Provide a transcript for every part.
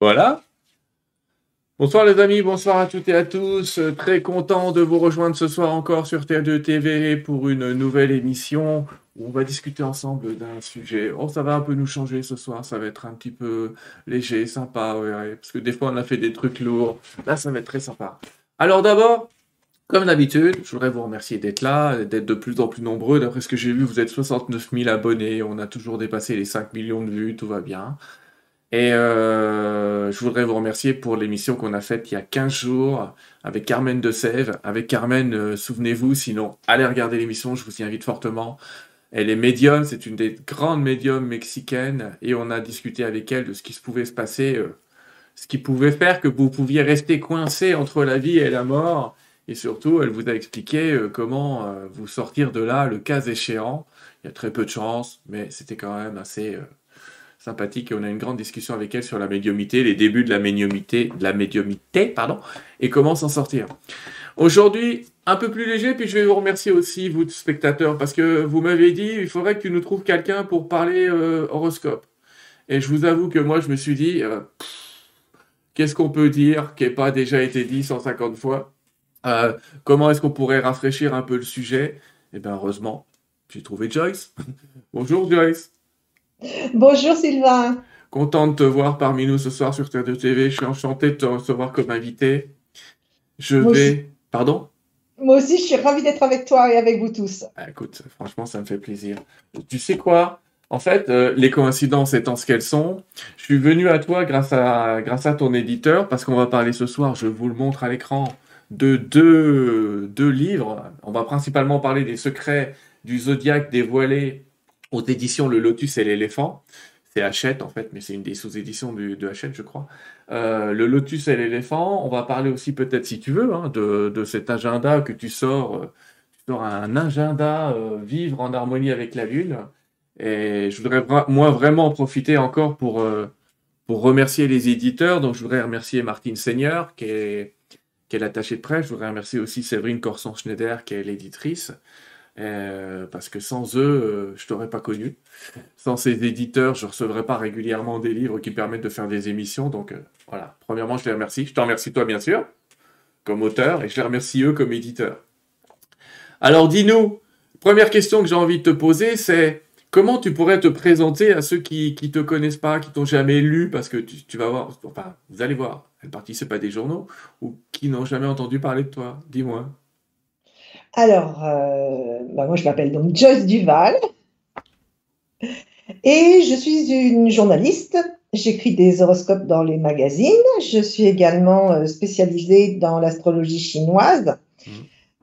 Voilà. Bonsoir les amis, bonsoir à toutes et à tous. Euh, Très content de vous rejoindre ce soir encore sur TF2 TV pour une nouvelle émission où on va discuter ensemble d'un sujet. Oh, ça va un peu nous changer ce soir, ça va être un petit peu léger, sympa, parce que des fois on a fait des trucs lourds. Là, ça va être très sympa. Alors d'abord, comme d'habitude, je voudrais vous remercier d'être là, d'être de plus en plus nombreux. D'après ce que j'ai vu, vous êtes 69 000 abonnés, on a toujours dépassé les 5 millions de vues, tout va bien. Et euh, je voudrais vous remercier pour l'émission qu'on a faite il y a 15 jours avec Carmen de Sèvres. Avec Carmen, euh, souvenez-vous, sinon allez regarder l'émission, je vous y invite fortement. Elle est médium, c'est une des grandes médiums mexicaines et on a discuté avec elle de ce qui se pouvait se passer, euh, ce qui pouvait faire que vous pouviez rester coincé entre la vie et la mort. Et surtout, elle vous a expliqué euh, comment vous sortir de là le cas échéant. Il y a très peu de chance, mais c'était quand même assez sympathique et on a une grande discussion avec elle sur la médiumité, les débuts de la médiumité, de la médiumité, pardon, et comment s'en sortir. Aujourd'hui, un peu plus léger, puis je vais vous remercier aussi, vous spectateurs, parce que vous m'avez dit, il faudrait que tu nous trouves quelqu'un pour parler euh, horoscope. Et je vous avoue que moi, je me suis dit, euh, qu'est-ce qu'on peut dire qui n'ait pas déjà été dit 150 fois? Euh, Comment est-ce qu'on pourrait rafraîchir un peu le sujet? Eh bien, heureusement, j'ai trouvé Joyce. Bonjour Joyce. Bonjour Sylvain. Content de te voir parmi nous ce soir sur Terre de TV. Je suis enchanté de te recevoir comme invité. Je Moi aussi. vais. Pardon? Moi aussi, je suis ravie d'être avec toi et avec vous tous. Ah, Écoute, franchement, ça me fait plaisir. Tu sais quoi? En fait, euh, les coïncidences étant ce qu'elles sont, je suis venu à toi grâce à, grâce à ton éditeur, parce qu'on va parler ce soir, je vous le montre à l'écran, de deux, deux livres. On va principalement parler des secrets du zodiaque dévoilés aux éditions Le Lotus et l'éléphant. C'est Hachette en fait, mais c'est une des sous-éditions de Hachette, je crois. Euh, le Lotus et l'éléphant. On va parler aussi peut-être, si tu veux, hein, de, cet agenda que tu sors. euh, tu sors un agenda euh, vivre en harmonie avec la lune. Et je voudrais moi vraiment en profiter encore pour pour remercier les éditeurs. Donc je voudrais remercier Martine Seigneur qui est qui est l'attachée de presse. Je voudrais remercier aussi Séverine Corson-Schneider qui est l'éditrice. Euh, parce que sans eux, euh, je t'aurais pas connu. Sans ces éditeurs, je recevrais pas régulièrement des livres qui permettent de faire des émissions. Donc euh, voilà, premièrement, je les remercie. Je t'en remercie toi, bien sûr, comme auteur, et je les remercie eux comme éditeurs. Alors dis-nous, première question que j'ai envie de te poser, c'est comment tu pourrais te présenter à ceux qui qui te connaissent pas, qui t'ont jamais lu, parce que tu, vas voir, enfin, vous allez voir, elles participent à des journaux, ou qui n'ont jamais entendu parler de toi. Dis-moi. Alors, euh, bah, moi, je m'appelle donc Joyce Duval et je suis une journaliste. J'écris des horoscopes dans les magazines. Je suis également euh, spécialisée dans l'astrologie chinoise. Mhm.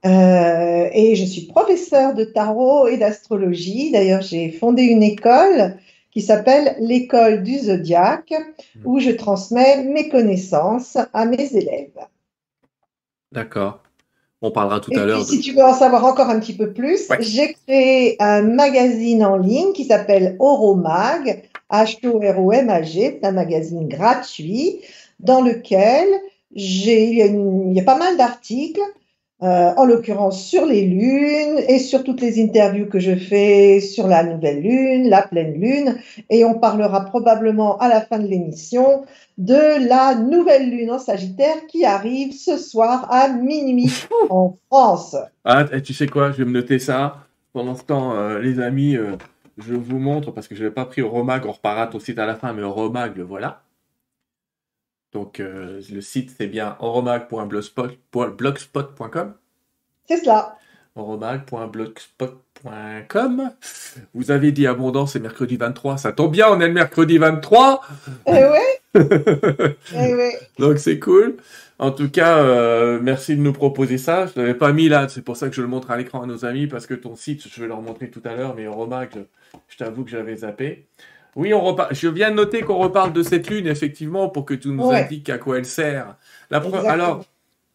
Euh, et je suis professeure de tarot et d'astrologie. D'ailleurs, j'ai fondé une école qui s'appelle l'école du zodiaque, où je transmets mes connaissances à mes élèves. D'accord. On parlera tout Et à l'heure. de- si tu veux en savoir encore un petit peu plus, Ouais. j'ai créé un magazine en ligne qui s'appelle Oromag, H-O-R-O-M-A-G, c'est un magazine gratuit dans lequel j'ai, il y a, une- il y a pas mal d'articles, euh, en l'occurrence sur les lunes et sur toutes les interviews que je fais sur la nouvelle lune, la pleine lune, et on parlera probablement à la fin de l'émission de la nouvelle lune en Sagittaire qui arrive ce soir à minuit en France. Ah, tu sais quoi, je vais me noter ça. Pendant ce temps, euh, les amis, euh, je vous montre, parce que je n'avais pas pris Romag, on reparlera ton site à la fin, mais Romag, le voilà. Donc, euh, le site, c'est bien oromag.blogspot.com. C'est cela. oromag.blogspot.com. Vous avez dit abondance, c'est mercredi 23. Ça tombe bien, on est le mercredi 23. Eh ouais, eh ouais. Donc c'est cool. En tout cas, euh, merci de nous proposer ça. Je l'avais pas mis là, c'est pour ça que je le montre à l'écran à nos amis, parce que ton site, je vais leur montrer tout à l'heure, mais Romag, je, je t'avoue que j'avais zappé. Oui, on repart. Je viens de noter qu'on reparle de cette lune, effectivement, pour que tu nous Ouais. indiques à quoi elle sert. La pre- Exactement. Alors,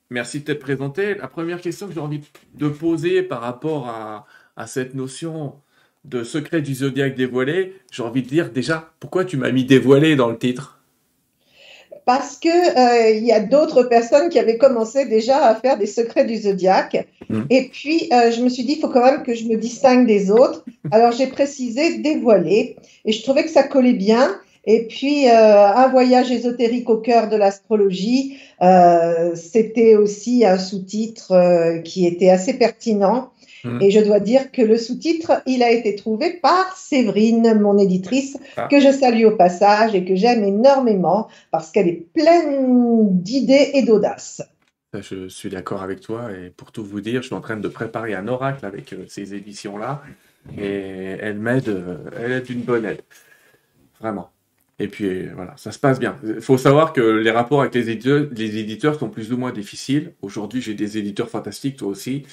merci de t'être présenté. La première question que j'ai envie de poser par rapport à, à cette notion de secret du zodiaque dévoilé, j'ai envie de dire déjà, pourquoi tu m'as mis dévoilé dans le titre? Parce que euh, il y a d'autres personnes qui avaient commencé déjà à faire des secrets du zodiaque. Mhm. Et puis, euh, je me suis dit, il faut quand même que je me distingue des autres. Alors, j'ai précisé dévoilé. Et je trouvais que ça collait bien. Et puis, euh, un voyage ésotérique au cœur de l'astrologie, c'était aussi un sous-titre qui était assez pertinent. Mhm. Et je dois dire que le sous-titre, il a été trouvé par Séverine, mon éditrice, Ah. que je salue au passage et que j'aime énormément parce qu'elle est pleine d'idées et d'audace. Je suis d'accord avec toi et pour tout vous dire, je suis en train de préparer un oracle avec euh, ces éditions-là et elle m'aide, euh, elle est une bonne aide, vraiment. Et puis voilà, ça se passe bien. Il faut savoir que les rapports avec les éditeurs, les éditeurs sont plus ou moins difficiles. Aujourd'hui, j'ai des éditeurs fantastiques, toi aussi,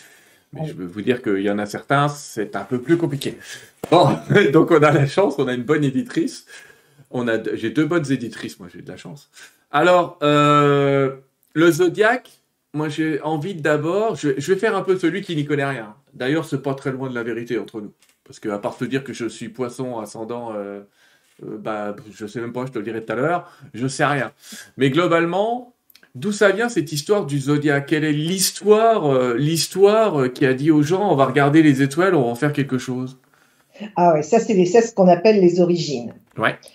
mais je veux vous dire qu'il y en a certains, c'est un peu plus compliqué. Bon, donc on a la chance, on a une bonne éditrice. On a, j'ai deux bonnes éditrices, moi j'ai de la chance. Alors, euh, le zodiaque, moi j'ai envie d'abord, je, je vais faire un peu celui qui n'y connaît rien. D'ailleurs, c'est pas très loin de la vérité entre nous. Parce que à part te dire que je suis poisson ascendant, euh, euh, bah, je sais même pas, je te le dirai tout à l'heure, je sais rien. Mais globalement, d'où ça vient cette histoire du zodiaque? Quelle est l'histoire, euh, l'histoire euh, qui a dit aux gens, on va regarder les étoiles, on va en faire quelque chose? Ah ouais, ça c'est les- ce qu'on appelle les origines.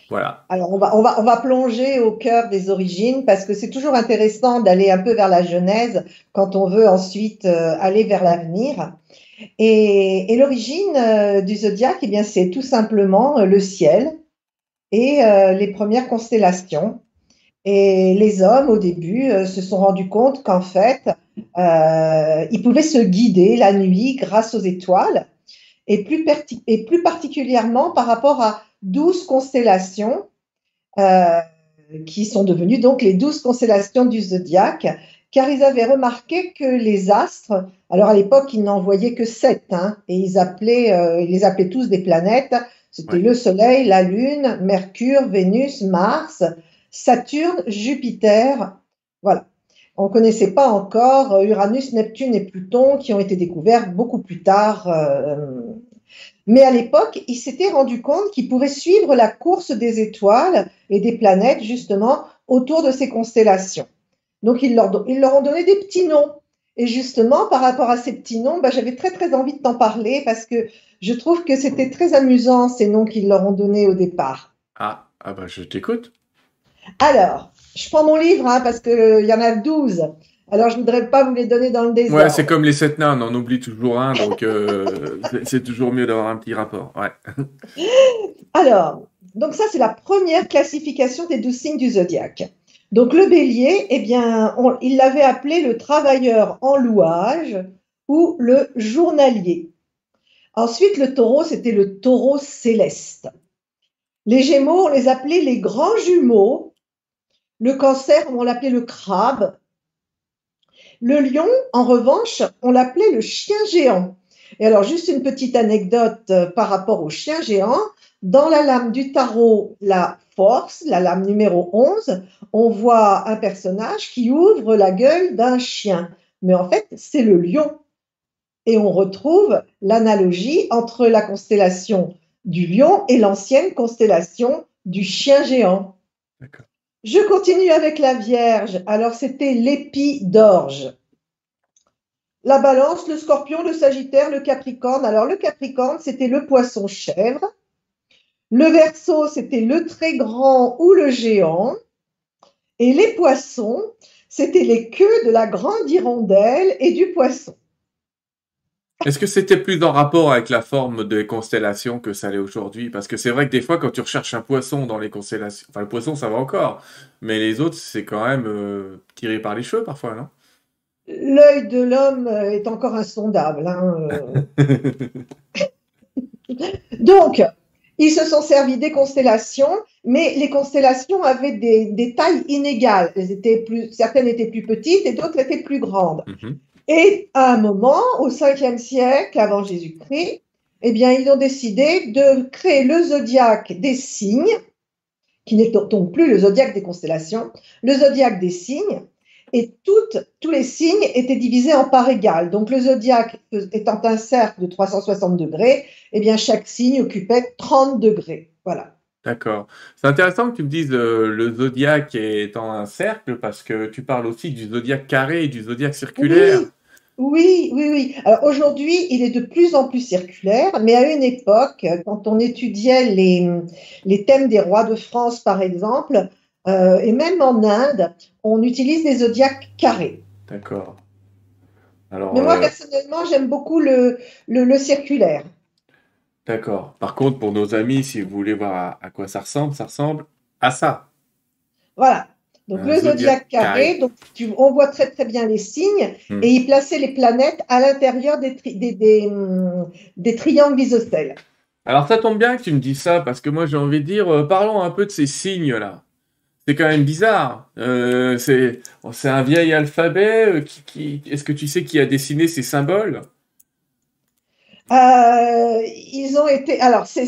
Voilà. Alors on va, on va, on va plonger au cœur des origines parce que c'est toujours intéressant d'aller un peu vers la genèse quand on veut ensuite euh, aller vers l'avenir. Et, et l'origine euh, du zodiaque, eh bien, c'est tout simplement le ciel et les premières constellations. Et les hommes, au début, euh, se sont rendus compte qu'en fait, euh, ils pouvaient se guider la nuit grâce aux étoiles et plus, perti- et plus particulièrement par rapport à douze constellations euh, qui sont devenues donc les douze constellations du zodiaque, car ils avaient remarqué que les astres, alors à l'époque ils n'en voyaient que sept, hein, et ils appelaient, ils les appelaient tous des planètes. C'était Ouais. le Soleil, la Lune, Mercure, Vénus, Mars, Saturne, Jupiter. Voilà. On ne connaissait pas encore euh, Uranus, Neptune et Pluton qui ont été découverts beaucoup plus tard. euh, mais à l'époque, ils s'étaient rendus compte qu'ils pouvaient suivre la course des étoiles et des planètes justement autour de ces constellations. Donc ils leur, ils leur ont donné des petits noms. Et justement, par rapport à ces petits noms, bah, j'avais très très envie de t'en parler parce que je trouve que c'était très amusant ces noms qu'ils leur ont donnés au départ. Ah, ah bah je t'écoute. Alors, je prends mon livre hein, parce qu'il y en a 12. Alors, je ne voudrais pas vous les donner dans le désordre. Ouais, c'est comme les sept nains, on en oublie toujours un, donc euh, c'est- c'est toujours mieux d'avoir un petit rapport. Ouais. Alors, donc ça, c'est la première classification des douze signes du zodiaque. Donc, le bélier, eh bien, on- il l'avait appelé le travailleur en louage ou le journalier. Ensuite, le taureau, c'était le taureau céleste. Les gémeaux, on les appelait les grands jumeaux. Le cancer, on l'appelait le crabe. Le lion, en revanche, on l'appelait le chien géant. Et alors, juste une petite anecdote euh, par rapport au chien géant. Dans la lame du tarot, la force, la lame numéro 11, on voit un personnage qui ouvre la gueule d'un chien. Mais en fait, c'est le lion. Et on retrouve l'analogie entre la constellation du lion et l'ancienne constellation du chien géant. Je continue avec la Vierge. Alors, c'était l'épi d'orge. La balance, le scorpion, le sagittaire, le capricorne. Alors, le capricorne, c'était le poisson chèvre. Le verso, c'était le très grand ou le géant. Et les poissons, c'était les queues de la grande hirondelle et du poisson. Est-ce que c'était plus en rapport avec la forme des constellations que ça l'est aujourd'hui? Parce que c'est vrai que des fois, quand tu recherches un poisson dans les constellations, enfin le poisson ça va encore, mais les autres c'est quand même euh, tiré par les cheveux parfois, non? L'œil de l'homme euh, est encore insondable. hein, euh. Donc, ils se sont servis des constellations, mais les constellations avaient des, des tailles inégales. Elles étaient plus, certaines étaient plus petites et d'autres étaient plus grandes. Mhm. Et à un moment, au 5e siècle avant Jésus-Christ, eh bien, ils ont décidé de créer le zodiaque des signes, qui n'est donc plus le zodiaque des constellations, le zodiaque des signes, et toutes, tous les signes étaient divisés en parts égales. Donc, le zodiaque étant un cercle de 360 degrés, eh bien, chaque signe occupait 30 degrés. Voilà. D'accord. C'est intéressant que tu me dises euh, le zodiaque étant un cercle parce que tu parles aussi du zodiaque carré et du zodiaque circulaire. Oui, Oui, oui, oui. Alors aujourd'hui, il est de plus en plus circulaire, mais à une époque, quand on étudiait les, les thèmes des rois de France, par exemple, euh, et même en Inde, on utilise des zodiaques carrés. D'accord. Alors, Mais moi, euh, personnellement, j'aime beaucoup le, le, le circulaire. d'accord. Par contre, pour nos amis, si vous voulez voir à, à quoi ça ressemble, ça ressemble à ça. Voilà. Donc Un le zodiaque carré, carré. donc tu, on voit très très bien les signes Hmm. et il plaçait les planètes à l'intérieur des, tri- des, des, des triangles isocèles. Alors, ça tombe bien que tu me dis ça, parce que moi, j'ai envie de dire, euh, parlons un peu de ces signes-là. C'est quand même bizarre. Euh, c'est, c'est un vieil alphabet. euh, qui, qui- est-ce que tu sais qui a dessiné ces symboles? Euh, ils ont été, alors c'est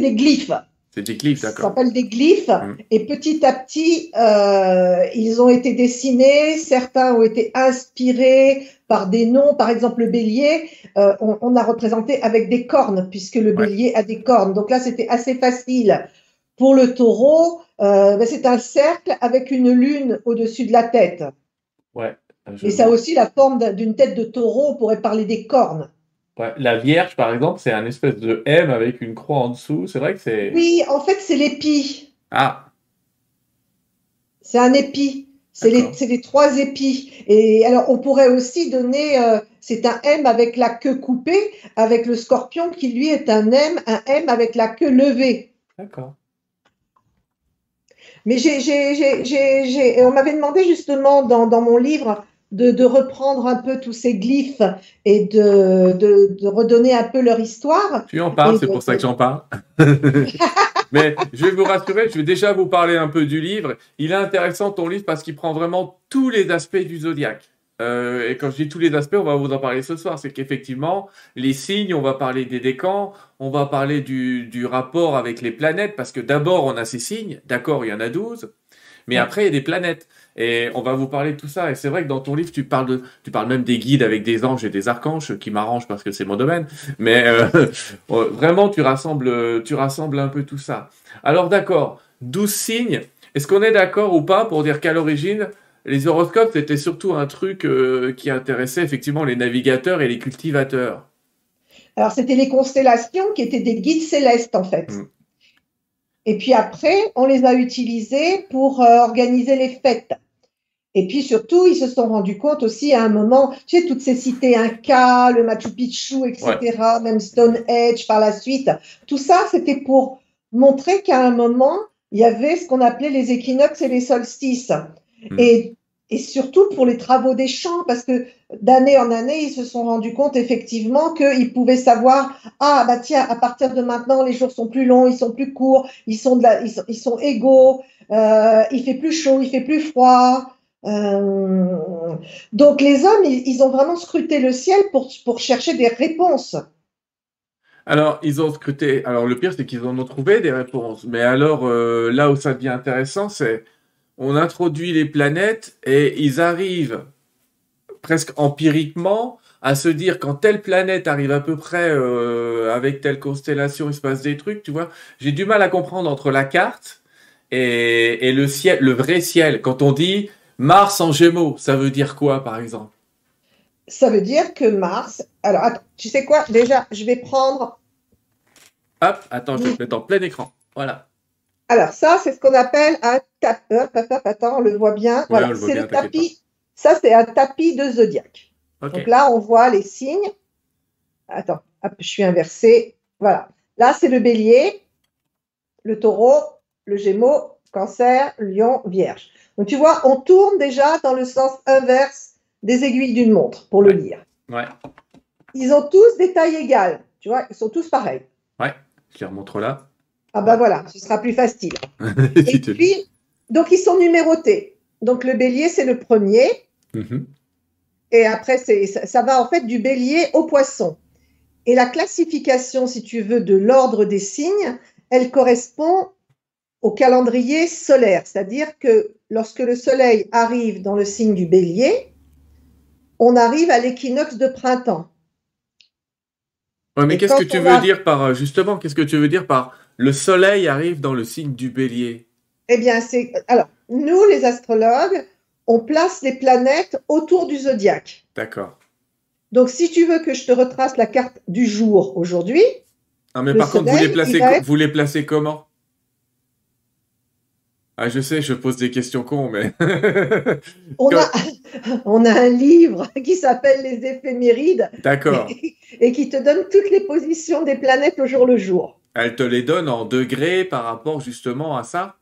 des glyphes. C'est des glyphes, Ça d'accord. s'appelle des glyphes. Hmm. Et petit à petit, euh, ils ont été dessinés. Certains ont été inspirés par des noms. Par exemple, le bélier, euh, on, on a représenté avec des cornes, puisque le Ouais. bélier a des cornes. Donc là, c'était assez facile. Pour le taureau, euh, ben, c'est un cercle avec une lune au-dessus de la tête. Ouais. Et ça a aussi la forme d'un- d'une tête de taureau. On pourrait parler des cornes. Ouais, La Vierge, par exemple, c'est un espèce de M avec une croix en dessous. C'est vrai que c'est... Oui, en fait, c'est l'épi. Ah, C'est un épi. C'est les, les trois épis. Et alors, on pourrait aussi donner, euh, c'est un M avec la queue coupée, avec le scorpion qui lui est un M, un M avec la queue levée. d'accord. Mais j'ai- on m'avait demandé justement dans, dans mon livre de, de reprendre un peu tous ces glyphes et de, de, de redonner un peu leur histoire. Tu en parles, c'est pour ça que j'en parle. Mais je vais vous rassurer, je vais déjà vous parler un peu du livre. Il est intéressant ton livre parce qu'il prend vraiment tous les aspects du zodiaque. Euh, et quand je dis tous les aspects, on va vous en parler ce soir. C'est qu'effectivement, les signes, on va parler des décans, on va parler du, du rapport avec les planètes, parce que d'abord, on a ces signes. D'accord, il y en a 12. Mais Ouais. après, il y a des planètes. Et on va vous parler de tout ça. Et c'est vrai que dans ton livre, tu parles de, tu parles même des guides avec des anges et des archanges, qui m'arrange parce que c'est mon domaine. Mais euh, euh, vraiment, tu rassembles, tu rassembles un peu tout ça. Alors d'accord, 12 signes. Est-ce qu'on est d'accord ou pas pour dire qu'à l'origine, les horoscopes, c'était surtout un truc euh, qui intéressait effectivement les navigateurs et les cultivateurs? Alors, c'était les constellations qui étaient des guides célestes, en fait. Mm. Et puis après, on les a utilisés pour euh, organiser les fêtes. Et puis surtout, ils se sont rendus compte aussi à un moment, tu sais, toutes ces cités Inca, le Machu Picchu, etc., même Stonehenge par la suite, tout ça, c'était pour montrer qu'à un moment, il y avait ce qu'on appelait les équinoxes et les solstices. Mm. Et, et surtout pour les travaux des champs, parce que d'année en année, ils se sont rendus compte effectivement qu'ils pouvaient savoir, ah bah tiens, à partir de maintenant, les jours sont plus longs, ils sont plus courts, ils sont, de la, ils sont, ils sont égaux, euh, il fait plus chaud, il fait plus froid. Euh, donc les hommes, ils, ont vraiment scruté le ciel pour, pour chercher des réponses. Alors, ils ont scruté. Alors, le pire, c'est qu'ils en ont trouvé des réponses. Mais alors, euh, là où ça devient intéressant, c'est on introduit les planètes et ils arrivent presque empiriquement à se dire quand telle planète arrive à peu près euh, avec telle constellation, il se passe des trucs, tu vois. J'ai du mal à comprendre entre la carte et, et le ciel, le vrai ciel. Quand on dit Mars en Gémeaux, ça veut dire quoi, par exemple? Ça veut dire que Mars. Alors, attends, tu sais quoi? Déjà, je vais prendre. Hop, attends, je vais te mettre en plein écran. Voilà. Alors, ça, c'est ce qu'on appelle un tapis. Hop, hop, hop, attends, on le voit bien. Voilà, c'est le tapis. Ça, c'est un tapis de zodiaque. Donc là, on voit les signes. Attends, hop, je suis inversée. Voilà. Là, c'est le bélier, le taureau, le gémeaux, cancer, lion, vierge. Donc tu vois, on tourne déjà dans le sens inverse des aiguilles d'une montre pour le Ouais. lire. Ouais. Ils ont tous des tailles égales. Tu vois, ils sont tous pareils. Je les remontre là. Ah ben voilà, ce sera plus facile. Et puis, donc ils sont numérotés. Donc le bélier, c'est le premier. Mhm. Et après, ça, ça va en fait du bélier au poisson. Et la classification, si tu veux, de l'ordre des signes, elle correspond au calendrier solaire. C'est-à-dire que lorsque le soleil arrive dans le signe du bélier, on arrive à l'équinoxe de printemps. Ouais, mais qu'est-ce que tu veux dire par euh, justement, qu'est-ce que tu veux dire par le soleil arrive dans le signe du bélier? Eh bien, c'est. Alors, nous, les astrologues, on place les planètes autour du zodiaque. D'accord. Donc, si tu veux que je te retrace la carte du jour aujourd'hui. Non, mais par contre, vous les, placez, vous les placez comment? Ah, je sais, je pose des questions cons, mais. on, a, on, a, un livre qui s'appelle Les éphémérides. D'accord. Et, qui te donne toutes les positions des planètes au jour le jour. Elle te les donne en degrés par rapport justement à ça?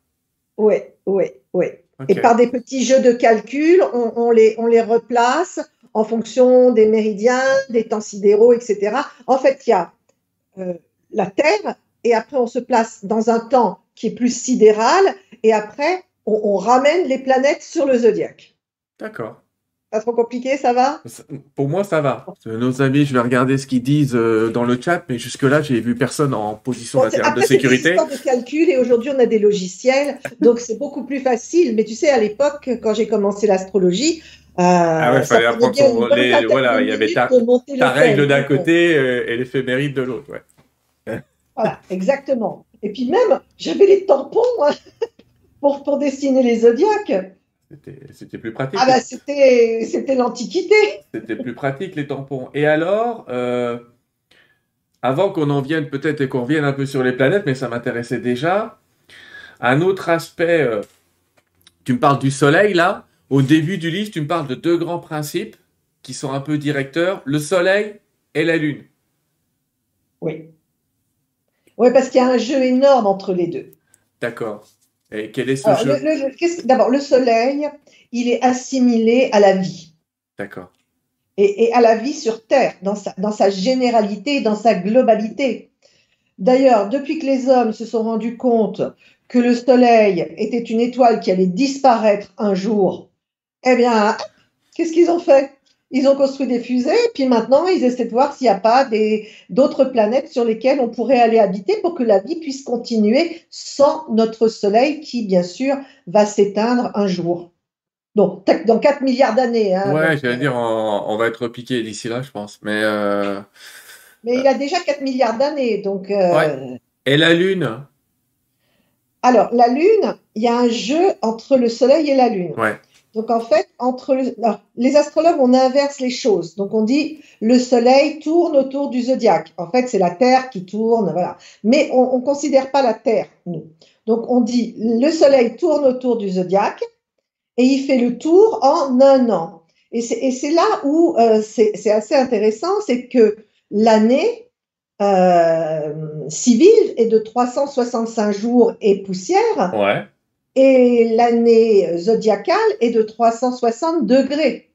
Oui, oui, oui. Et par des petits jeux de calcul, on, les, on les replace en fonction des méridiens, des temps sidéraux, etc. En fait, il y a euh, la Terre, et après on se place dans un temps qui est plus sidéral, et après on, ramène les planètes sur le zodiaque. D'accord. Pas trop compliqué, ça va? Pour moi, ça va. Nos amis, je vais regarder ce qu'ils disent euh, dans le chat, mais jusque-là, j'ai vu personne en position bon, de sécurité. C'est de calcul et aujourd'hui, on a des logiciels, donc c'est beaucoup plus facile. Mais tu sais, à l'époque, quand j'ai commencé l'astrologie, euh, ah ouais, fallait apprendre son Voilà, il y avait ta, ta règle d'un côté euh, et l'éphéméride de l'autre. Ouais. Voilà, exactement. Et puis même, j'avais les tampons hein, pour, pour dessiner les zodiaques. C'était plus pratique. Ah bah c'était l'Antiquité. C'était plus pratique les tampons. Et alors, euh, avant qu'on en vienne peut-être et qu'on revienne un peu sur les planètes, mais ça m'intéressait déjà, un autre aspect, euh, tu me parles du Soleil là, au début du livre, tu me parles de deux grands principes qui sont un peu directeurs, le Soleil et la Lune. Oui. Oui, parce qu'il y a un jeu énorme entre les deux. D'accord. Et quel est ce jeu D'abord, le soleil, il est assimilé à la vie. D'accord. Et, à la vie sur Terre, dans sa, dans sa généralité, dans sa globalité. D'ailleurs, depuis que les hommes se sont rendus compte que le soleil était une étoile qui allait disparaître un jour, eh bien, qu'est-ce qu'ils ont fait? Ils ont construit des fusées, puis maintenant, ils essaient de voir s'il n'y a pas d'autres planètes sur lesquelles on pourrait aller habiter pour que la vie puisse continuer sans notre Soleil qui, bien sûr, va s'éteindre un jour. Donc, dans 4 milliards d'années. Hein, ouais, j'allais dire, on, va être piqué d'ici là, je pense. Mais, euh, mais il a déjà 4 milliards d'années, donc... Euh, et la Lune? Alors, la Lune, il y a un jeu entre le Soleil et la Lune. Ouais. Donc en fait, entre les astrologues, on inverse les choses. Donc on dit le Soleil tourne autour du zodiaque. En fait, c'est la Terre qui tourne, voilà. Mais on ne considère pas la Terre, nous. Donc on dit le Soleil tourne autour du zodiaque et il fait le tour en un an. Et c'est là où euh, c'est assez intéressant, c'est que l'année euh, civile est de 365 jours et poussière. Ouais et l'année zodiacale est de 360 degrés,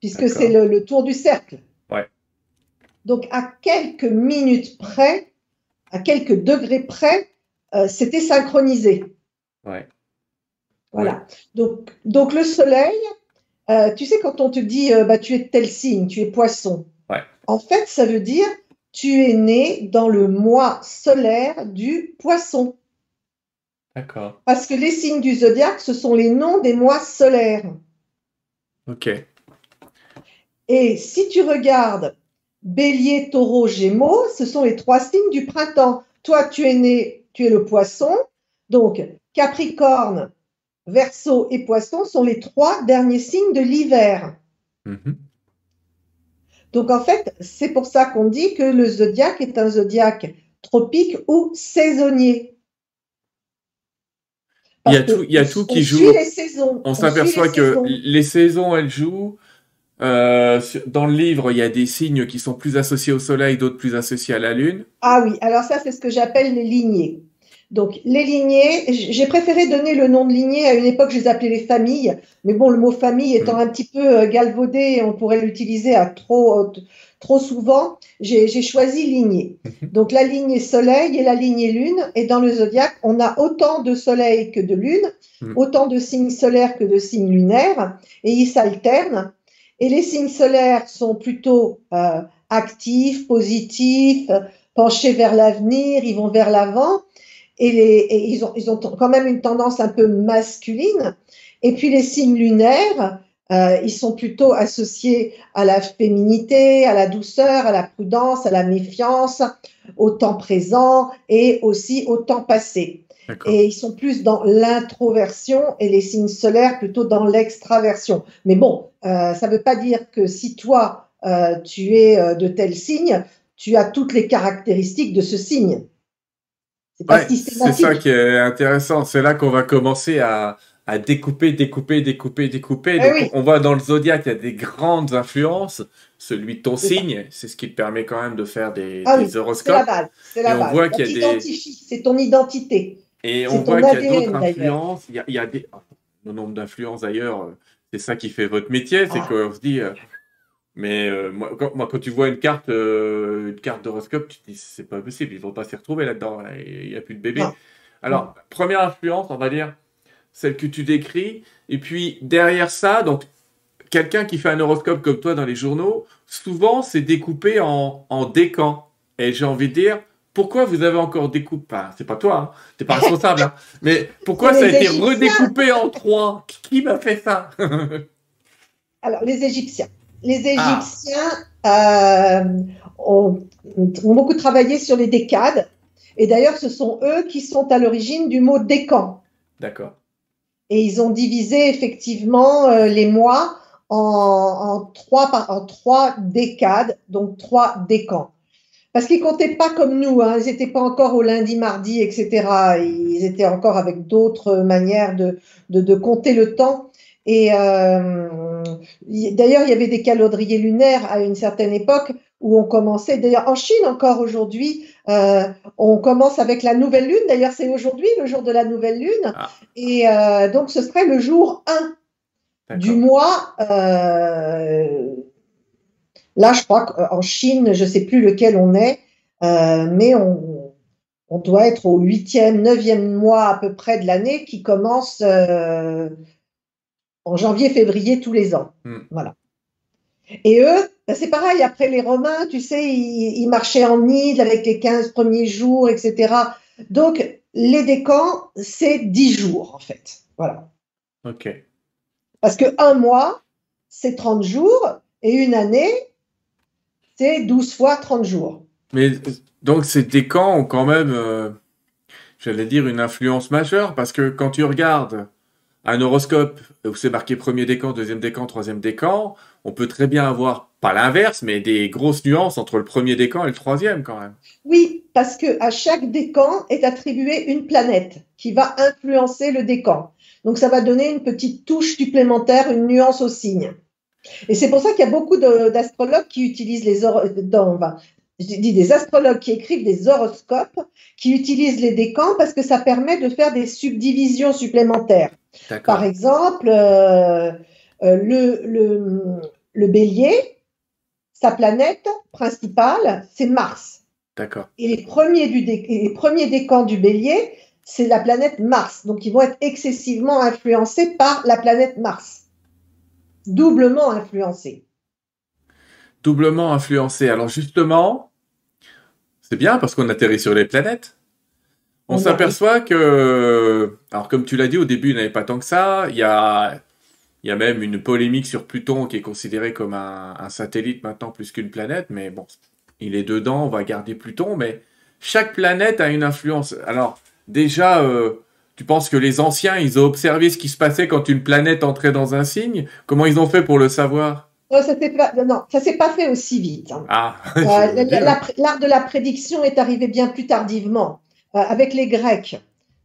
puisque c'est le, tour du cercle. Ouais. Donc à quelques minutes près, à quelques degrés près, euh, c'était synchronisé. Ouais. Voilà. Donc, donc le soleil, euh, tu sais, quand on te dit euh, bah, tu es tel signe, tu es poisson, en fait, ça veut dire tu es né dans le mois solaire du poisson. D'accord. Parce que les signes du zodiaque, ce sont les noms des mois solaires. Ok. Et si tu regardes Bélier, Taureau, Gémeaux, ce sont les trois signes du printemps. Toi, tu es né, tu es le poisson. Donc, Capricorne, Verseau et Poisson sont les trois derniers signes de l'hiver. Mhm. Donc, en fait, c'est pour ça qu'on dit que le zodiaque est un zodiaque tropique ou saisonnier. Il y a tout, il y a tout qui joue. On, s'aperçoit que les saisons, elles jouent. Euh, dans le livre, il y a des signes qui sont plus associés au Soleil, d'autres plus associés à la Lune. Ah oui, alors ça, c'est ce que j'appelle les lignées. Donc, les lignées, j'ai préféré donner le nom de lignée. À une époque, je les appelais les familles. Mais bon, le mot famille étant un petit peu euh, galvaudé, on pourrait l'utiliser à trop, euh, trop souvent. J'ai choisi lignée. Mhm. Donc, la lignée soleil et la lignée lune. Et dans le zodiaque, on a autant de soleil que de lune, mm. autant de signes solaires que de signes lunaires. Et ils s'alternent. Et les signes solaires sont plutôt euh, actifs, positifs, penchés vers l'avenir, ils vont vers l'avant et, les, ils, ont, ils ont quand même une tendance un peu masculine. Et puis les signes lunaires, euh, ils sont plutôt associés à la féminité, à la douceur, à la prudence, à la méfiance, au temps présent et aussi au temps passé. Et ils sont plus dans l'introversion et les signes solaires plutôt dans l'extraversion. Mais bon, euh, ça ne veut pas dire que si toi, euh, tu es de tel signe, tu as toutes les caractéristiques de ce signe. C'est pas C'est ça qui est intéressant. C'est là qu'on va commencer à, à découper, découper, découper, découper. Eh on voit dans le zodiaque, il y a des grandes influences. Celui de ton signe, c'est ce qui te permet quand même de faire des, ah horoscopes. C'est la base. C'est la base. On voit qu'il y a des... C'est ton identité. Et on voit qu'il y a d'autres influences. Il y a, il y a des... Le nombre d'influences d'ailleurs, c'est ça qui fait votre métier. C'est ah. qu'on se dit... Mais euh, moi, quand, moi, quand, tu vois une carte, euh, une carte d'horoscope, tu te dis c'est pas possible, ils vont pas s'y retrouver là-dedans. Il n'y a plus de bébé. Alors, première influence, on va dire, celle que tu décris. Et puis derrière ça, donc quelqu'un qui fait un horoscope comme toi dans les journaux, souvent c'est découpé en, en décans. Et j'ai envie de dire, pourquoi vous avez encore découpé enfin, C'est pas toi, hein, t'es pas responsable, hein, mais pourquoi ça a été redécoupé en trois? Qui m'a fait ça? Alors, les Égyptiens. Les ah. Égyptiens euh, ont, ont, beaucoup travaillé sur les décades. Et d'ailleurs, ce sont eux qui sont à l'origine du mot décan. D'accord. Et ils ont divisé effectivement euh, les mois en, en, trois, en trois décades, donc trois décans. Parce qu'ils comptaient pas comme nous, hein, ils n'étaient pas encore au lundi, mardi, etc. Ils étaient encore avec d'autres manières de, de, de, compter le temps. Et euh, d'ailleurs, il y avait des calendriers lunaires à une certaine époque où on commençait, d'ailleurs en Chine encore aujourd'hui, euh, on commence avec la nouvelle lune, d'ailleurs c'est aujourd'hui le jour de la nouvelle lune, ah. et euh, donc ce serait le jour 1 du mois. Là, je crois qu'en Chine, je ne sais plus lequel on est, mais on, on, doit être au huitième, neuvième mois à peu près de l'année qui commence en janvier, février tous les ans. Hmm. Voilà. Et eux, ben, c'est pareil, après les Romains, tu sais, ils, marchaient en nid avec les 15 premiers jours, etc. Donc, les décans, c'est 10 jours, en fait. Voilà. OK. Parce que un mois, c'est 30 jours, et une année, c'est 12 fois 30 jours. Mais donc, ces décans ont quand même, euh, j'allais dire, une influence majeure, parce que quand tu regardes un horoscope où c'est marqué premier décan, deuxième décan, troisième décan, on peut très bien avoir, pas l'inverse, mais des grosses nuances entre le premier décan et le troisième quand même. Oui, parce que à chaque décan est attribuée une planète qui va influencer le décan. Donc ça va donner une petite touche supplémentaire, une nuance au signe. Et c'est pour ça qu'il y a beaucoup d'astrologues qui utilisent les dans, je dis des astrologues qui écrivent des horoscopes, qui utilisent les décans parce que ça permet de faire des subdivisions supplémentaires. Par exemple, euh, euh, le, le, le, bélier, sa planète principale, c'est Mars. D'accord. Et les premiers, du les premiers décans du bélier, c'est la planète Mars. Donc, ils vont être excessivement influencés par la planète Mars. Doublement influencés. Doublement influencés. Alors, justement, c'est bien parce qu'on atterrit sur les planètes. On, s'aperçoit que, alors comme tu l'as dit au début, il n'y avait pas tant que ça. Il y a, il y a même une polémique sur Pluton qui est considéré comme un, satellite maintenant plus qu'une planète. Mais bon, il est dedans, on va garder Pluton. Mais chaque planète a une influence. Alors déjà, euh, tu penses que les anciens, ils ont observé ce qui se passait quand une planète entrait dans un signe? Comment ils ont fait pour le savoir? Non, ça s'est pas, non, ça s'est pas fait aussi vite. Hein. Ah, euh, l'art de la prédiction est arrivé bien plus tardivement. Euh, avec les Grecs.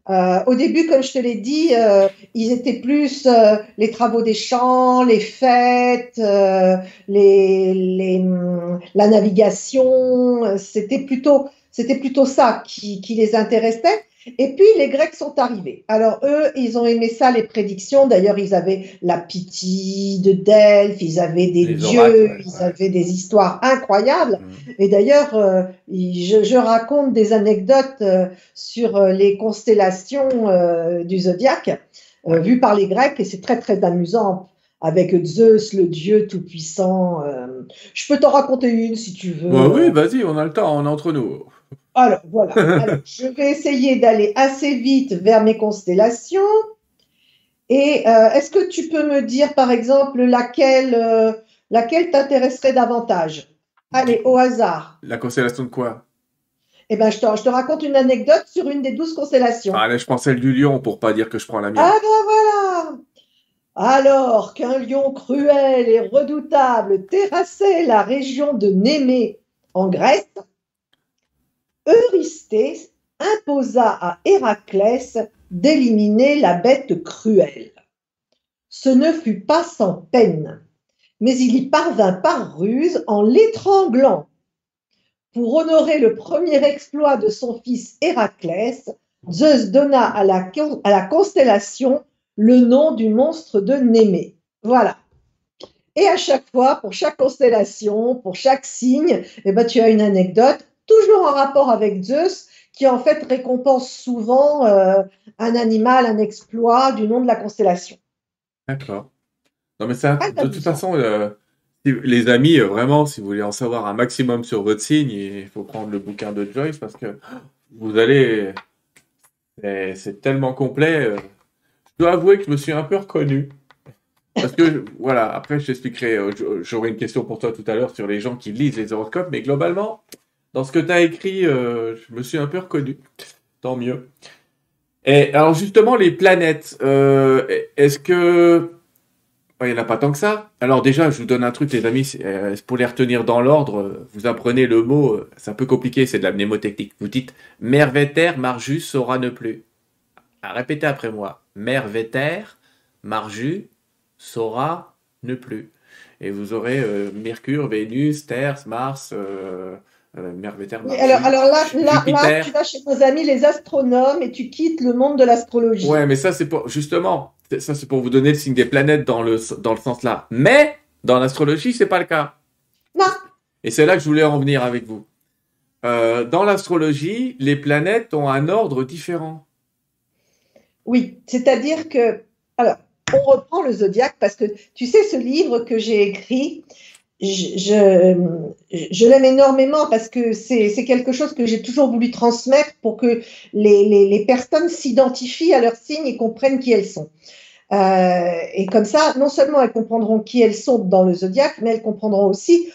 Euh, au début, comme je te l'ai dit, euh, ils étaient plus les travaux des champs, les fêtes, les, les, la navigation. C'était plutôt, c'était plutôt ça qui, qui les intéressait. Et puis les Grecs sont arrivés. Alors eux, ils ont aimé ça, les prédictions. D'ailleurs, ils avaient la pitié de Delphes, ils avaient des dieux, ils avaient des histoires incroyables. Mm. Et d'ailleurs, euh, je, je, raconte des anecdotes euh, sur euh, les constellations du zodiaque vues par les Grecs, et c'est très très amusant avec Zeus, le dieu tout-puissant. je peux t'en raconter une si tu veux. Bah oui, vas-y, on a le temps, on est entre nous. Alors, voilà. je vais essayer d'aller assez vite vers mes constellations. Et euh, est-ce que tu peux me dire, par exemple, laquelle, euh, laquelle t'intéresserait davantage? Allez, au hasard. La constellation de quoi? Eh bien, je te, je te, raconte une anecdote sur une des douze constellations. Allez, je prends celle du lion pour pas dire que je prends la mienne. Ah ben voilà Alors qu'un lion cruel et redoutable terrassait la région de Némée en Grèce, Eurysthée imposa à Héraclès d'éliminer la bête cruelle. Ce ne fut pas sans peine, mais il y parvint par ruse en l'étranglant. Pour honorer le premier exploit de son fils Héraclès, Zeus donna à la, constellation le nom du monstre de Némée. Voilà. Et à chaque fois, pour chaque constellation, pour chaque signe, eh ben, tu as une anecdote, toujours en rapport avec Zeus, qui en fait récompense souvent euh, un animal, un exploit du nom de la constellation. D'accord. Non, mais ça, de toute façon, euh, les amis, euh, vraiment, si vous voulez en savoir un maximum sur votre signe, il faut prendre le bouquin de Joyce parce que vous allez. C'est tellement complet. Je dois avouer que je me suis un peu reconnu. Parce que, voilà, après, je t'expliquerai. J'aurai une question pour toi tout à l'heure sur les gens qui lisent les horoscopes, mais globalement, dans ce que tu as écrit, euh, je me suis un peu reconnu. Tant mieux. Et alors justement, les planètes, euh, est-ce que... Il n'y en a pas tant que ça? Alors déjà, je vous donne un truc, les amis, euh, pour les retenir dans l'ordre, vous apprenez le mot, c'est un peu compliqué, c'est de la mnémotechnique. Vous dites Merveter, Marjus, Sora ne plus. Répétez après moi. Merveter, Marjus, Sora ne plus. Et vous aurez Mercure, Vénus, Terre, Mars, alors, alors là, là, là, tu vas chez nos amis les astronomes et tu quittes le monde de l'astrologie. Ouais, mais ça, c'est pour, justement, ça, c'est pour vous donner le signe des planètes dans le, dans le sens là. Mais, dans l'astrologie, c'est pas le cas. Non. Et c'est là que je voulais en venir avec vous. Euh, dans l'astrologie, les planètes ont un ordre différent. Oui, c'est-à-dire que, alors, on reprend le zodiaque parce que tu sais, ce livre que j'ai écrit, je, je, l'aime énormément parce que c'est quelque chose que j'ai toujours voulu transmettre pour que les, les, les personnes s'identifient à leurs signes et comprennent qui elles sont. Euh, et comme ça, non seulement elles comprendront qui elles sont dans le zodiaque, mais elles comprendront aussi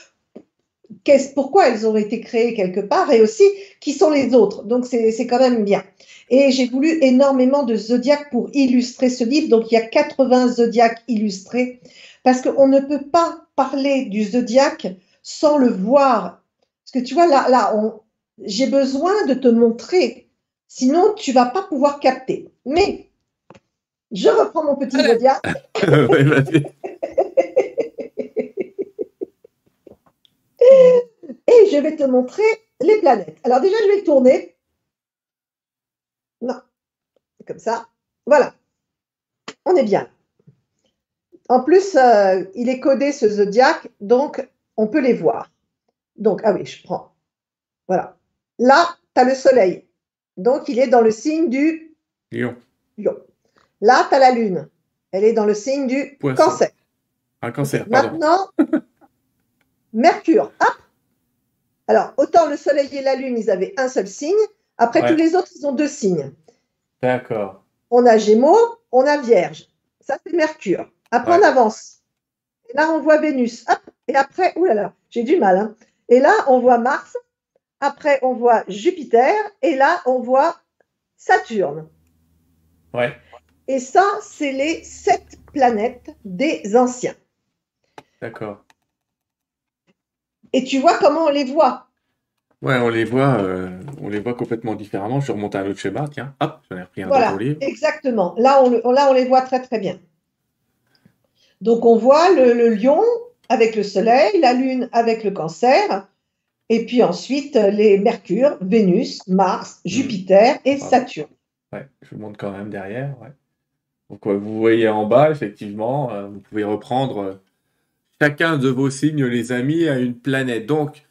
pourquoi elles ont été créées quelque part et aussi qui sont les autres. Donc c'est quand même bien. Et j'ai voulu énormément de zodiaques pour illustrer ce livre. Donc il y a 80 zodiaques illustrés parce qu'on ne peut pas parler du zodiaque sans le voir. Parce que tu vois, là, là j'ai besoin de te montrer, sinon tu vas pas pouvoir capter. Mais je reprends mon petit zodiaque. Et je vais te montrer les planètes. Alors déjà, je vais le tourner. Non, comme ça. Voilà. On est bien. En plus, euh, il est codé ce zodiaque, donc on peut les voir. Donc, ah oui, je prends. Voilà. Là, tu as le soleil. Donc, il est dans le signe du lion. lion. Là, tu as la lune. Elle est dans le signe du cancer. Un cancer, pardon. Maintenant, Mercure. Hop. Alors, autant le soleil et la lune, ils avaient un seul signe. Après, tous les autres, ils ont deux signes. D'accord. On a Gémeaux, on a Vierge. Ça, c'est Mercure. Après, on avance. Et là, on voit Vénus. Hop, et après, oulala, j'ai du mal. Hein. Et là, on voit Mars. Après, on voit Jupiter. Et là, on voit Saturne. Ouais. Et ça, c'est les sept planètes des anciens. D'accord. Et tu vois comment on les voit? Ouais, on les voit, euh, on les voit complètement différemment. Je remonte à un autre schéma, tiens, hop, j'en ai repris un voilà, Exactement. Là on, là, on les voit très très bien. Donc on voit le, lion avec le soleil, la lune avec le cancer, et puis ensuite les Mercure, Vénus, Mars, mmh. Jupiter et Saturne. Ouais, je vous montre quand même derrière. Donc vous voyez en bas, effectivement, euh, vous pouvez reprendre euh, chacun de vos signes, les amis, a une planète. Donc,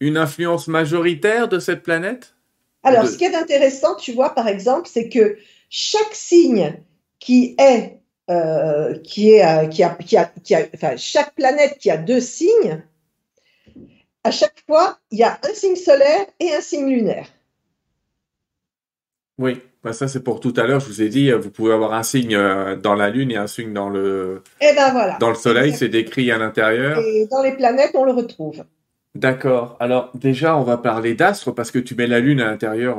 une influence majoritaire de cette planète? Alors, ce qui est intéressant, tu vois, par exemple, c'est que chaque signe qui est euh, qui est, euh, qui a, qui a, qui a, enfin, chaque planète qui a deux signes, à chaque fois, il y a un signe solaire et un signe lunaire. Oui, bah ça c'est pour tout à l'heure. Je vous ai dit, vous pouvez avoir un signe euh, dans la Lune et un signe dans le, et eh ben voilà. dans le Soleil, c'est décrit à l'intérieur. Et dans les planètes, on le retrouve. D'accord. Alors déjà, on va parler d'astres parce que tu mets la Lune à l'intérieur.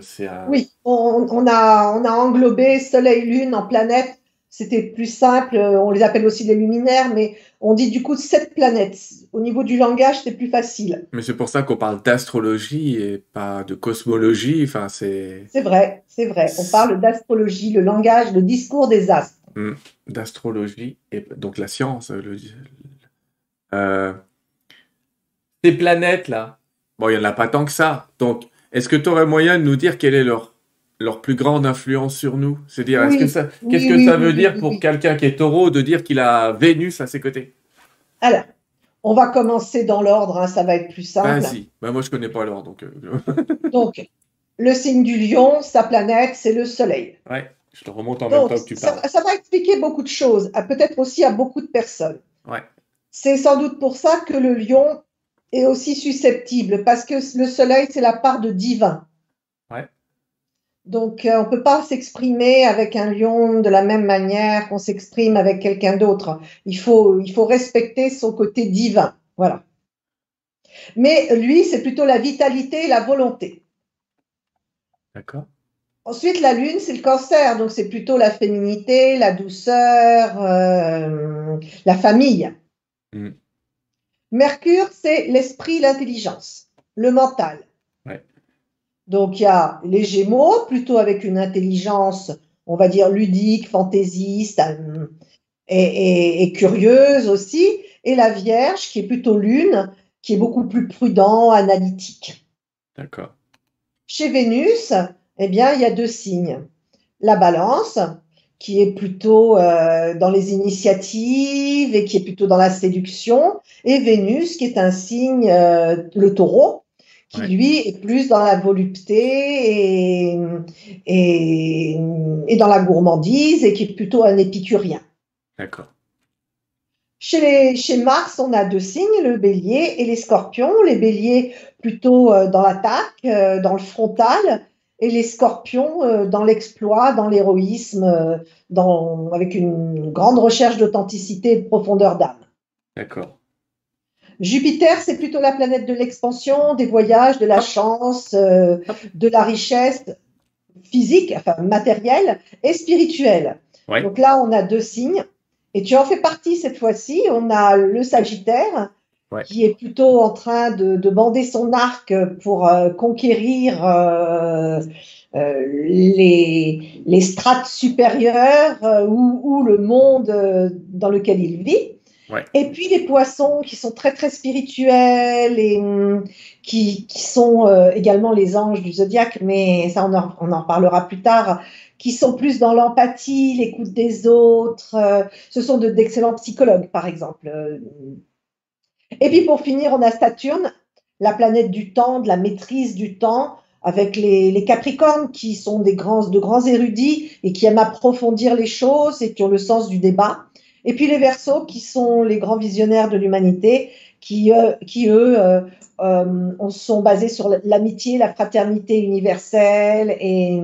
c'est Oui, on, on, a, on a englobé Soleil, Lune en planète c'était plus simple. On les appelle aussi les luminaires, mais on dit du coup sept planètes. Au niveau du langage, c'est plus facile. Mais c'est pour ça qu'on parle d'astrologie et pas de cosmologie. Enfin, c'est. C'est vrai, c'est vrai. On parle d'astrologie, le langage, le discours des astres. Hmm. D'astrologie et donc la science. Le... Euh, ces planètes là. Bon, il y en a pas tant que ça. Donc, est-ce que tu aurais moyen de nous dire quelle est leur leur plus grande influence sur nous C'est-à-dire, ce que ça, qu'est-ce que ça veut dire pour quelqu'un qui est taureau de dire qu'il a Vénus à ses côtés? Alors, on va commencer dans l'ordre, hein, ça va être plus simple. Vas-y, bah, moi je connais pas l'ordre. Donc, euh, donc, le signe du lion, sa planète, c'est le soleil. Ouais, je te remonte en même temps que tu parles. Ça, va expliquer beaucoup de choses, peut-être aussi à beaucoup de personnes. Ouais. C'est sans doute pour ça que le lion est aussi susceptible, parce que le soleil, c'est la part de divin. Donc, euh, on ne peut pas s'exprimer avec un lion de la même manière qu'on s'exprime avec quelqu'un d'autre. Il faut, il faut respecter son côté divin. Voilà. Mais lui, c'est plutôt la vitalité et la volonté. D'accord. Ensuite, la lune, c'est le cancer. Donc, c'est plutôt la féminité, la douceur, euh, la famille. Hmm. Mercure, c'est l'esprit, l'intelligence, le mental. Donc il y a les Gémeaux, plutôt avec une intelligence, on va dire ludique, fantaisiste euh, et, curieuse aussi, et la Vierge qui est plutôt lune, qui est beaucoup plus prudent, analytique. D'accord. Chez Vénus, eh bien, il y a deux signes. La balance, qui est plutôt euh, dans les initiatives et qui est plutôt dans la séduction, et Vénus, qui est un signe, euh, le taureau, qui lui est plus dans la volupté et, et, dans la gourmandise et qui est plutôt un épicurien. D'accord. Chez, chez Mars, on a deux signes, le bélier et les scorpions. Les béliers plutôt euh, dans l'attaque, euh, dans le frontal, et les scorpions euh, dans l'exploit, dans l'héroïsme, avec une grande recherche d'authenticité et de profondeur d'âme. D'accord. Jupiter, c'est plutôt la planète de l'expansion, des voyages, de la chance, euh, de la richesse physique, enfin matérielle et spirituelle. Donc là, on a deux signes. Et tu en fais partie cette fois-ci. On a le Sagittaire, qui est plutôt en train de, bander son arc pour euh, conquérir euh, les, strates supérieures ou, ou, le monde dans lequel il vit. Et puis les poissons qui sont très très spirituels et hum, qui, sont euh, également les anges du zodiaque, mais ça on en, on en parlera plus tard, qui sont plus dans l'empathie, l'écoute des autres. Euh, ce sont d'excellents psychologues par exemple. Et puis pour finir, on a Saturne, la planète du temps, de la maîtrise du temps, avec les, les, Capricornes qui sont des grands, de grands érudits et qui aiment approfondir les choses et qui ont le sens du débat. Et puis les Verseaux, qui sont les grands visionnaires de l'humanité, qui, euh, qui eux euh, euh, sont basés sur l'amitié, la fraternité universelle et,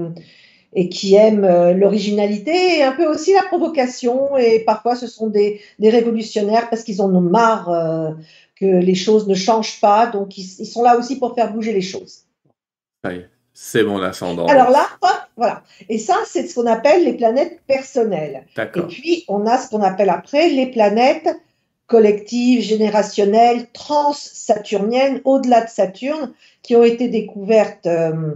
et qui aiment l'originalité et un peu aussi la provocation. Et parfois, ce sont des, des révolutionnaires parce qu'ils en ont marre que les choses ne changent pas. Donc, ils, ils, sont là aussi pour faire bouger les choses. Oui. C'est mon ascendant. Alors là, voilà. Et ça, c'est ce qu'on appelle les planètes personnelles. Et puis, on a ce qu'on appelle après les planètes collectives, générationnelles, trans-saturniennes, au-delà de Saturne, qui ont été découvertes euh,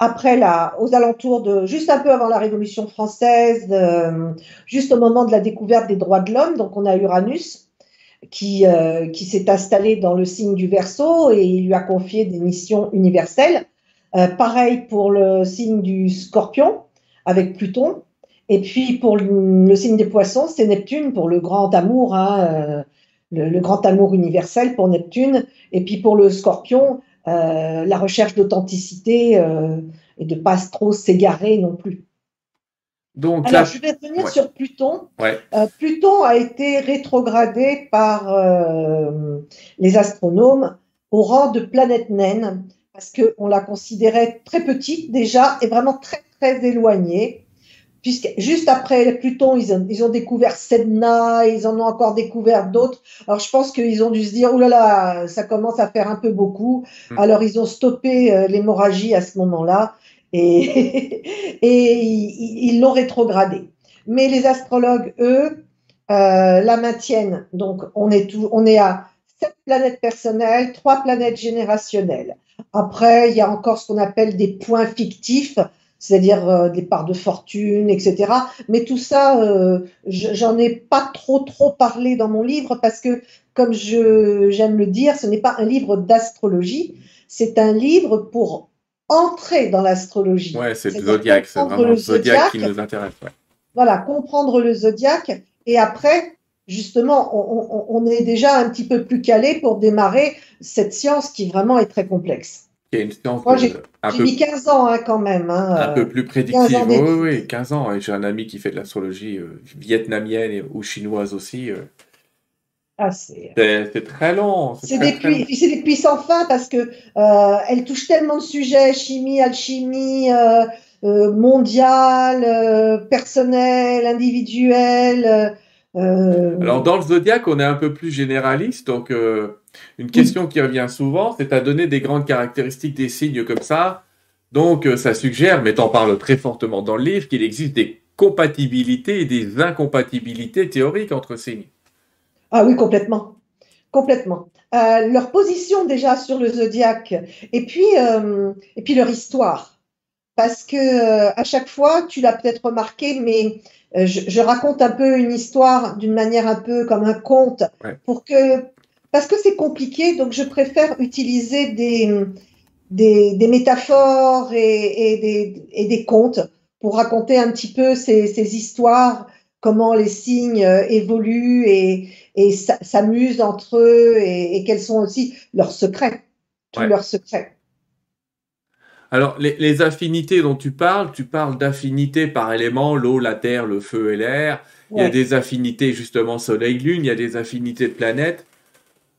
après la, aux alentours de, juste un peu avant la Révolution française, euh, juste au moment de la découverte des droits de l'homme. Donc, on a Uranus qui, euh, qui s'est installé dans le signe du Verseau et il lui a confié des missions universelles. Euh, pareil pour le signe du scorpion avec Pluton. Et puis pour le, signe des poissons, c'est Neptune pour le grand amour, hein, euh, le, grand amour universel pour Neptune. Et puis pour le scorpion, euh, la recherche d'authenticité et de pas trop s'égarer non plus. Donc, Alors, je vais revenir sur Pluton. Pluton a été rétrogradé par les astronomes au rang de planète naine parce qu'on la considérait très petite déjà et vraiment très très éloignée. Puisque juste après Pluton, ils ont, ils ont découvert Sedna, ils en ont encore découvert d'autres. Alors je pense qu'ils ont dû se dire, oh là là, ça commence à faire un peu beaucoup. Hmm. Alors ils ont stoppé euh, l'hémorragie à ce moment-là et, et ils l'ont rétrogradé. Mais les astrologues, eux, euh, la maintiennent. Donc, on est, tout, on est à sept planètes personnelles, trois planètes générationnelles. Après, il y a encore ce qu'on appelle des points fictifs, c'est-à-dire euh, des parts de fortune, etc. Mais tout ça, euh, j'en ai pas trop trop parlé dans mon livre parce que, comme je j'aime le dire, ce n'est pas un livre d'astrologie, c'est un livre pour entrer dans l'astrologie. Ouais, c'est le zodiaque, c'est vraiment le zodiaque qui nous intéresse. Voilà, comprendre le zodiaque et après, justement, on, on, est déjà un petit peu plus calé pour démarrer cette science qui vraiment est très complexe. une science Moi, j'ai mis 15 ans hein, quand même. Hein, un peu plus prédictive. Oui, oui, 15 ans. J'ai un ami qui fait de l'astrologie euh, vietnamienne ou chinoise aussi. Euh. Ah, euh, c'est très long. C'est des, puits, des puits sans fin parce que euh, elle touche tellement de sujets chimie, alchimie, euh, euh mondiale, euh. Alors dans le zodiaque, on est un peu plus généraliste, donc une question qui revient souvent, c'est à donner des grandes caractéristiques des signes comme ça. Donc ça suggère, mais t'en parles très fortement dans le livre, qu'il existe des compatibilités et des incompatibilités théoriques entre signes. Ah oui, complètement. Complètement. Euh, leur position déjà sur le zodiaque et puis, euh, et puis leur histoire. Parce que euh, à chaque fois, tu l'as peut-être remarqué, mais je, raconte un peu une histoire d'une manière un peu comme un conte pour que parce que c'est compliqué, donc je préfère utiliser des, des, métaphores et, des, et, des, contes pour raconter un petit peu ces, ces histoires, comment les signes évoluent et, et s'amusent entre eux et, quels sont aussi leurs secrets, tous leurs secrets. Alors, les, affinités dont tu parles, tu parles d'affinités par élément, l'eau, la terre, le feu et l'air. Il y a des affinités justement soleil-lune, il y a des affinités de planètes.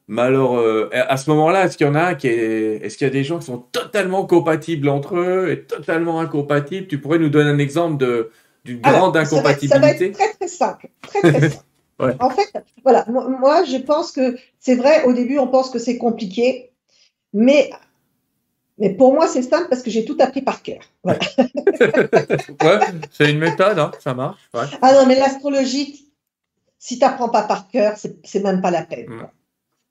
Mais alors, euh, à ce moment-là, est-ce qu'il y en a un qui est, est-ce qu'il y a des gens qui sont totalement compatibles entre eux et totalement incompatibles? Tu pourrais nous donner un exemple de d'une grande incompatibilité ça va, être très très simple, très très simple. En fait, voilà, moi, je pense que c'est vrai, au début, on pense que c'est compliqué, mais, mais pour moi, c'est simple parce que j'ai tout appris par cœur. ouais, c'est une méthode, hein, ça marche. Ah non, mais l'astrologie, si tu n'apprends pas par cœur, c'est même pas la peine.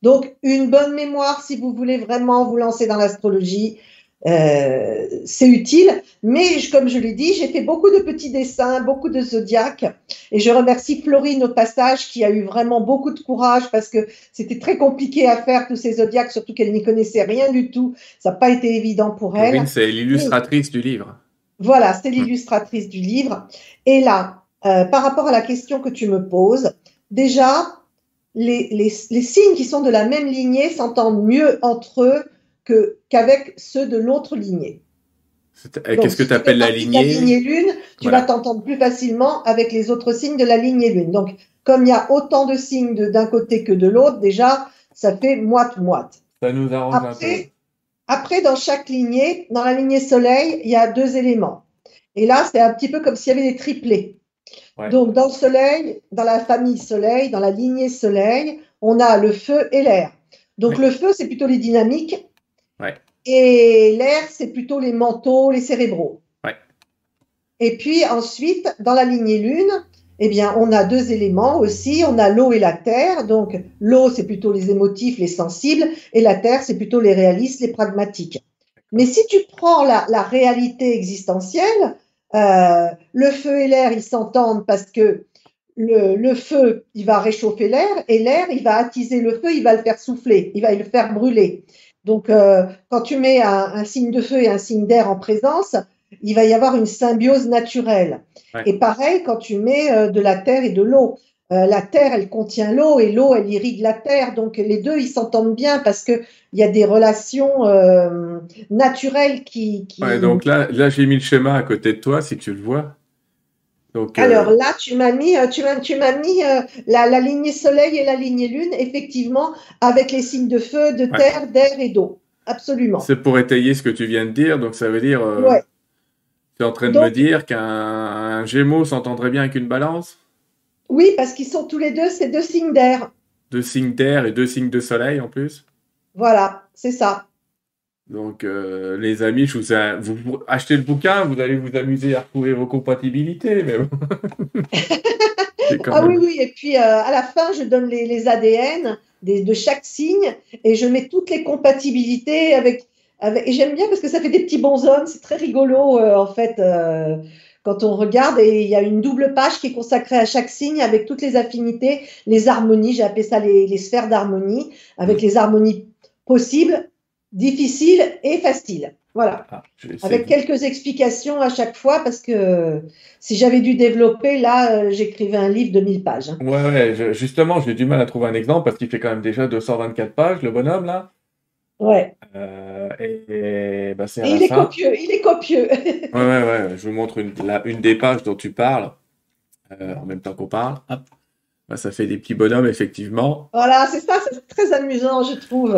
Donc, une bonne mémoire, si vous voulez vraiment vous lancer dans l'astrologie, euh, c'est utile, mais comme je l'ai dit, j'ai fait beaucoup de petits dessins, beaucoup de zodiaques, et je remercie Florine au passage qui a eu vraiment beaucoup de courage parce que c'était très compliqué à faire tous ces zodiaques, surtout qu'elle n'y connaissait rien du tout. Ça n'a pas été évident pour elle. Florine, c'est l'illustratrice du livre. Voilà, c'est l'illustratrice du livre. Et là, euh, par rapport à la question que tu me poses, déjà, les, les, les signes qui sont de la même lignée s'entendent mieux entre eux que, qu'avec ceux de l'autre lignée. Qu'est-ce que tu appelles la lignée La lignée lune, tu vas t'entendre plus facilement avec les autres signes de la lignée lune. Donc, comme il y a autant de signes d'un côté que de l'autre, déjà, ça fait moite-moite. Ça nous arrange après, un peu. Après, dans chaque lignée, dans la lignée soleil, il y a deux éléments. Et là, c'est un petit peu comme s'il y avait des triplés. Donc, dans le soleil, dans la famille soleil, dans la lignée soleil, on a le feu et l'air. Donc, le feu, c'est plutôt les dynamiques. Et l'air, c'est plutôt les mentaux, les cérébraux. Et puis ensuite, dans la lignée lune, eh bien, on a deux éléments aussi. On a l'eau et la terre. Donc, l'eau, c'est plutôt les émotifs, les sensibles, et la terre, c'est plutôt les réalistes, les pragmatiques. Mais si tu prends la, réalité existentielle, euh, le feu et l'air, ils s'entendent parce que le, le, feu, il va réchauffer l'air, et l'air, il va attiser le feu, il va le faire souffler, il va le faire brûler. Donc, euh, quand tu mets un, signe de feu et un signe d'air en présence, il va y avoir une symbiose naturelle. Et pareil, quand tu mets euh, de la terre et de l'eau. Euh, la terre, elle contient l'eau et l'eau, elle irrigue la terre. Donc, les deux, ils s'entendent bien parce qu'il y a des relations naturelles qui. qui... Ouais, donc là, là j'ai mis le schéma à côté de toi, si tu le vois. Donc, Alors là, tu m'as mis, tu m'as, tu m'as mis la, la, lignée soleil et la lignée lune, effectivement, avec les signes de feu, de terre, d'air et d'eau. Absolument. C'est pour étayer ce que tu viens de dire, donc ça veut dire. Euh, Tu es en train de me dire qu'un Gémeaux s'entendrait bien avec une Balance? Oui, parce qu'ils sont tous les deux, c'est deux signes d'air. Deux signes d'air et deux signes de soleil en plus? Voilà, c'est ça. Donc, euh, les amis, je vous, achetez le bouquin, vous allez vous amuser à retrouver vos compatibilités. Mais bon. Ah même- oui, oui. Et puis, euh, à la fin, je donne les, les ADN des- de chaque signe et je mets toutes les compatibilités avec. avec et j'aime bien parce que ça fait des petits bonshommes. C'est très rigolo, euh, en fait, quand on regarde. Et il y a une double page qui est consacrée à chaque signe avec toutes les affinités, les harmonies. J'ai appelé ça les, les sphères d'harmonie, avec les harmonies possibles, difficiles et faciles. Voilà. Ah, Avec quelques explications à chaque fois, parce que si j'avais dû développer, là, euh, j'écrivais un livre de 1000 pages. hein. Ouais, ouais, je- justement, j'ai du mal à trouver un exemple parce qu'il fait quand même déjà 224 pages, le bonhomme, là. Ouais. Euh, et, et, bah, la il est copieux, il est copieux. Ouais, ouais, ouais, je vous montre une, la- une des pages dont tu parles, euh, en même temps qu'on parle. Hop. Bah, ça fait des petits bonhommes, effectivement. Voilà, c'est ça, c'est très amusant, je trouve.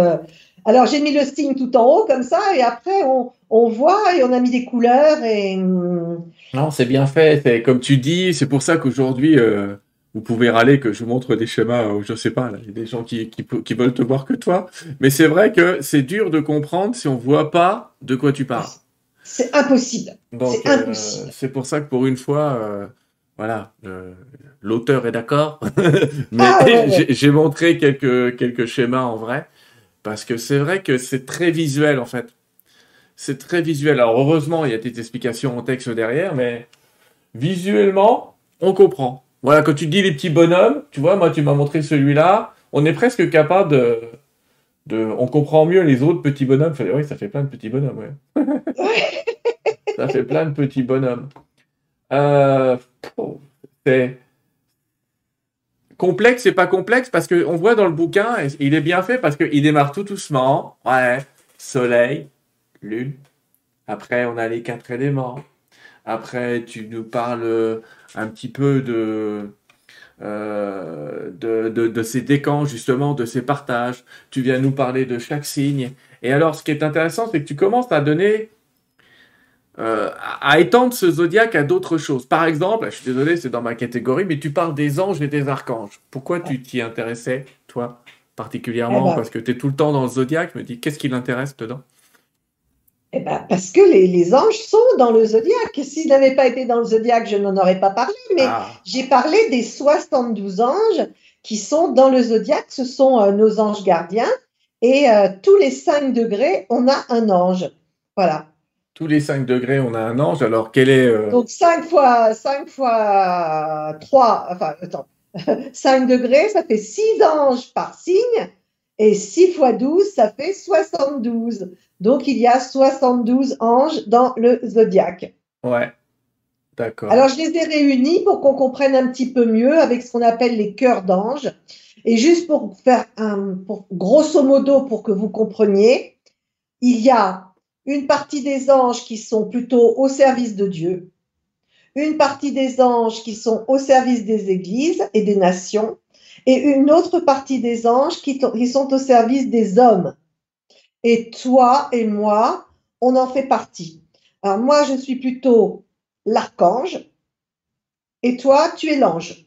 Alors, j'ai mis le signe tout en haut, comme ça, et après, on, on voit et on a mis des couleurs. Et hum, Non, c'est bien fait. C'est comme tu dis, c'est pour ça qu'aujourd'hui, euh, vous pouvez râler que je vous montre des schémas, euh, je sais pas, il y a des gens qui, qui, qui veulent te voir que toi. Mais c'est vrai que c'est dur de comprendre si on voit pas de quoi tu parles. c'est impossible. C'est euh, impossible. c'est pour ça que pour une fois, euh, voilà, euh, l'auteur est d'accord, mais Ah, ouais, ouais. j'ai- j'ai montré quelques, quelques schémas en vrai, parce que c'est vrai que c'est très visuel en fait. C'est très visuel. Alors heureusement, il y a des explications en texte derrière, mais visuellement, on comprend. Voilà, quand tu dis les petits bonhommes, tu vois, moi tu m'as montré celui-là, on est presque capable de, de, on comprend mieux les autres petits bonhommes. Oui, ça fait plein de petits bonhommes, ouais. Ça fait plein de petits bonhommes. Euh, c'est complexe, c'est pas complexe parce que on voit dans le bouquin, et il est bien fait parce qu'il démarre tout doucement. Ouais, soleil, lune. Après, on a les quatre éléments. Après, tu nous parles euh, un petit peu euh, de, de, de ces décans, justement, de ces partages. Tu viens nous parler de chaque signe. Et alors, ce qui est intéressant, c'est que tu commences à donner euh, à, étendre ce zodiaque à d'autres choses. Par exemple, je suis désolé, c'est dans ma catégorie, mais tu parles des anges et des archanges. Pourquoi tu t'y intéressais, toi, particulièrement? Eh ben. Parce que tu es tout le temps dans le zodiaque. Je me dis, qu'est-ce qui l'intéresse dedans? Eh ben, parce que les, les anges sont dans le zodiaque. S'ils n'avaient pas été dans le zodiaque, je n'en aurais pas parlé. Mais Ah, j'ai parlé des 72 anges qui sont dans le zodiaque. Ce sont euh, nos anges gardiens. Et euh, tous les 5 degrés, on a un ange. Voilà. Tous les 5 degrés, on a un ange. Alors, quel est. euh, Donc 5 fois, 5 fois 3, enfin, attends, 5 degrés, ça fait 6 anges par signe. Et 6 fois 12, ça fait 72. Donc il y a 72 anges dans le zodiaque. Ouais. D'accord. Alors, je les ai réunis pour qu'on comprenne un petit peu mieux avec ce qu'on appelle les cœurs d'anges. Et juste pour faire un, pour, grosso modo, pour que vous compreniez, il y a une partie des anges qui sont plutôt au service de Dieu, une partie des anges qui sont au service des églises et des nations, et une autre partie des anges qui, sont au service des hommes. Et toi et moi, on en fait partie. Alors moi, je suis plutôt l'archange, et toi, tu es l'ange.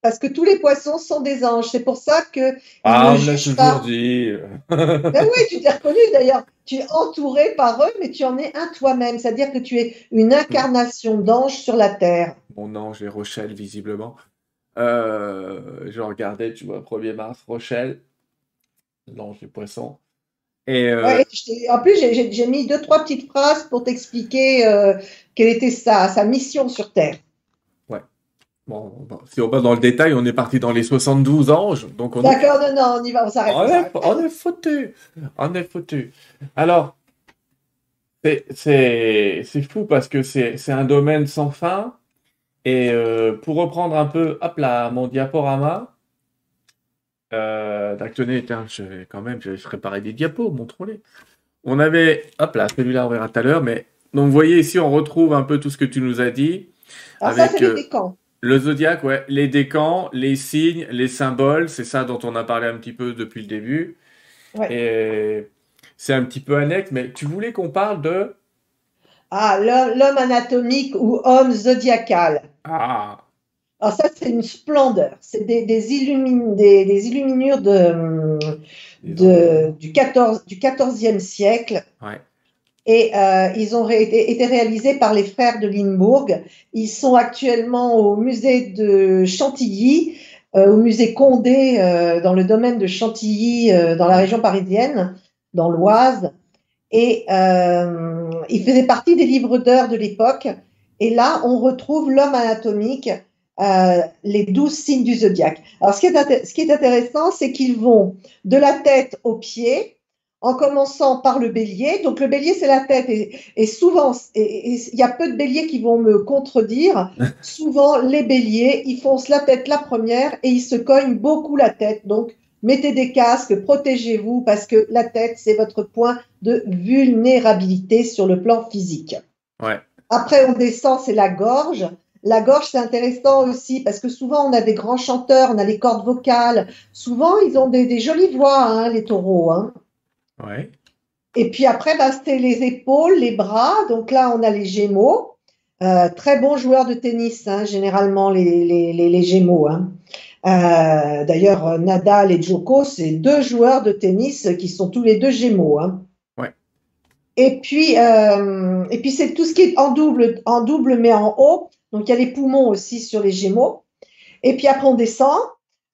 Parce que tous les poissons sont des anges. C'est pour ça que ils Ah, ne on l'a toujours pas. dit. Ben oui, tu t'es reconnu d'ailleurs. Tu es entouré par eux, mais tu en es un toi-même. C'est-à-dire que tu es une incarnation d'ange sur la terre. Mon ange est Rochelle, visiblement. Euh, je regardais, tu vois, 1er mars, Rochelle, l'ange du poisson. Et euh, Ouais, en plus, j'ai- mis deux, trois petites phrases pour t'expliquer euh, quelle était sa, sa mission sur Terre. Bon, bon, si on va dans le détail, on est parti dans les 72 anges. Donc on est, D'accord, non, non, on y va, on s'arrête. on est, on est foutu. On est foutu. Alors, c'est, c'est, c'est fou parce que c'est, c'est un domaine sans fin. Et euh, pour reprendre un peu, hop là, mon diaporama. Euh, vais quand même, je vais préparer des diapos, montrons-les. On avait, hop là, celui-là on verra tout à l'heure, mais donc vous voyez ici, on retrouve un peu tout ce que tu nous as dit. Alors ça, avec, c'est euh, les décans. Le zodiaque, ouais, les décans, les signes, les symboles, c'est ça dont on a parlé un petit peu depuis le début. Ouais. Et c'est un petit peu annexe, mais tu voulais qu'on parle de... Ah, l'homme anatomique ou homme zodiacal. Ah, Alors ça, c'est une splendeur. C'est des, des, illumin- des, des illuminures de, de, du, 14, du 14e siècle. Ouais. Et euh, ils ont été, réalisés par les frères de Limbourg. Ils sont actuellement au musée de Chantilly, euh, au musée Condé, euh, dans le domaine de Chantilly, euh, dans la région parisienne, dans l'Oise. Et euh, ils faisaient partie des livres d'heures de l'époque. Et là, on retrouve l'homme anatomique, euh, les douze signes du zodiaque. Alors, ce qui est, ce qui est intéressant, c'est qu'ils vont de la tête aux pieds, en commençant par le bélier. Donc, le bélier, c'est la tête. Et, et souvent, il y a peu de béliers qui vont me contredire. souvent, les béliers, ils foncent la tête la première et ils se cognent beaucoup la tête. Donc, mettez des casques, protégez-vous parce que la tête, c'est votre point de vulnérabilité sur le plan physique. Ouais. Après, on descend, c'est la gorge. La gorge, c'est intéressant aussi parce que souvent, on a des grands chanteurs, on a les cordes vocales. Souvent, ils ont des, des jolies voix, hein, les taureaux. Hein. Ouais. Et puis après, bah, c'est les épaules, les bras. Donc là, on a les gémeaux. Euh, très bons joueurs de tennis, hein, généralement, les, les, les, les gémeaux. Hein. Euh, D'ailleurs, Nadal et Djoko, c'est deux joueurs de tennis qui sont tous les deux gémeaux. Hein. Ouais. Et puis, euh, et puis c'est tout ce qui est en double, en double mais en haut. Donc il y a les poumons aussi sur les gémeaux. Et puis après on descend.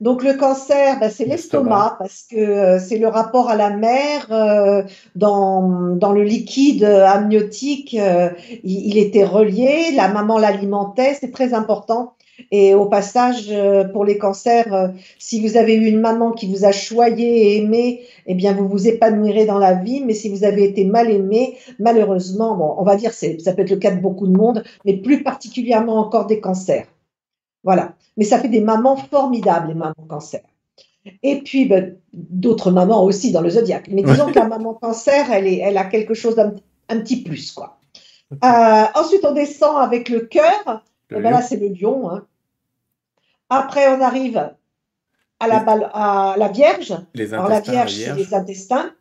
Donc le cancer, ben, c'est l'estomac parce que euh, c'est le rapport à la mer euh, dans, dans le liquide amniotique. Euh, il, il, était relié, la maman l'alimentait, c'est très important. Et au passage, euh, pour les cancers, euh, si vous avez eu une maman qui vous a choyé et aimé, eh bien, vous vous épanouirez dans la vie. Mais si vous avez été mal aimé, malheureusement, bon, on va dire, c'est, ça peut être le cas de beaucoup de monde, mais plus particulièrement encore des cancers. Voilà. Mais ça fait des mamans formidables, les mamans cancer. Et puis, ben, d'autres mamans aussi dans le zodiaque. Mais disons que la maman cancer, elle, est, elle a quelque chose d'un un petit plus, quoi. Euh, ensuite, on descend avec le cœur. Et ben là, c'est le lion. Hein. Après, on arrive à la, à la Vierge. Les Alors, la Vierge, c'est les intestins.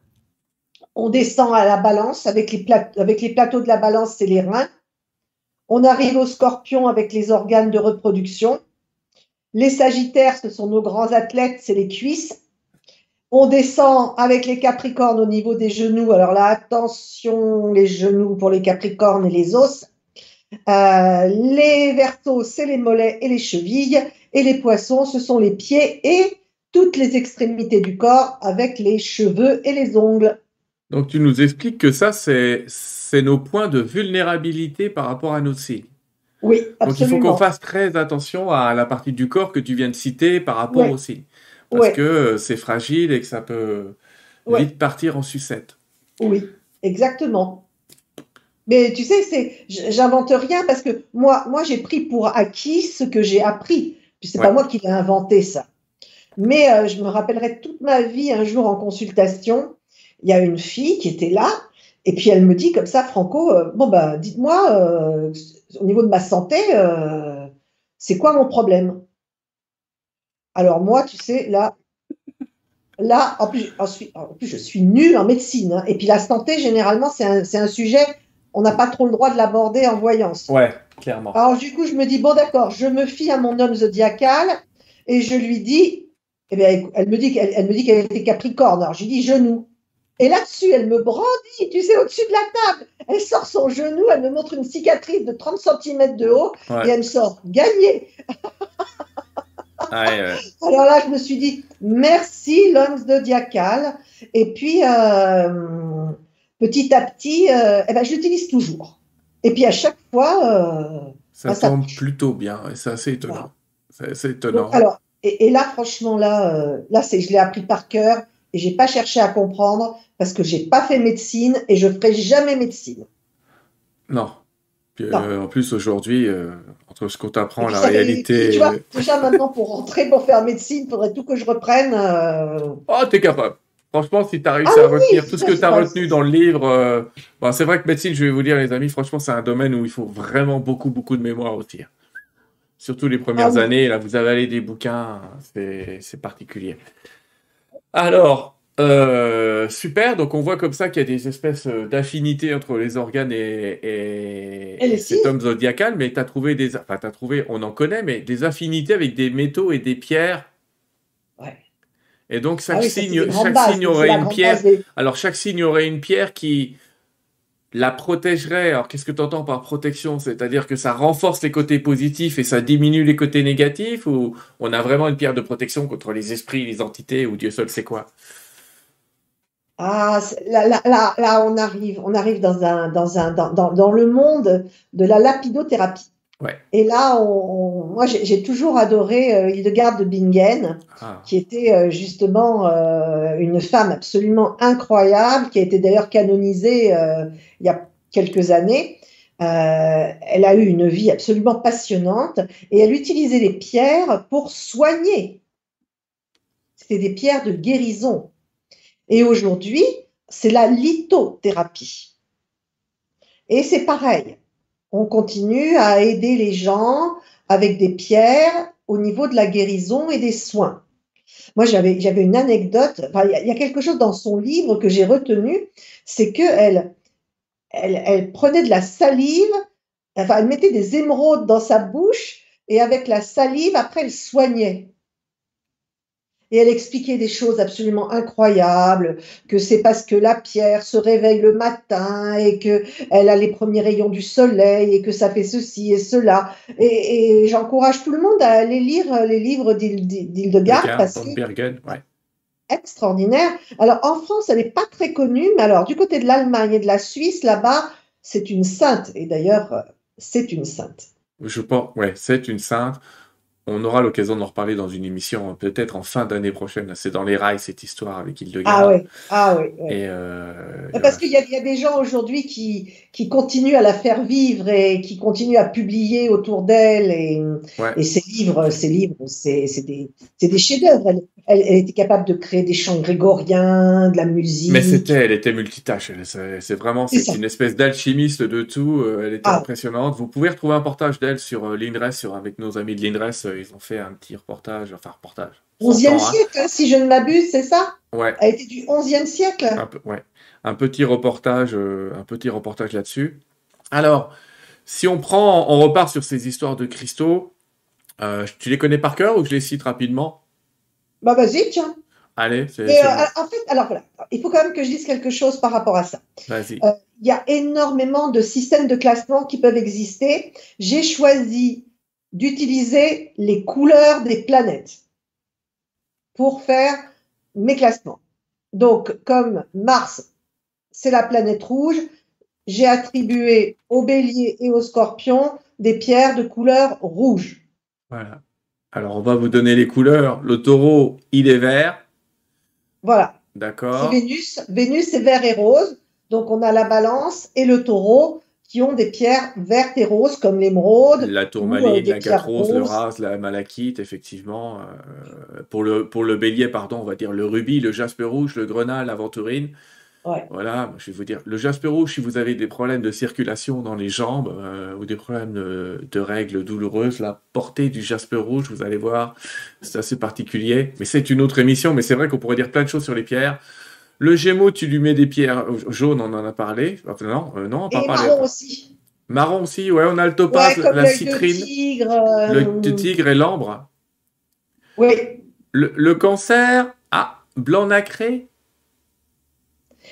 On descend à la balance avec les, avec les plateaux de la balance, c'est les reins. On arrive au scorpion avec les organes de reproduction. Les sagittaires, ce sont nos grands athlètes, c'est les cuisses. On descend avec les capricornes au niveau des genoux. Alors là, attention, les genoux pour les capricornes et les os. Euh, les verteaux, c'est les mollets et les chevilles. Et les poissons, ce sont les pieds et toutes les extrémités du corps avec les cheveux et les ongles. Donc tu nous expliques que ça, c'est nos points de vulnérabilité par rapport à nos signes. Oui, absolument. Donc il faut qu'on fasse très attention à la partie du corps que tu viens de citer par rapport Ouais. aux signes. Parce Ouais. que euh, c'est fragile et que ça peut Ouais. vite partir en sucette. Oui, exactement. Mais tu sais, c'est, j'invente rien parce que moi, moi, j'ai pris pour acquis ce que j'ai appris. Puis c'est pas moi qui l'ai inventé ça. Mais euh, je me rappellerai toute ma vie un jour en consultation, il y a une fille qui était là et puis elle me dit comme ça, Franco, euh, bon bah dites-moi euh, au niveau de ma santé, euh, c'est quoi mon problème? Alors moi, tu sais, là, Là, en plus, en suis- en plus, je suis nulle en médecine. hein. Et puis la santé, généralement, c'est un, un sujet, on n'a pas trop le droit de l'aborder en voyance. Ouais, clairement. Alors du coup, je me dis, bon d'accord, je me fie à mon homme zodiacal et je lui dis, eh bien, elle me dit qu'elle elle me dit qu'elle était capricorne. Alors je lui dis genou. Et là-dessus, elle me brandit, tu sais, au-dessus de la table. Elle sort son genou, elle me montre une cicatrice de 30 cm de haut et elle me sort gagné. Ouais, ouais. Alors là, je me suis dit, merci l'homme zodiacal. Et puis, euh, petit à petit, euh, eh ben, je l'utilise toujours. Et puis, à chaque fois, euh, Ça Ah, ça tombe plutôt bien et c'est assez étonnant. Voilà. C'est étonnant. donc, alors, et, et là, franchement, là, euh, là, c'est, je l'ai appris par cœur et j'ai pas cherché à comprendre parce que j'ai pas fait médecine et je ferai jamais médecine. Non. Puis, Non. euh, en plus, aujourd'hui, euh, entre ce qu'on t'apprend, la réalité. Tu vois, déjà maintenant, pour rentrer, pour faire médecine, il faudrait tout que je reprenne. euh, Oh, t'es capable. Franchement, si tu as réussi Ah à retenir tout ce que tu as retenu dans le livre, euh, bon, c'est vrai que médecine, je vais vous dire, les amis, franchement, c'est un domaine où il faut vraiment beaucoup, beaucoup de mémoire aussi. hein. Surtout les premières Ah oui. années, là, vous avalez des bouquins, c'est particulier. Alors, euh, super, donc on voit comme ça qu'il y a des espèces euh, d'affinités entre les organes et, et, Et les cet homme zodiacal, mais tu as trouvé des, enfin, t'as trouvé, on en connaît, mais des affinités avec des métaux et des pierres ouais. Et donc chaque Ah oui, signe, chaque base, aurait une pierre. des- Alors chaque signe aurait une pierre qui la protégerait. Alors qu'est-ce que tu entends par protection? C'est-à-dire que ça renforce les côtés positifs et ça diminue les côtés négatifs? Ou on a vraiment une pierre de protection contre les esprits, les entités ou Dieu seul sait quoi? Ah, là, là, là, là, on arrive, on arrive dans un, dans un, dans le monde de la lapidothérapie. Ouais. Et là, on, moi, j'ai toujours adoré euh, Hildegarde de Bingen, Ah, qui était euh, justement euh, une femme absolument incroyable, qui a été d'ailleurs canonisée euh, il y a quelques années. Elle a eu une vie absolument passionnante et elle utilisait les pierres pour soigner. C'était des pierres de guérison. Et aujourd'hui, c'est la lithothérapie. Et c'est pareil. On continue à aider les gens avec des pierres au niveau de la guérison et des soins. Moi, j'avais, une anecdote. Il y, a- quelque chose dans son livre que j'ai retenu, c'est que elle, elle, prenait de la salive, elle mettait des émeraudes dans sa bouche et avec la salive, après, elle soignait. Et elle expliquait des choses absolument incroyables, que c'est parce que la pierre se réveille le matin et que elle a les premiers rayons du soleil et que ça fait ceci et cela. Et, et j'encourage tout le monde à aller lire les livres d'Hil- d'Hildegard parce que ouais. extraordinaire. Alors en France, elle n'est pas très connue, mais alors du côté de l'Allemagne et de la Suisse, là-bas, c'est une sainte. Et d'ailleurs, euh, c'est une sainte. Je pense, ouais, c'est une sainte. On aura l'occasion d'en reparler dans une émission, peut-être en fin d'année prochaine. C'est dans les rails, cette histoire avec Hildegarde. Ah ouais, ah ouais. ouais. Et, euh, Parce qu'il y, a- il y a des gens aujourd'hui qui, qui continuent à la faire vivre et qui continuent à publier autour d'elle. Et, Ouais. et ses livres, ses livres, c'est c'est des, c'est des chefs-d'œuvre. Elle, elle, elle était capable de créer des chants grégoriens, de la musique. Mais c'était, elle était multitâche. C'est vraiment, C'est une espèce d'alchimiste de tout. euh, Elle était Ah. impressionnante. Vous pouvez retrouver un reportage d'elle sur euh, l'INRES, sur, avec nos amis de l'INRES. euh, Ils ont fait un petit reportage, enfin reportage. 11e Longtemps, hein. siècle, hein, si je ne m'abuse, c'est ça? Ouais, Elle était du 11e siècle. un peu, ouais. Un petit reportage, euh, un petit reportage là-dessus. Alors, si on prend, on repart sur ces histoires de cristaux. euh, tu les connais par cœur ou je les cite rapidement? Bah vas-y, tiens. Allez, c'est, euh, en fait, alors voilà, il faut quand même que je dise quelque chose par rapport à ça. Vas-y. Euh, il y a énormément de systèmes de classement qui peuvent exister. J'ai choisi d'utiliser les couleurs des planètes pour faire mes classements. Donc, comme Mars, c'est la planète rouge, j'ai attribué au bélier et au scorpion des pierres de couleur rouge. Voilà. Alors, on va vous donner les couleurs. Le taureau, il est vert. Voilà. C'est D'accord. Vénus. Vénus, c'est vert et rose. Donc, on a la balance et le taureau qui ont des pierres vertes et roses comme l'émeraude. La Ou, euh, tourmaline, des la gatrose, le rase, la malachite, effectivement. Euh, pour, le, pour le bélier, pardon, on va dire le rubis, le jaspe rouge, le grenat, l'aventurine. Ouais. Voilà, je vais vous dire, le jaspe rouge, si vous avez des problèmes de circulation dans les jambes euh, ou des problèmes de, de règles douloureuses, la portée du jaspe rouge, vous allez voir, c'est assez particulier. Mais c'est une autre émission, mais c'est vrai qu'on pourrait dire plein de choses sur les pierres. Le gémeau, tu lui mets des pierres euh, jaunes, on en a parlé. Enfin, non, euh, non, on Et va parler. marron aussi. Marron aussi, ouais, on a le topaz, Ouais, la citrine, tigre. euh, le de tigre et l'ambre. Oui. Le, le cancer, ah, blanc nacré.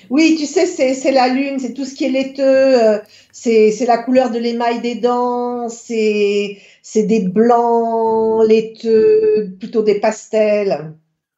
Oui, tu sais, c'est la lune, c'est tout ce qui est laiteux, euh, c'est la couleur de l'émail des dents, c'est des blancs laiteux, plutôt des pastels.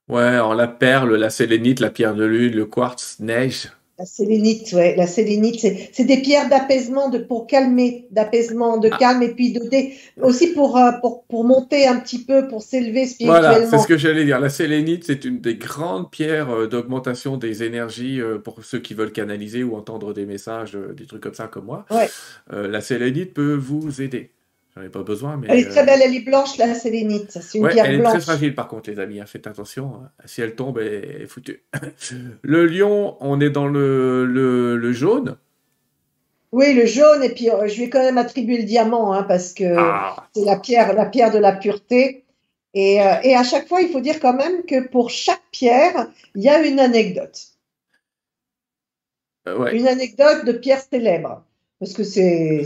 Ouais, la perle, la sélénite, la pierre de lune, le quartz, neige. La sélénite, ouais, la sélénite, c'est des pierres d'apaisement, de pour calmer, d'apaisement, de Ah. calme, et puis de dé- aussi pour, euh, pour pour monter un petit peu, pour s'élever Voilà, c'est spirituellement. ce que j'allais dire. La sélénite, c'est une des grandes pierres euh, d'augmentation des énergies euh, pour ceux qui veulent canaliser ou entendre des messages, des trucs comme ça comme moi. Ouais. Euh, la sélénite peut vous aider. J'en ai pas besoin, mais Elle est euh, très belle, elle est blanche, la sélénite. C'est une Ouais, pierre elle est très blanche. fragile par contre, les amis. hein, Faites attention. hein. Si elle tombe, elle est foutue. Le lion, on est dans le, le, le jaune. Oui, le jaune, et puis euh, je lui ai quand même attribué le diamant, hein, parce que Ah, c'est la pierre, la pierre de la pureté. Et, euh, et à chaque fois, il faut dire quand même que pour chaque pierre, il y a une anecdote. euh, ouais. Une anecdote de pierre célèbre. Parce que c'est,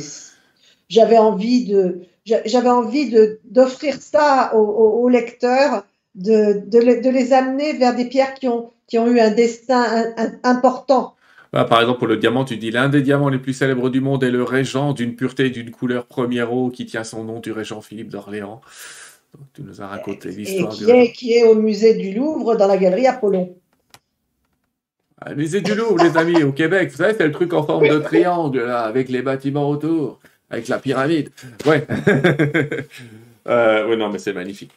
j'avais envie de, j'a- j'avais envie de, d'offrir ça aux, lecteurs, de, de, les, de, les amener vers des pierres qui ont, qui ont eu un destin important. Bah, par exemple, pour le diamant, tu dis l'un des diamants les plus célèbres du monde est le régent d'une pureté et d'une couleur première eau qui tient son nom du régent Philippe d'Orléans. Tu nous as raconté l'histoire. Qui, est, qui est au musée du Louvre dans la galerie Apollon. Ah, le musée du Louvre, les amis, au Québec. Vous savez, c'est le truc en forme de triangle, là, avec les bâtiments autour, avec la pyramide. Ouais. euh, ouais, non, mais c'est magnifique.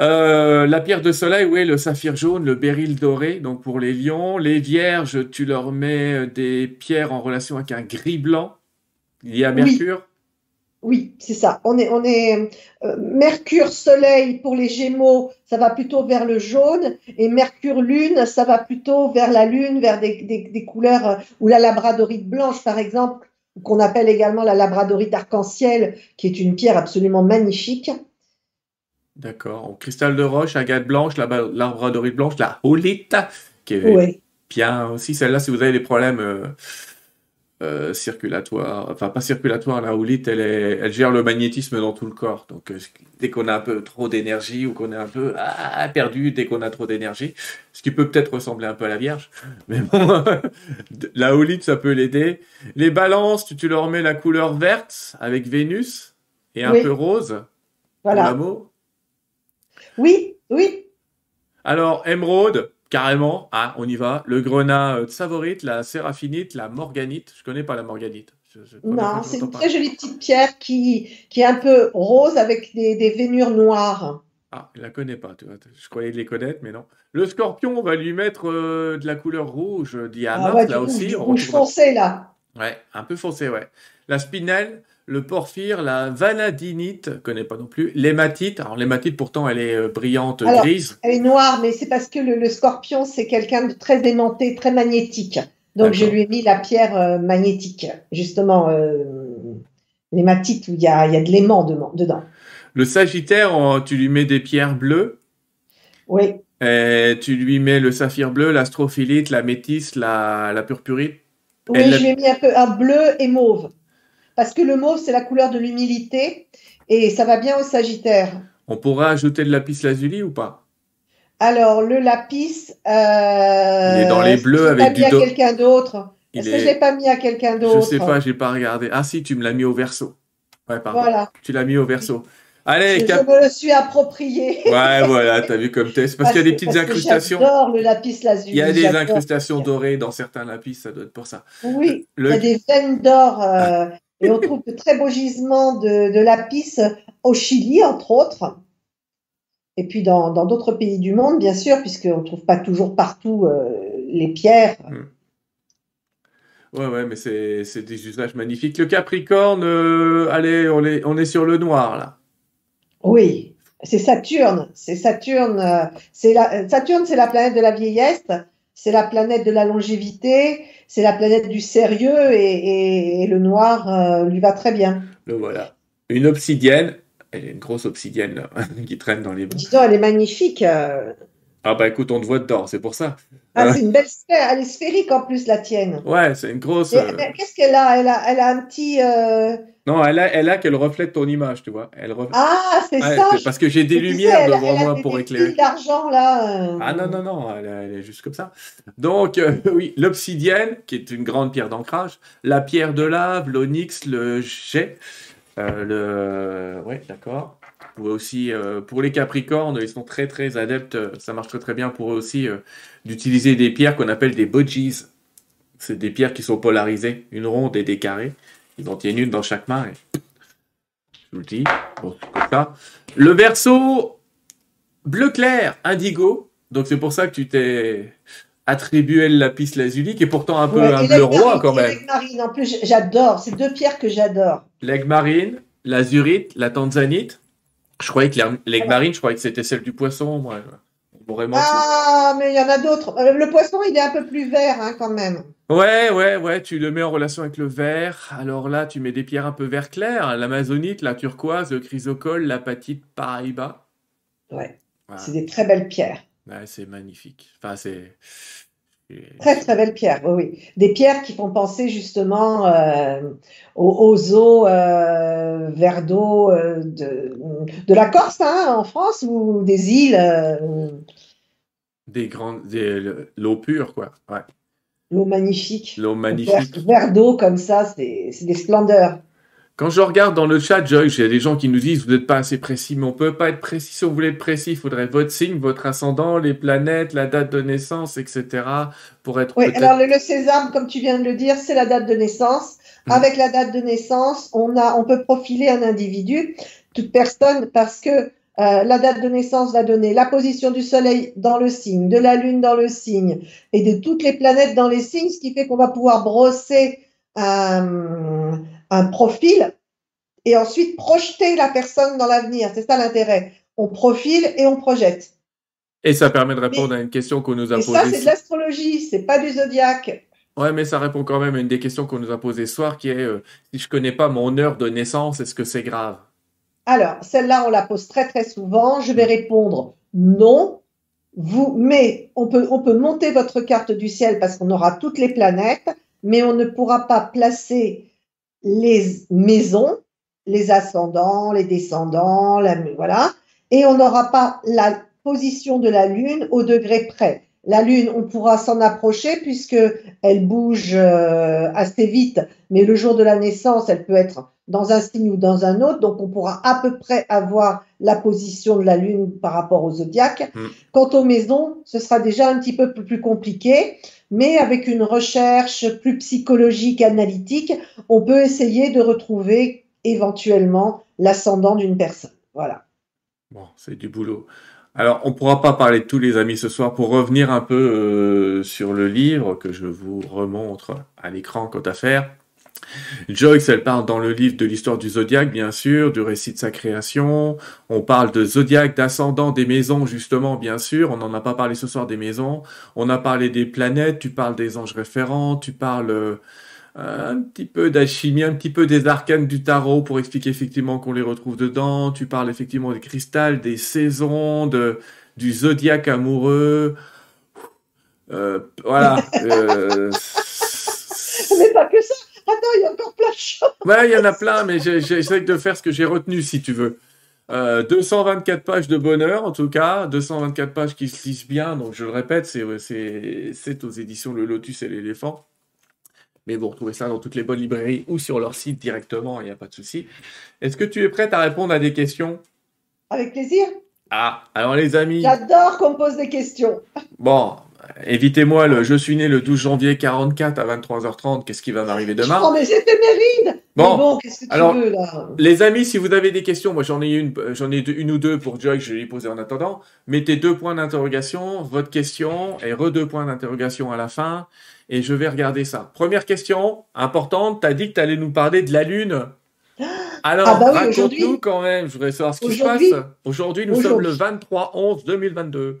Euh, la pierre de soleil, oui, le saphir jaune, le béryl doré, donc pour les lions. Les vierges, tu leur mets euh, des pierres en relation avec un gris blanc lié à Mercure. Oui, c'est ça. On est, on est euh, Mercure Soleil pour les Gémeaux, ça va plutôt vers le jaune, et Mercure Lune, ça va plutôt vers la Lune, vers des, des, des couleurs ou la labradorite blanche, par exemple, qu'on appelle également la labradorite arc-en-ciel, qui est une pierre absolument magnifique. D'accord. Cristal de roche, agate blanche, la labradorite blanche, la holite, qui est bien aussi. Celle-là, si vous avez des problèmes euh, euh, circulatoires, enfin pas circulatoires, la holite, elle, elle gère le magnétisme dans tout le corps. Donc euh, dès qu'on a un peu trop d'énergie ou qu'on est un peu ah, perdu, dès qu'on a trop d'énergie, ce qui peut peut-être ressembler un peu à la Vierge, mais bon, la holite, ça peut l'aider. Les balances, tu, tu, leur mets la couleur verte avec Vénus et un peu rose. Voilà. L'amour. Oui, oui. Alors, émeraude, carrément, ah, on y va. Le grenat de savorite, la séraphinite, la morganite. Je connais pas la morganite. non, c'est une très jolie petite pierre qui, qui est un peu rose avec des, des vénures noires. Ah, je la connais pas. Je croyais les connaître, mais non. Le scorpion, on va lui mettre euh, de la couleur rouge, diamant, ah là aussi. rouge foncé, là. Ouais, un peu foncé, ouais. La spinelle, le porphyre, la vanadinite, je connais pas non plus, l'hématite. Alors l'hématite pourtant elle est euh, brillante grise. Elle est noire, mais c'est parce que le, scorpion c'est quelqu'un de très aimanté, très magnétique. Donc je lui ai mis la pierre euh, magnétique, justement euh, l'hématite où il y a, y a de l'aimant dedans. Le sagittaire, tu lui mets des pierres bleues? Oui. Et tu lui mets le saphir bleu, l'astrophilite, la métisse, la, la purpurite? Oui, je lui ai mis un peu un bleu et mauve parce que le mauve, c'est la couleur de l'humilité et ça va bien au Sagittaire. On pourra ajouter de lapis lazuli ou pas? Alors, le lapis. Euh, il est dans les bleus avec du. à quelqu'un d'autre? Est-ce que je ne l'ai pas mis à quelqu'un d'autre Je sais pas, j'ai pas regardé. Ah si, tu me l'as mis au verso. Ouais, pardon. Voilà. Tu l'as mis au verso. Allez, je, me le suis approprié. Ouais, voilà, t'as vu comme t'es. Parce, qu'il y a des petites incrustations. J'adore le lapis lazuli. Il y a des incrustations dorées dans certains lapis, ça doit être pour ça. Oui, il y a des veines d'or. Euh, et on trouve de très beaux gisements de, de lapis au Chili, entre autres. Et puis dans d'autres pays du monde, bien sûr, puisqu'on ne trouve pas toujours partout euh, les pierres. Hmm. Ouais, ouais, mais c'est des usages magnifiques. Le Capricorne, euh, allez, on est, on est sur le noir, là. Oui, c'est Saturne. C'est Saturne. Euh, c'est la, Saturne, c'est la planète de la vieillesse. C'est la planète de la longévité c'est la planète du sérieux et, le noir euh, lui va très bien. Le voilà. Une obsidienne, elle est une grosse obsidienne là, qui traîne dans les Dis donc, elle est magnifique. Euh. Ah bah écoute, on te voit dedans, c'est pour ça. Ah, c'est une belle sphère, elle est sphérique en plus la tienne. Ouais, c'est une grosse. Euh, qu'est-ce qu'elle a? Elle, a elle a un petit. Non, elle a, elle a qu'elle reflète ton image, tu vois. Elle Ah, c'est ça. Parce que j'ai des lumières devant moi pour éclairer. d'argent là. Euh. Ah non, non, non, elle, est juste comme ça. Donc, euh, oui, l'obsidienne, qui est une grande pierre d'ancrage, la pierre de lave, l'onyx, le jet, euh, le. Ouais, d'accord. Vous aussi, pour les Capricornes, ils sont très très adeptes, ça marche très très bien pour eux aussi, d'utiliser des pierres qu'on appelle des bodgies. C'est des pierres qui sont polarisées, une ronde et des carrés. Ils tiennent une dans chaque main. Et... Je vous le dis. Bon, comme ça. Le verso bleu clair, indigo. Donc c'est pour ça que tu t'es attribué le lapis lazuli, qui est pourtant un peu un bleu roi quand même. marine, en plus, j'adore. C'est deux pierres que j'adore. L'aigle marine, l'azurite, la tanzanite. Je croyais que l'aigle marine, je croyais que c'était celle du poisson, moi. Ah, mais il y en a d'autres. Euh, le poisson, il est un peu plus vert hein, quand même. Ouais, ouais, ouais, tu le mets en relation avec le vert. Alors là, tu mets des pierres un peu vert clair, l'amazonite, la turquoise, le chrysocole, l'apatite, paraíba. Ouais, c'est des très belles pierres. Ouais, c'est magnifique. Enfin, c'est... Très très belle pierre, oui. Des pierres qui font penser justement euh, aux, eaux, euh, vers d'eau euh, de, de, la Corse hein, en France ou des îles. Euh, des grandes, l'eau pure quoi. Ouais. L'eau magnifique. L'eau magnifique. Vers, d'eau comme ça, c'est des splendeurs. Quand je regarde dans le chat, Joyce, il y a des gens qui nous disent vous n'êtes pas assez précis, mais on peut pas être précis. Si on voulait être précis, il faudrait votre signe, votre ascendant, les planètes, la date de naissance, etc. pour être. Oui, alors le, sésame, comme tu viens de le dire, c'est la date de naissance. Hmm. Avec la date de naissance, on a, on peut profiler un individu, toute personne, parce que euh, la date de naissance va donner la position du Soleil dans le signe, de la Lune dans le signe et de toutes les planètes dans les signes, ce qui fait qu'on va pouvoir brosser un, un profil et ensuite projeter la personne dans l'avenir. C'est ça l'intérêt. On profile et on projette. Et ça permet de répondre à une question qu'on nous a posée. Ça, c'est de l'astrologie, c'est pas du zodiaque. Ouais, mais ça répond quand même à une des questions qu'on nous a posées ce soir, qui est euh, si je connais pas mon heure de naissance, est-ce que c'est grave? Alors, celle-là, on la pose très très souvent. Je vais répondre non. Vous, mais on peut, on peut monter votre carte du ciel parce qu'on aura toutes les planètes, mais on ne pourra pas placer les maisons, les ascendants, les descendants, voilà, et on n'aura pas la position de la Lune au degré près. La Lune, on pourra s'en approcher puisque elle bouge euh, assez vite, mais le jour de la naissance, elle peut être dans un signe ou dans un autre, donc on pourra à peu près avoir la position de la Lune par rapport au zodiaque. Mm. Quant aux maisons, ce sera déjà un petit peu plus compliqué mais avec une recherche plus psychologique, analytique, on peut essayer de retrouver éventuellement l'ascendant d'une personne. Voilà. Bon, c'est du boulot. Alors, on ne pourra pas parler de tous les amis ce soir pour revenir un peu euh, sur le livre que je vous remontre à l'écran quant à faire. Joyce, elle parle dans le livre de l'histoire du zodiaque, bien sûr, du récit de sa création. On parle de zodiaque, d'ascendant, des maisons, justement, bien sûr. On n'en a pas parlé ce soir des maisons. On a parlé des planètes, tu parles des anges référents, tu parles euh, un petit peu d'alchimie, un petit peu des arcanes du tarot pour expliquer effectivement qu'on les retrouve dedans. Tu parles effectivement des cristals, des saisons, de, du zodiaque amoureux. Euh, voilà. Euh, Mais pas que ça. Attends, il y a encore plein de choses. Ouais, il y en a plein, mais j'essaie de faire ce que j'ai retenu, si tu veux. 224 euh, pages de bonheur, en tout cas. 224 pages qui se lisent bien. Donc, je le répète, c'est aux éditions Le Lotus et l'éléphant. Mais vous retrouvez ça dans toutes les bonnes librairies ou sur leur site directement, il n'y a pas de souci. Est-ce que tu es prête à répondre à des questions? Avec plaisir. Ah, alors les amis. J'adore qu'on pose des questions. Bon, Évitez-moi le je suis né le 12 janvier 44 à 23h30, qu'est-ce qui va m'arriver demain? Oh, mais éphéméride Bon, bon qu'est-ce que tu alors, veux, là? Les amis, si vous avez des questions, moi j'en ai une, j'en ai une ou deux pour Joy, je vais lui poser en attendant. Mettez deux points d'interrogation, votre question, et re deux points d'interrogation à la fin, et je vais regarder ça. Première question, importante, t'as dit que t'allais nous parler de la Lune. Alors, ah bah oui, raconte-nous quand même, je voudrais savoir ce qui se passe. Aujourd'hui, nous sommes le 23-11-2022.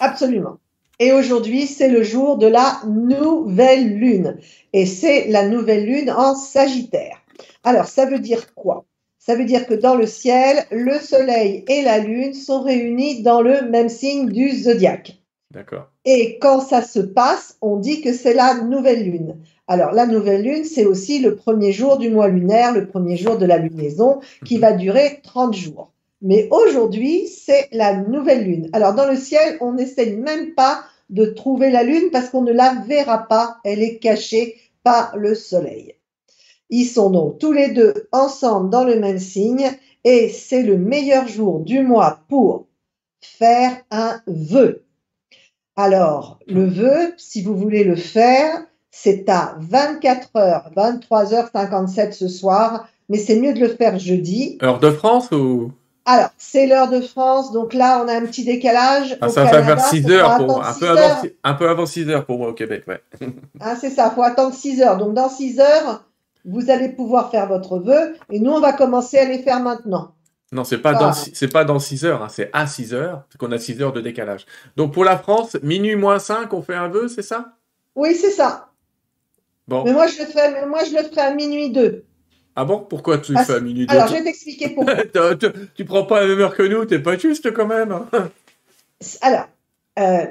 Absolument. Et aujourd'hui, c'est le jour de la nouvelle lune. Et c'est la nouvelle lune en Sagittaire. Alors, ça veut dire quoi? Ça veut dire que dans le ciel, le soleil et la lune sont réunis dans le même signe du zodiaque. D'accord. Et quand ça se passe, on dit que c'est la nouvelle lune. Alors, la nouvelle lune, c'est aussi le premier jour du mois lunaire, le premier jour de la lunaison, qui mhm. va durer 30 jours. Mais aujourd'hui, c'est la nouvelle lune. Alors, dans le ciel, on n'essaye même pas de trouver la Lune parce qu'on ne la verra pas, elle est cachée par le Soleil. Ils sont donc tous les deux ensemble dans le même signe et c'est le meilleur jour du mois pour faire un vœu. Alors, le vœu, si vous voulez le faire, c'est à 24h, 23h57 ce soir, mais c'est mieux de le faire jeudi. Heure de France ou? Alors, c'est l'heure de France, donc là, on a un petit décalage. Ah, ça va faire 6 heures, pour moi. Un, peu avant, un peu avant 6 heures pour moi au Québec, ouais. ah, c'est ça, il faut attendre 6 heures. Donc, dans 6 heures, vous allez pouvoir faire votre vœu, et nous, on va commencer à les faire maintenant. Non, c'est pas, dans, c'est pas dans 6 heures, hein, c'est à 6 heures, qu'on a 6 heures de décalage. Donc, pour la France, minuit moins 5, on fait un vœu, c'est ça? Oui, c'est ça. Bon. Mais moi, je le ferai, mais moi, je le ferai à minuit 2. Ah bon? Pourquoi tu fais à minuit Alors, je vais t'expliquer pourquoi. tu, prends pas la même heure que nous, t'es pas juste quand même. Alors, euh,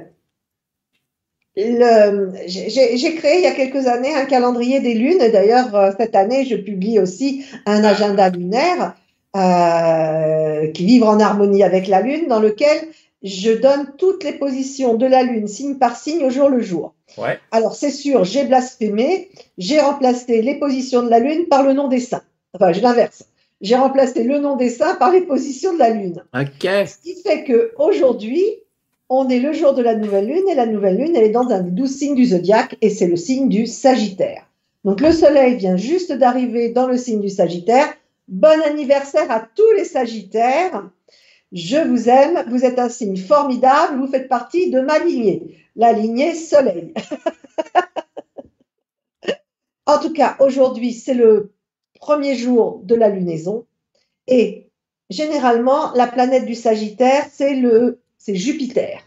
j'ai créé il y a quelques années un calendrier des lunes. D'ailleurs, euh, cette année, je publie aussi un agenda lunaire euh, qui vivre en harmonie avec la lune, dans lequel je donne toutes les positions de la lune, signe par signe, au jour le jour. Ouais. Alors, c'est sûr, j'ai blasphémé, j'ai remplacé les positions de la lune par le nom des saints. Enfin, je l'inverse. J'ai remplacé le nom des saints par les positions de la lune. Ok. Ce qui fait que aujourd'hui, on est le jour de la nouvelle lune et la nouvelle lune, elle est dans un des douze signes du zodiaque et c'est le signe du Sagittaire. Donc le soleil vient juste d'arriver dans le signe du Sagittaire. Bon anniversaire à tous les Sagittaires. Je vous aime, vous êtes un signe formidable, vous faites partie de ma lignée, la lignée soleil. en tout cas, aujourd'hui, c'est le premier jour de la lunaison et généralement, la planète du Sagittaire, c'est le c'est Jupiter.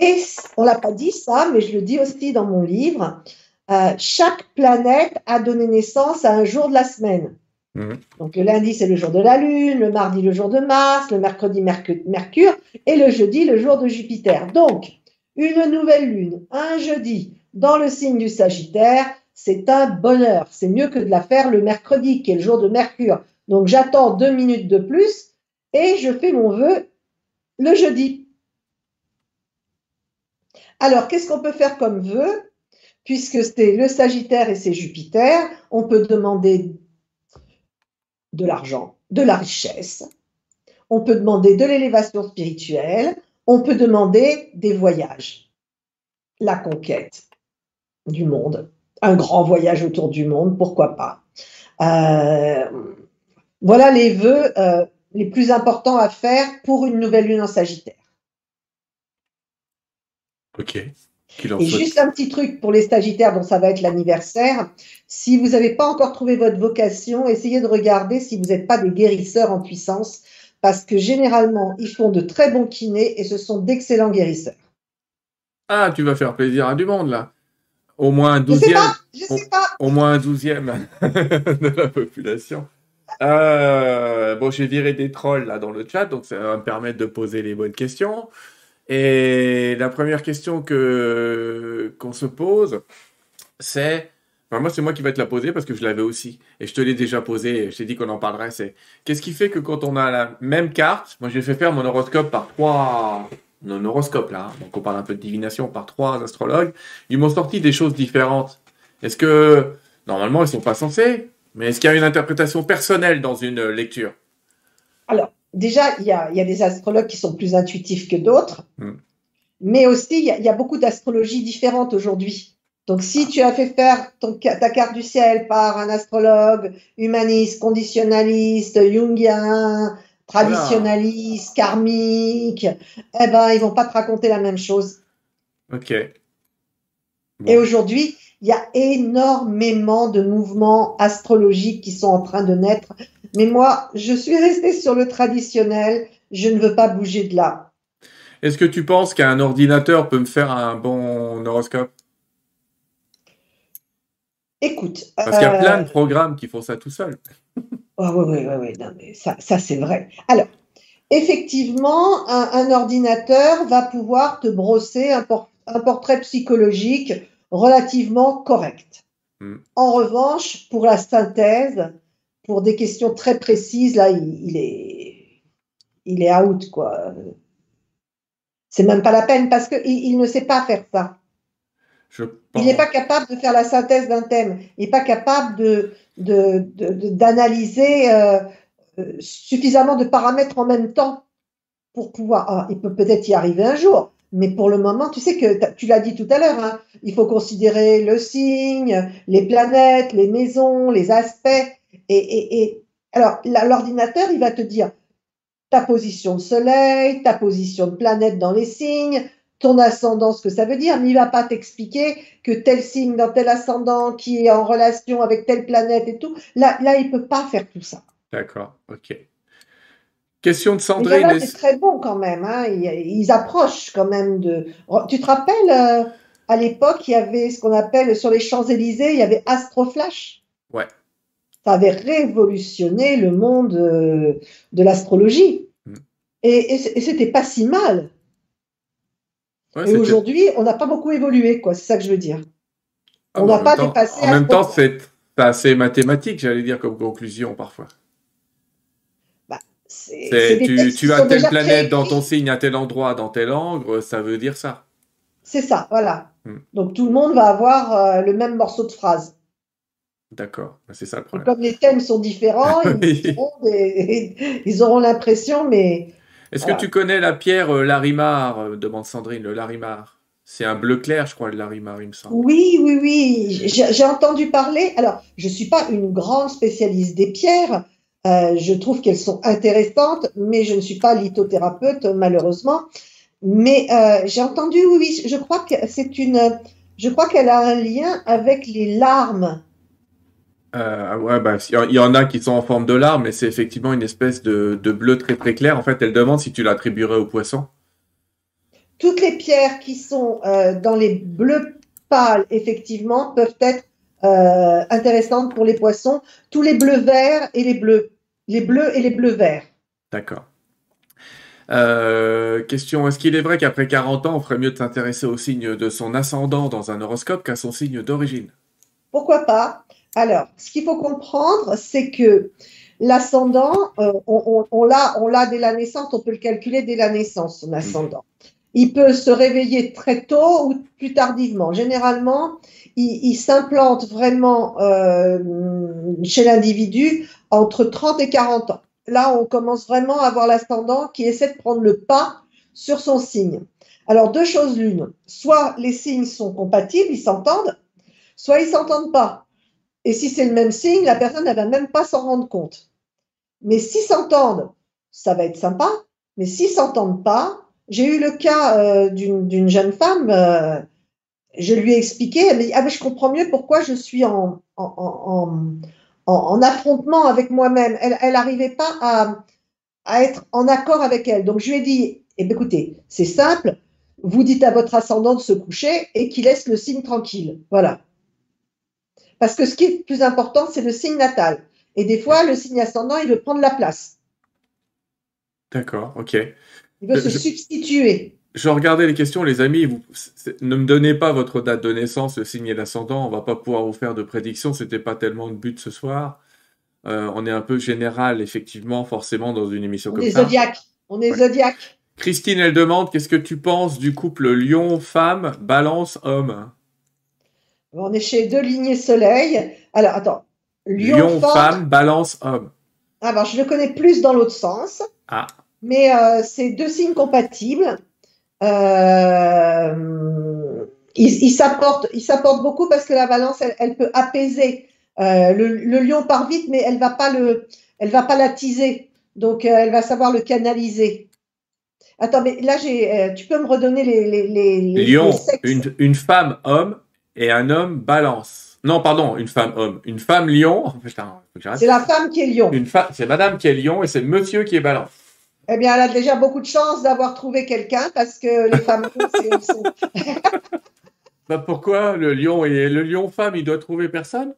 Et on l'a pas dit ça, mais je le dis aussi dans mon livre. euh, chaque planète a donné naissance à un jour de la semaine. Mhm. Donc le lundi, c'est le jour de la Lune, le mardi, le jour de Mars, le mercredi, Mercu- Mercure, et le jeudi, le jour de Jupiter. Donc, une nouvelle Lune, un jeudi, dans le signe du Sagittaire, c'est un bonheur. C'est mieux que de la faire le mercredi, qui est le jour de Mercure. Donc, j'attends deux minutes de plus et je fais mon vœu le jeudi. Alors, qu'est-ce qu'on peut faire comme vœu? Puisque c'est le Sagittaire et c'est Jupiter, on peut demander de l'argent, de la richesse, on peut demander de l'élévation spirituelle, on peut demander des voyages, la conquête du monde, un grand voyage autour du monde, pourquoi pas. Euh, voilà les vœux euh, les plus importants à faire pour une nouvelle lune en Sagittaire. Ok. Et juste un petit truc pour les Sagittaires dont ça va être l'anniversaire. Si vous n'avez pas encore trouvé votre vocation, essayez de regarder si vous n'êtes pas des guérisseurs en puissance, parce que généralement, ils font de très bons kinés et ce sont d'excellents guérisseurs. Ah, tu vas faire plaisir à du monde, là. Au moins un Je sais douzième. pas, je sais pas. Au moins un douzième de la population. Euh, bon, j'ai viré des trolls là dans le chat, donc ça va me permettre de poser les bonnes questions. Et la première question que qu'on se pose, c'est, enfin, moi c'est moi qui vais te la poser parce que je l'avais aussi et je te l'ai déjà posée. et Je t'ai dit qu'on en parlerait. C'est qu'est-ce qui fait que quand on a la même carte, moi j'ai fait faire mon horoscope par trois, mon horoscope là, hein, donc on parle un peu de divination par trois astrologues, ils m'ont sorti des choses différentes. Est-ce que normalement ils sont pas censés, mais est-ce qu'il y a une interprétation personnelle dans une lecture? Alors, déjà, il y a, il y a des astrologues qui sont plus intuitifs que d'autres, Hmm. mais aussi, il y a, il y a beaucoup d'astrologies différentes aujourd'hui. Donc, si tu as fait faire ton ta carte du ciel par un astrologue humaniste, conditionnaliste, jungien, traditionnaliste, karmique, eh ben, ils vont pas te raconter la même chose. Ok. Bon. Et aujourd'hui, il y a énormément de mouvements astrologiques qui sont en train de naître. Mais moi, je suis restée sur le traditionnel. Je ne veux pas bouger de là. Est-ce que tu penses qu'un ordinateur peut me faire un bon horoscope? Écoute. Parce qu'il y a euh, plein de programmes qui font ça tout seul. Oui, oui, oui, oui, non, mais ça, ça c'est vrai. Alors, effectivement, un, un ordinateur va pouvoir te brosser un, por- un portrait psychologique relativement correct. Hmm. En revanche, pour la synthèse, pour des questions très précises, là, il, il est, il est out, quoi. C'est même pas la peine parce qu'il il ne sait pas faire ça. Je Il n'est pas capable de faire la synthèse d'un thème. Il n'est pas capable de, de, de- de- d'analyser euh, euh, suffisamment de paramètres en même temps pour pouvoir. ah, il peut peut-être y arriver un jour, mais pour le moment, tu sais que tu l'as dit tout à l'heure, hein, il faut considérer le signe, les planètes, les maisons, les aspects. Et, et, et alors, l'ordinateur, il va te dire ta position de soleil, ta position de planète dans les signes, ton ascendant, ce que ça veut dire, mais il va pas t'expliquer que tel signe dans tel ascendant qui est en relation avec telle planète et tout. Là, là, il peut pas faire tout ça. D'accord, ok. Question de Sandrine. est-ce- c'est très bon quand même. Hein. Ils, ils approchent quand même de. Tu te rappelles, euh, à l'époque, il y avait ce qu'on appelle sur les Champs-Élysées, il y avait Astroflash? Ouais. Ça avait révolutionné le monde euh, de l'astrologie. Mm. Et, et et c'était pas si mal. Ouais, Et aujourd'hui, on n'a pas beaucoup évolué, quoi. C'est ça que je veux dire. Ah, on bah, n'a en pas même temps- dépassé En même temps, c'est assez mathématique, j'allais dire, comme conclusion parfois. Des tu, as telle planète dans ton signe à tel endroit, dans tel angle, ça veut dire ça. C'est ça, voilà. Hmm. Donc tout le monde va avoir euh, le même morceau de phrase. D'accord, Bah, c'est ça le Et problème. comme les thèmes sont différents, ils auront, l'impression, mais Est-ce Voilà. que tu connais la pierre euh, Larimar euh, demande Sandrine, le Larimar. C'est un bleu clair, je crois, le Larimar, il me semble. oui, oui, oui, j'ai entendu parler. Alors, je suis pas une grande spécialiste des pierres. Euh, je trouve qu'elles sont intéressantes, mais je ne suis pas lithothérapeute, malheureusement. Mais euh, j'ai entendu, oui, oui, je crois que c'est une, je crois qu'elle a un lien avec les larmes. Euh, ouais, bah, il y en- a qui sont en forme de larmes, mais c'est effectivement une espèce de, de bleu très très clair. En fait, elle demande si tu l'attribuerais au poisson. Toutes les pierres qui sont euh, dans les bleus pâles, effectivement, peuvent être euh, intéressantes pour les poissons. Tous les bleus verts et les bleus, les bleus et les bleus verts. D'accord. Euh, question, est-ce qu'il est vrai qu'après 40 ans, on ferait mieux de s'intéresser au signe de son ascendant dans un horoscope qu'à son signe d'origine? Pourquoi pas? Alors, ce qu'il faut comprendre, c'est que l'ascendant, euh, on, l'a, dès la naissance, on peut le calculer dès la naissance, son ascendant. Il peut se réveiller très tôt ou plus tardivement. Généralement, il, il s'implante vraiment euh, chez l'individu entre 30 et 40 ans. Là, on commence vraiment à avoir l'ascendant qui essaie de prendre le pas sur son signe. Alors, deux choses l'une. Soit les signes sont compatibles, ils s'entendent, soit ils s'entendent pas. Et si c'est le même signe, la personne ne va même pas s'en rendre compte. Mais s'ils s'entendent, ça va être sympa. Mais s'ils s'entendent pas, j'ai eu le cas euh, d'une jeune femme, euh, je lui ai expliqué, elle m'a dit, ah ben je comprends mieux pourquoi je suis en, en, en, en, en affrontement avec moi-même. Elle n'arrivait pas à, à être en accord avec elle. Donc je lui ai dit, eh ben, écoutez, c'est simple, vous dites à votre ascendant de se coucher et qu'il laisse le signe tranquille. Voilà. Parce que ce qui est le plus important, c'est le signe natal. Et des fois, le signe ascendant, il veut prendre la place. D'accord, ok. Il veut Euh, se je- substituer. Je regardais les questions, les amis. Vous, ne me donnez pas votre date de naissance, le signe et l'ascendant. On va pas pouvoir vous faire de prédictions. C'était pas tellement le but ce soir. Euh, on est un peu général, effectivement, forcément, dans une émission On comme est ça. On est Ouais. zodiaque. Christine, elle demande, qu'est-ce que tu penses du couple lion-femme, balance-homme? On est chez deux lignées soleil. Alors, attends. Lion, femme. Lion-femme, balance-homme. Alors, je le connais plus dans l'autre sens. Ah. Mais euh, c'est deux signes compatibles. Euh, s'apportent ils s'apportent beaucoup parce que la balance, elle, elle peut apaiser. Euh, le, le lion part vite, mais elle va pas le, elle va pas l'attiser. Donc, euh, elle va savoir le canaliser. Attends, mais là, j'ai, tu peux me redonner les, les, les, les- Lion, les sexes une, une femme homme et un homme balance. Non, pardon, une femme homme. Une femme lion. Oh. C'est la femme qui est lion. Une femme, c'est madame qui est lion et c'est monsieur qui est balance. Eh bien, elle a déjà beaucoup de chance d'avoir trouvé quelqu'un parce que les femmes lions, c'est- Bah pourquoi le lion et le lion femme, il doit trouver personne?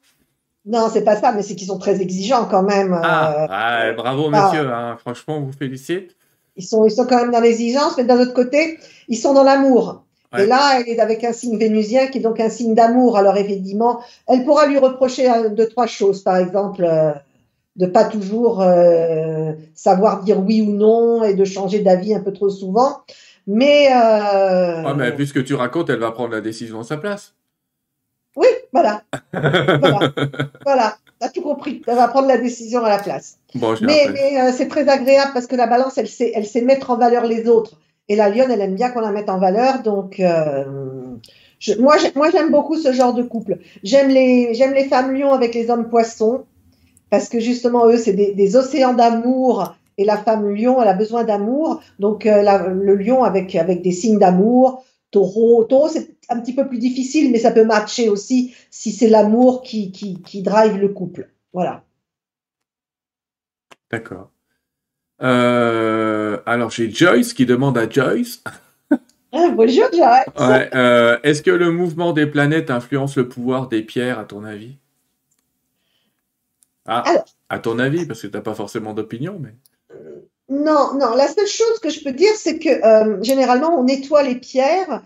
Non, c'est pas ça, mais c'est qu'ils sont très exigeants quand même. euh, Ah, ah, bravo ah. monsieur, hein. Franchement, on vous félicite. Ils sont, ils sont quand même dans l'exigence, mais d'un autre côté, ils sont dans l'amour. Ouais. Et là, elle est avec un signe vénusien qui est donc un signe d'amour. Alors évidemment, elle pourra lui reprocher euh, deux, trois choses. Par exemple, euh, de pas toujours euh, savoir dire oui ou non et de changer d'avis un peu trop souvent. Mais, euh, Ouais, mais vu ce que tu racontes, elle va prendre la décision à sa place. oui, voilà, voilà, voilà. T'as tout compris. Elle va prendre la décision à la place. Bon, Mais, euh, c'est très agréable parce que la balance, elle sait, elle sait mettre en valeur les autres. Et la lionne, elle aime bien qu'on la mette en valeur. Donc, euh, moi, j'ai- moi, j'aime beaucoup ce genre de couple. J'aime les, les femmes lions avec les hommes poissons parce que justement, eux, c'est des, océans d'amour. Et la femme lion, elle a besoin d'amour. Donc, euh, le lion avec, avec des signes d'amour. Taureau, taureau, c'est un petit peu plus difficile, mais ça peut matcher aussi si c'est l'amour qui, qui, qui drive le couple. Voilà. D'accord. Euh, alors j'ai Joyce qui demande à Joyce, Ah, bonjour, ouais, euh, est-ce que le mouvement des planètes influence le pouvoir des pierres à ton avis? Ah, Alors. à ton avis, parce que t'as pas forcément d'opinion, mais Non, non. La seule chose que je peux dire, c'est que euh, généralement, on nettoie les pierres,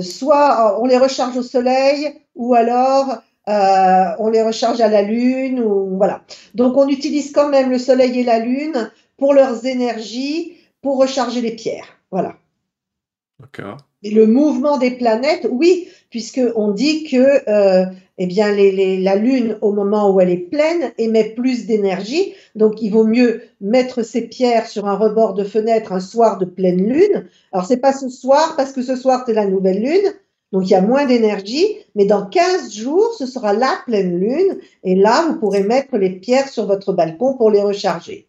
soit on les recharge au soleil, ou alors on les recharge à la lune, ou voilà. Donc, on utilise quand même le soleil et la lune pour leurs énergies, pour recharger les pierres. Voilà. D'accord. Et le mouvement des planètes, oui, puisque on dit que euh, eh bien, les, la Lune, au moment où elle est pleine, émet plus d'énergie. Donc, il vaut mieux mettre ses pierres sur un rebord de fenêtre un soir de pleine Lune. Alors, c'est pas ce soir, parce que ce soir, c'est la nouvelle Lune. Donc, il y a moins d'énergie. Mais dans 15 jours, ce sera la pleine Lune. Et là, vous pourrez mettre les pierres sur votre balcon pour les recharger.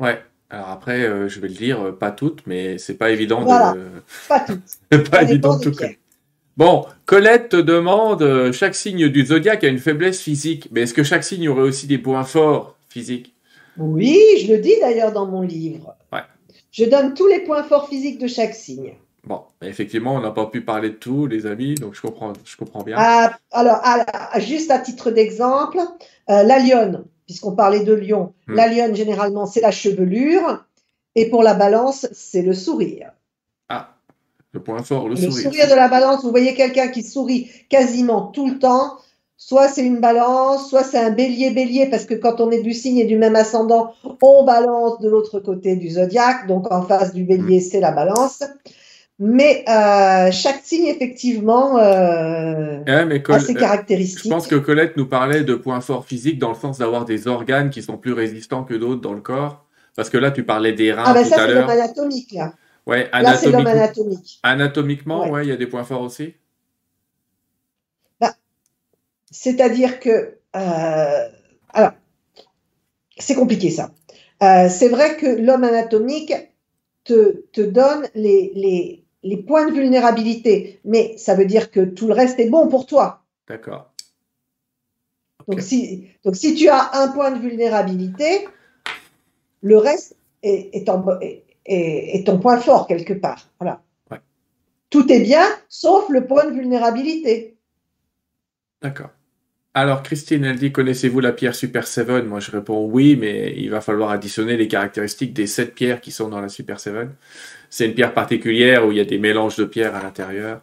Ouais. Alors après, euh, je vais le dire, euh, pas toutes, mais c'est pas évident Voilà. de. Pas toutes. pas Ça évident de tout. Bon, Colette te demande, euh, chaque signe du zodiaque a une faiblesse physique, mais est-ce que chaque signe aurait aussi des points forts physiques? Oui, je le dis d'ailleurs dans mon livre. Ouais. Je donne tous les points forts physiques de chaque signe. Bon, effectivement, on n'a pas pu parler de tout, les amis, donc je comprends, je comprends bien. Ah, alors, juste à titre d'exemple, euh, la lionne, puisqu'on parlait de lion, Hmm. la lionne, généralement, c'est la chevelure, et pour la balance, c'est le sourire. Ah, le point fort, le, Le sourire. sourire de la balance, vous voyez quelqu'un qui sourit quasiment tout le temps, soit c'est une balance, soit c'est un bélier-bélier, parce que quand on est du signe et du même ascendant, on balance de l'autre côté du zodiaque, donc en face du bélier, c'est la balance. Mais euh, chaque signe, effectivement, euh, Ouais, mais Col- a ses euh, caractéristiques. je pense que Colette nous parlait de points forts physiques dans le sens d'avoir des organes qui sont plus résistants que d'autres dans le corps. Parce que là, tu parlais des reins Ah ben tout ça, c'est l'homme anatomique, là. Ouais, Là, c'est l'homme anatomique. anatomiquement, Ouais. ouais, il y a des points forts aussi. C'est-à-dire que... euh, alors, c'est compliqué, ça. C'est vrai que l'homme anatomique te, te donne les, les, les points de vulnérabilité, mais ça veut dire que tout le reste est bon pour toi. D'accord. Donc, si, donc si tu as un point de vulnérabilité, le reste est, est, en, est, est- est ton point fort quelque part. Voilà. Ouais. Tout est bien, sauf le point de vulnérabilité. D'accord. Alors, Christine, elle dit, connaissez-vous la pierre Super 7? Moi, je réponds oui, mais il va falloir additionner les caractéristiques des sept pierres qui sont dans la Super 7. C'est une pierre particulière où il y a des mélanges de pierres à l'intérieur.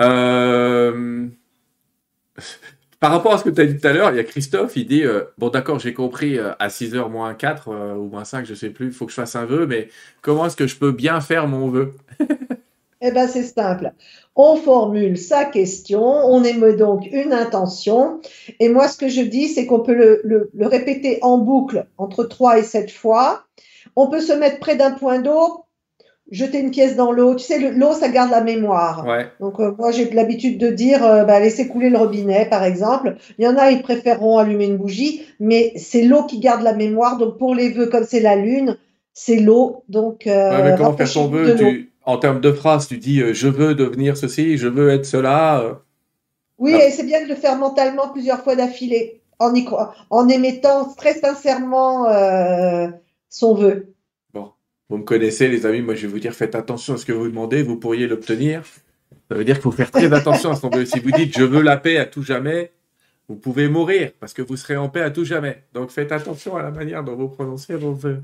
Euh, Par rapport à ce que tu as dit tout à l'heure, il y a Christophe, il dit, euh, bon d'accord, j'ai compris, euh, à 6h moins 4 euh, ou moins 5, je sais plus, il faut que je fasse un vœu, mais comment est-ce que je peux bien faire mon vœu? Eh bien, c'est simple. On formule sa question, on émet donc une intention. Et moi, ce que je dis, c'est qu'on peut le, le- le répéter en boucle entre 3 et 7 fois. On peut se mettre près d'un point d'eau, jeter une pièce dans l'eau. Tu sais, le- l'eau, ça garde la mémoire. Ouais, Donc, euh, moi, j'ai l'habitude de dire, euh, bah, laissez couler le robinet, par exemple. Il y en a, ils préféreront allumer une bougie, mais c'est l'eau qui garde la mémoire. Donc, pour les vœux, comme c'est la lune, c'est l'eau. Donc, euh, Ouais, mais comment faire ton rapprochez-vous vœu? Tu, en termes de phrases, tu dis, euh, je veux devenir ceci, je veux être cela. euh, Oui, Ah. et c'est bien de le faire mentalement plusieurs fois d'affilée, en, y en émettant très sincèrement euh, son vœu. Vous me connaissez, les amis, moi je vais vous dire, faites attention à ce que vous demandez, vous pourriez l'obtenir. Ça veut dire qu'il faut faire très attention à qu'on veut. Si vous dites je veux la paix à tout jamais, vous pouvez mourir parce que vous serez en paix à tout jamais. Donc faites attention à la manière dont vous prononcez vos vœux.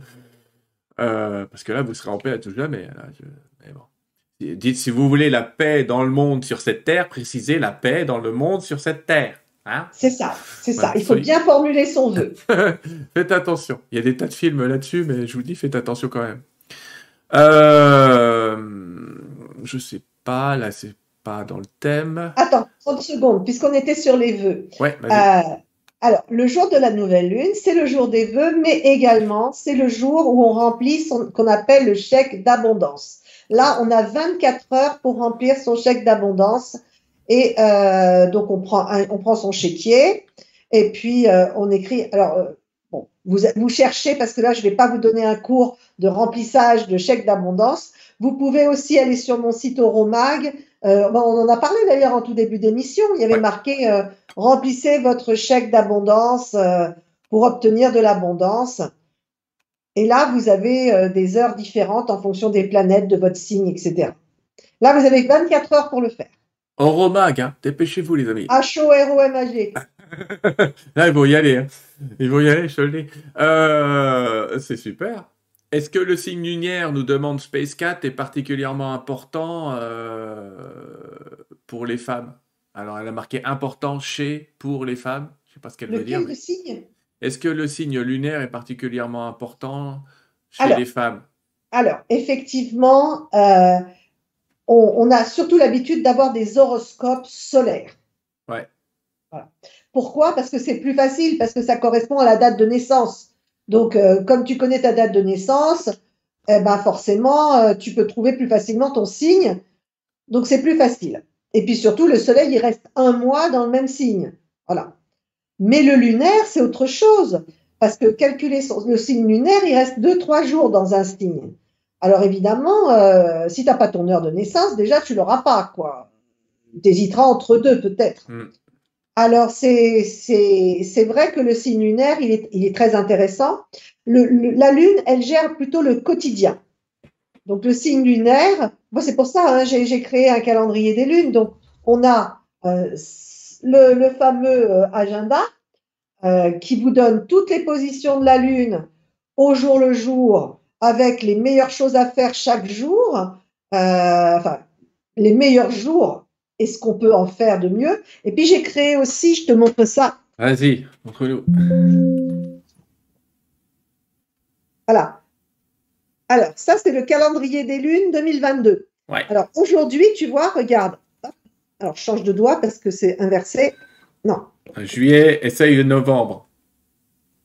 Euh, parce que là, vous serez en paix à tout jamais. là, je- mais bon. Dites si vous voulez la paix dans le monde sur cette terre, précisez la paix dans le monde sur cette terre. Hein C'est ça, c'est ça. Il faut bien formuler son vœu. faites attention. Il y a des tas de films là-dessus, mais je vous dis, faites attention quand même. Euh, je sais pas, là, c'est pas dans le thème. Attends, 30 secondes, puisqu'on était sur les vœux. Ouais. Euh, alors, le jour de la nouvelle lune, c'est le jour des vœux, mais également, c'est le jour où on remplit son qu'on appelle le chèque d'abondance. Là, on a 24 heures pour remplir son chèque d'abondance. Et euh, donc, on prend, un- on prend son chéquier et puis euh, on écrit. Alors, euh, bon, vous, vous cherchez, parce que là, je ne vais pas vous donner un cours de remplissage de chèque d'abondance. Vous pouvez aussi aller sur mon site Euromag. Euh, bon, on en a parlé d'ailleurs en tout début d'émission. Il y avait marqué euh, remplissez votre chèque d'abondance euh, pour obtenir de l'abondance. Et là, vous avez euh, des heures différentes en fonction des planètes, de votre signe, etc. Là, vous avez 24 heures pour le faire. Euromag, hein. dépêchez-vous, les amis. H-O-R-O-M-A-G. Là, ils vont y aller. hein. Ils vont y aller, je te le dis. Euh, c'est super. Est-ce que le signe lunaire, nous demande Space Cat, est particulièrement important euh, pour les femmes? Alors, elle a marqué important chez pour les femmes. Je ne sais pas ce qu'elle veut dire. Lequel le signe? Est-ce que le signe lunaire est particulièrement important chez les femmes? Alors, effectivement, euh, on, on a surtout l'habitude d'avoir des horoscopes solaires. Ouais. Voilà. Pourquoi? Parce que c'est plus facile, parce que ça correspond à la date de naissance. Donc, euh, comme tu connais ta date de naissance, eh ben forcément, euh, tu peux trouver plus facilement ton signe. Donc, c'est plus facile. Et puis surtout, le soleil, il reste un mois dans le même signe. Voilà. Mais le lunaire, c'est autre chose. Parce que calculer le signe lunaire, il reste deux, trois jours dans un signe. Alors évidemment, euh, si tu n'as pas ton heure de naissance, déjà, tu l'auras pas, quoi. Tu hésiteras entre deux, peut-être. Mm. Alors, c'est vrai que le signe lunaire, il est, il est très intéressant. Le, le, la Lune, elle gère plutôt le quotidien. Donc, le signe lunaire, moi, c'est pour ça, hein, j'ai créé un calendrier des lunes. Donc, on a euh, le, le, fameux euh, agenda euh, qui vous donne toutes les positions de la Lune au jour le jour, avec les meilleures choses à faire chaque jour, euh, enfin, les meilleurs jours et ce qu'on peut en faire de mieux. Et puis j'ai créé aussi, je te montre ça. Vas-y, montre-nous. Voilà. Alors, ça, c'est le calendrier des lunes 2022. Ouais. Alors, aujourd'hui, tu vois, regarde. Alors, je change de doigt parce que c'est inversé. Non. Juillet, essaye novembre.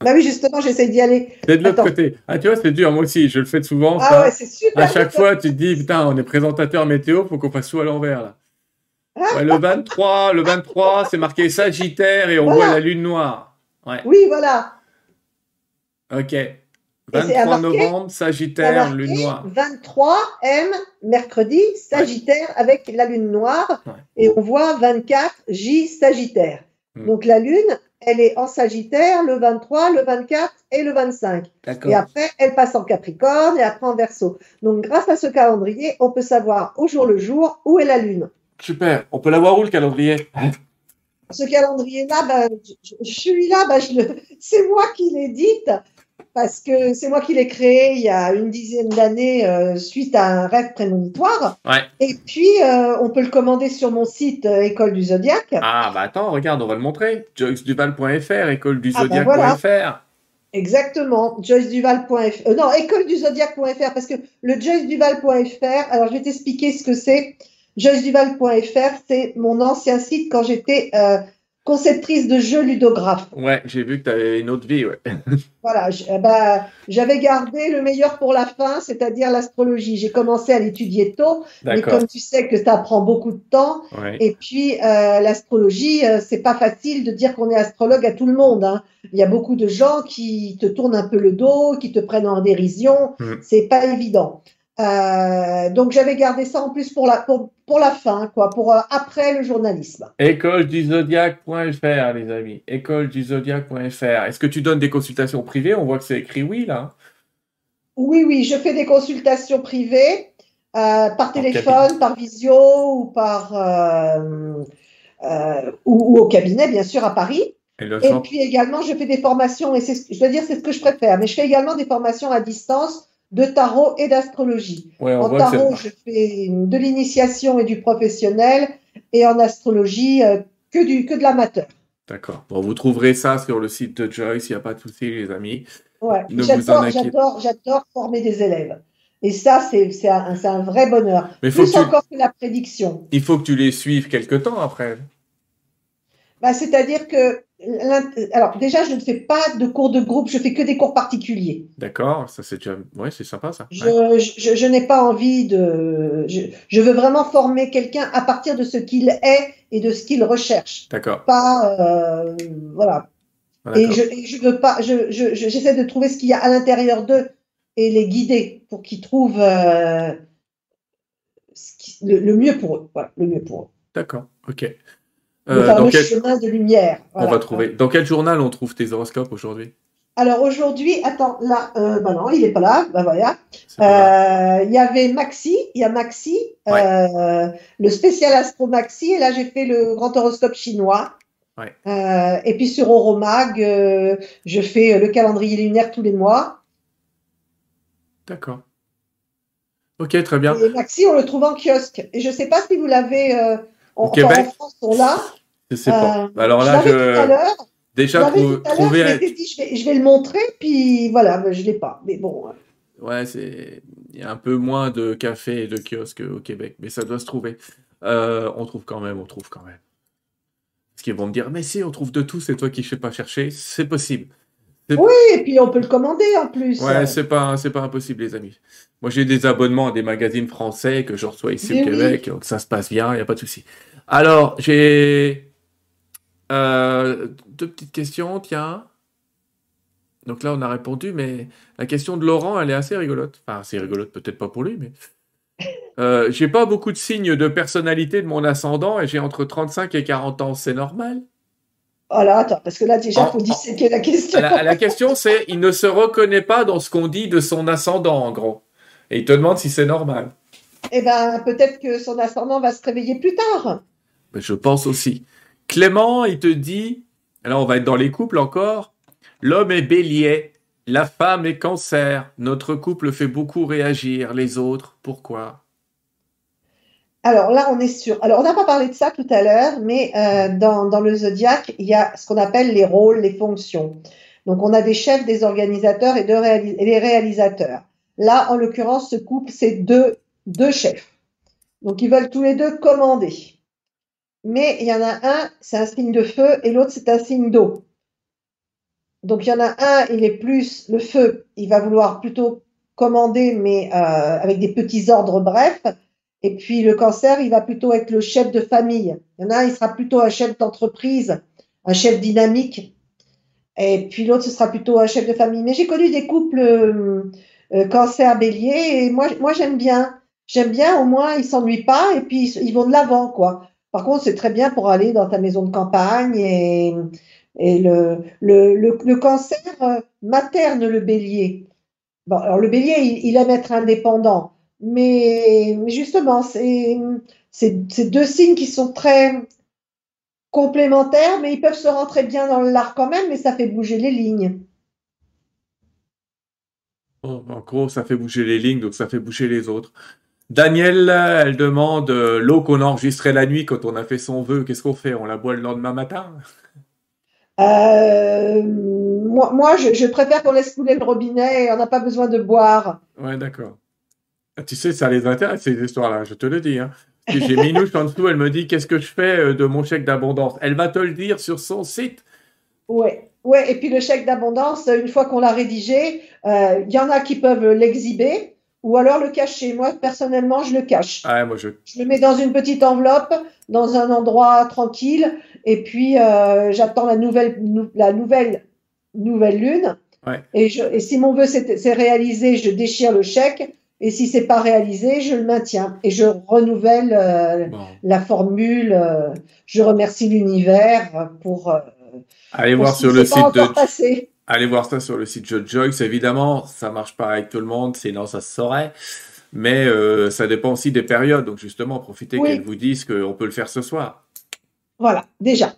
Bah oui, justement, j'essaye d'y aller. C'est de l'autre côté. Ah, tu vois, c'est dur, moi aussi, je le fais souvent. Ah ça. ouais, c'est super. À chaque fois, tu te dis, putain, on est présentateur météo, faut qu'on fasse tout à l'envers, là. Ouais, le 23, le 23, c'est marqué Sagittaire et on Voilà. voit la lune noire. Ouais. Oui, voilà. Ok. C'est 23 marqué- novembre, Sagittaire, marqué lune noire. 23 M, mercredi, Sagittaire avec la lune noire. Ouais. Et on voit 24 J, Sagittaire. Hmm. Donc la lune, elle est en Sagittaire le 23, le 24 et le 25. D'accord. Et après, elle passe en Capricorne et après en Verseau. Donc grâce à ce calendrier, on peut savoir au jour le jour où est la lune. Super. On peut l'avoir où le calendrier? Ce calendrier-là, ben, je- je- celui-là, ben, je le- c'est moi qui l'édite parce que c'est moi qui l'ai créé il y a une dizaine d'années euh, suite à un rêve prémonitoire. Ouais. Et puis, euh, on peut le commander sur mon site euh, École du Zodiaque. Ah, bah attends, regarde, on va le montrer. joyceduval.fr, école du Ah, bah zodiaque.fr. Exactement, joyceduval.fr. non, école du zodiaque.fr parce que le joyceduval.fr, alors je vais t'expliquer ce que c'est. joyceduval.fr, c'est mon ancien site quand j'étais conceptrice de jeux ludographes. Ouais, j'ai vu que tu avais une autre vie, ouais. Voilà, euh, bah, j'avais gardé le meilleur pour la fin, c'est-à-dire l'astrologie. J'ai commencé à l'étudier tôt, mais comme tu sais que ça prend beaucoup de temps, Ouais. Et puis, euh, l'astrologie, euh, c'est pas facile de dire qu'on est astrologue à tout le monde. hein. Il y a beaucoup de gens qui te tournent un peu le dos, qui te prennent en dérision. Mm. C'est pas évident. Euh, donc, j'avais gardé ça en plus pour la, pour, pour la fin, quoi, pour euh, après le journalisme. École du zodiaque.fr, les amis. École du zodiaque.fr. Est-ce que tu donnes des consultations privées? On voit que c'est écrit oui, là. Oui, oui, je fais des consultations privées euh, par téléphone, par visio ou par ou, ou au cabinet, bien sûr, à Paris. Et Et puis également, je fais des formations, et c'est, ce- je dois dire, c'est ce que je préfère, mais je fais également des formations à distance de tarot et d'astrologie. Ouais, En tarot, je fais de l'initiation et du professionnel, et en astrologie, euh, que, du, que de l'amateur. D'accord. Bon, vous trouverez ça sur le site de Joyce, il n'y a pas de souci, les amis. Ouais. J'adore, former des élèves. Et ça, c'est, un, un vrai bonheur. Mais faut Plus que tu- encore que la prédiction. Il faut que tu les suives quelque temps après. Bah, c'est-à-dire que, alors déjà, je ne fais pas de cours de groupe, je fais que des cours particuliers. D'accord Ça, c'est déjà... Ouais, c'est sympa, ça. Je, Ouais. je, je n'ai pas envie de. Je, je veux vraiment former quelqu'un à partir de ce qu'il est et de ce qu'il recherche. D'accord. Pas. euh, voilà. Ah, Et je, et je veux pas. Je, je, je- j'essaie de trouver ce qu'il y a à l'intérieur d'eux et les guider pour qu'ils trouvent euh, ce qui- le, le mieux pour eux. Voilà, le mieux pour eux. D'accord. Ok. Le Euh, fameux quel... chemin de lumière. On va trouver. Dans quel journal on trouve tes horoscopes aujourd'hui? Alors aujourd'hui, attends, là, euh, bah non, il n'est pas là. Bah voilà. Euh, Il y avait Maxi, il y a Maxi, euh, le spécial Astro Maxi, et là j'ai fait le grand horoscope chinois. Ouais. Et puis sur Oromag, je fais le calendrier lunaire tous les mois. D'accord. Ok, très bien. Et Maxi, on le trouve en kiosque. Et je ne sais pas si vous l'avez en, Au Québec? En France, on l'a. Je sais pas. Euh, Alors là, je... déjà Je trouver. je m'étais dit, je vais, je vais le montrer, puis voilà, je ne l'ai pas. Mais bon, euh, Ouais, c'est il y a un peu moins de cafés et de kiosques au Québec, mais ça doit se trouver. Euh, on trouve quand même, on trouve quand même. Parce qu'ils vont me dire, mais si, on trouve de tout, c'est toi qui ne sais pas chercher. C'est possible. Et puis on peut le commander en plus. Ouais, c'est pas, c'est pas impossible, les amis. Moi, j'ai des abonnements à des magazines français que je reçois ici Mais au oui. Québec, donc ça se passe bien, il n'y a pas de souci. Alors, j'ai euh, deux petites questions, tiens. Donc là, on a répondu, mais la question de Laurent, elle est assez rigolote. Enfin, assez rigolote, peut-être pas pour lui, mais. Euh, j'ai pas beaucoup de signes de personnalité de mon ascendant et j'ai entre 35 et 40 ans, c'est normal? Voilà, attends, parce que là déjà, il faut disséquer la question. La, la question, c'est, il ne se reconnaît pas dans ce qu'on dit de son ascendant, en gros. Et il te demande si c'est normal. Eh ben, peut-être que son ascendant va se réveiller plus tard. Mais je pense aussi. Clément, il te dit, là on va être dans les couples encore, l'homme est bélier, la femme est cancer, notre couple fait beaucoup réagir, les autres, pourquoi? Alors là, on est sur. Alors, on n'a pas parlé de ça tout à l'heure, mais euh, dans, le zodiaque, il y a ce qu'on appelle les rôles, les fonctions. Donc, on a des chefs, des organisateurs et, de réalisateurs. Là, en l'occurrence, ce couple, c'est deux, deux chefs. Donc, ils veulent tous les deux commander. Mais il y en a un, c'est un signe de feu, et l'autre, c'est un signe d'eau. Donc, il y en a un, il est plus le feu, il va vouloir plutôt commander, mais euh, avec des petits ordres brefs. Et puis le cancer, il va plutôt être le chef de famille. Il y en a un, il sera plutôt un chef d'entreprise, un chef dynamique. Et puis l'autre, ce sera plutôt un chef de famille. Mais j'ai connu des couples euh, euh, cancer-bélier et moi, moi j'aime bien. J'aime bien, au moins, ils s'ennuient pas et puis ils, vont de l'avant, quoi. Par contre, c'est très bien pour aller dans ta maison de campagne et, le, le, le, cancer euh, materne le bélier. Bon, alors le bélier, il aime être indépendant. Mais mais justement, c'est deux signes qui sont très complémentaires, mais ils peuvent se rentrer bien dans l'art quand même, mais ça fait bouger les lignes. Bon, en gros, ça fait bouger les lignes, donc ça fait bouger les autres. Danielle, elle demande euh, l'eau qu'on a enregistrée la nuit quand on a fait son vœu, qu'est-ce qu'on fait? On la boit le lendemain matin? Euh, moi, moi je, je préfère qu'on laisse couler le robinet et on n'a pas besoin de boire. Ouais, d'accord. Tu sais, ça les intéresse, ces histoires-là, je te le dis. Hein. J'ai Minouche en dessous, elle me dit qu'est-ce que je fais euh, de mon chèque d'abondance? Elle va te le dire sur son site. Ouais, ouais. Et puis le chèque d'abondance, une fois qu'on l'a rédigé, euh, il y en a qui peuvent l'exhiber ou alors le cacher. Moi, personnellement, je le cache. Ah, moi, je. Je le mets dans une petite enveloppe, dans un endroit tranquille, et puis euh, j'attends la nouvelle, nou- la nouvelle, nouvelle lune. Ouais. Et, je, et si mon vœu s'est réalisé, je déchire le chèque. Et si c'est pas réalisé, je le maintiens. Et je renouvelle euh, Bon. la formule. euh, je remercie l'univers pour, euh, Allez pour voir sur le site de. passé. Allez voir ça sur le site Joe Joyce. Évidemment, ça marche pas avec tout le monde, sinon ça se saurait. Mais ça dépend aussi des périodes. Donc justement, profitez Oui. qu'elle vous dise qu'on peut le faire ce soir. Voilà, déjà.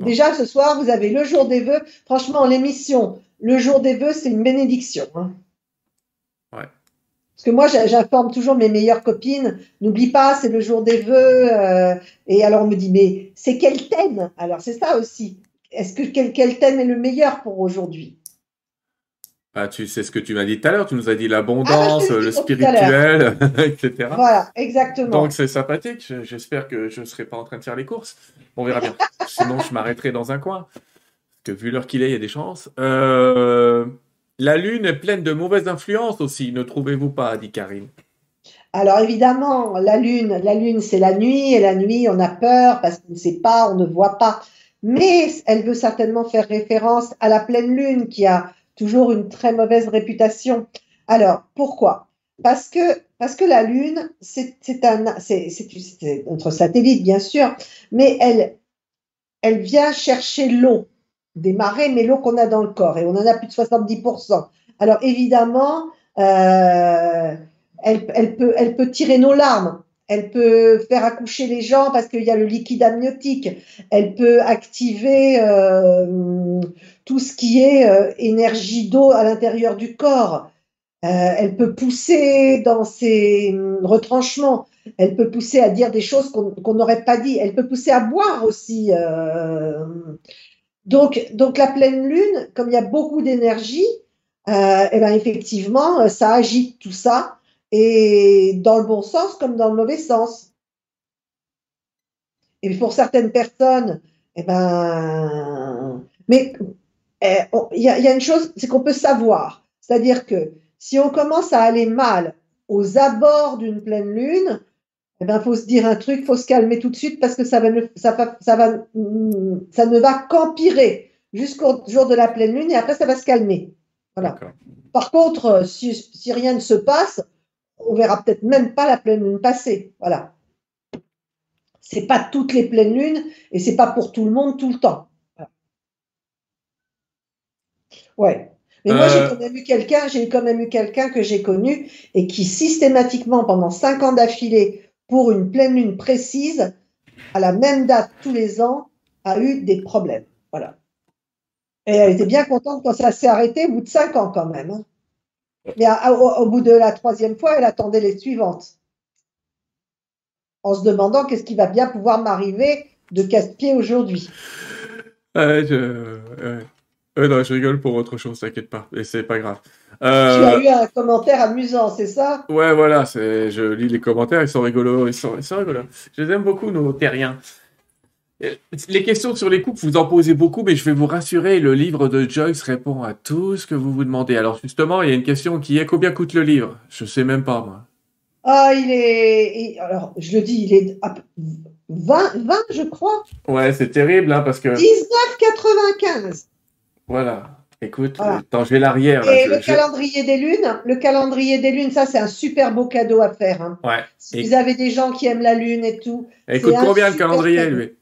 Bon. Déjà, ce soir, vous avez le jour des vœux. Franchement, l'émission, le jour des vœux, c'est une bénédiction. hein. Parce que moi, j'informe toujours mes meilleures copines. N'oublie pas, c'est le jour des vœux. euh, et alors, on me dit, mais c'est quel thème? Alors, c'est ça aussi. Est-ce que quel, quel thème est le meilleur pour aujourd'hui? Ah, tu sais ce que tu m'as dit tout à l'heure. Tu nous as dit l'abondance, Ah, bah, te le spirituel, etc. Voilà, exactement. Donc c'est sympathique. Je- J'espère que je ne serai pas en train de faire les courses. On verra bien. Sinon, je m'arrêterai dans un coin. Parce que vu l'heure qu'il est, il y a des chances. Euh, La Lune est pleine de mauvaises influences aussi, ne trouvez-vous pas, dit Karine? Alors évidemment, la lune, la lune, c'est la nuit, et la nuit, on a peur parce qu'on ne sait pas, on ne voit pas. Mais elle veut certainement faire référence à la pleine lune qui a toujours une très mauvaise réputation. Alors pourquoi? Parce que parce que la lune, c'est un c'est notre satellite bien sûr, mais elle elle vient chercher l'eau des marées, mais l'eau qu'on a dans le corps et on en a plus de 70%. Alors évidemment. euh, elle, peut tirer nos larmes, elle peut faire accoucher les gens parce qu'il y a le liquide amniotique, elle peut activer euh, tout ce qui est euh, énergie d'eau à l'intérieur du corps. elle peut pousser dans ses hum, retranchements. Elle peut pousser à dire des choses qu'on n'aurait pas dit. Elle peut pousser à boire aussi. Donc, la pleine lune, comme il y a beaucoup d'énergie, euh, eh ben effectivement, ça agite tout ça, et dans le bon sens comme dans le mauvais sens. Et pour certaines personnes, eh ben, mais eh, il y, a une chose, c'est qu'on peut savoir. C'est-à-dire que si on commence à aller mal aux abords d'une pleine lune, eh ben, faut se dire un truc, faut se calmer tout de suite parce que ça va, ça ça va, ça ne va qu'empirer jusqu'au jour de la pleine lune et après ça va se calmer. Voilà. Par contre, euh, si, si, rien ne se passe, on verra peut-être même pas la pleine lune passer. Voilà. C'est pas toutes les pleines lunes et c'est pas pour tout le monde tout le temps. Ouais. Mais moi, j'ai euh. quand même eu quelqu'un, j'ai quand même eu quelqu'un que j'ai connu et qui systématiquement, pendant cinq ans d'affilée, pour une pleine lune précise, à la même date tous les ans, a eu des problèmes. Voilà. Et elle était bien contente quand ça s'est arrêté au bout de cinq ans quand même. Hein. Mais au, bout de la troisième fois, elle attendait les suivantes. En se demandant qu'est-ce qui va bien pouvoir m'arriver de casse-pied aujourd'hui. je, non, je rigole pour autre chose, t'inquiète pas. Et c'est pas grave. Euh, tu as eu un commentaire amusant, c'est ça? Ouais, voilà, je lis les commentaires, ils sont rigolos, ils sont, rigolos. Je les aime beaucoup, nos terriens. Les questions sur les couples, vous en posez beaucoup, mais je vais vous rassurer, le livre de Joyce répond à tout ce que vous vous demandez. Alors justement, il y a une question qui est combien coûte le livre? Je sais même pas, moi. Ah, il est... Alors, je le dis, il est 20, 20 je crois. Ouais, c'est terrible, hein, parce que... 19,95. Voilà. Écoute, attends, je vais l'arrière. Et le calendrier des lunes, le calendrier des lunes, ça c'est un super beau cadeau à faire. Hein. Ouais. Si vous avez des gens qui aiment la lune et tout. écoute, combien le calendrier lui?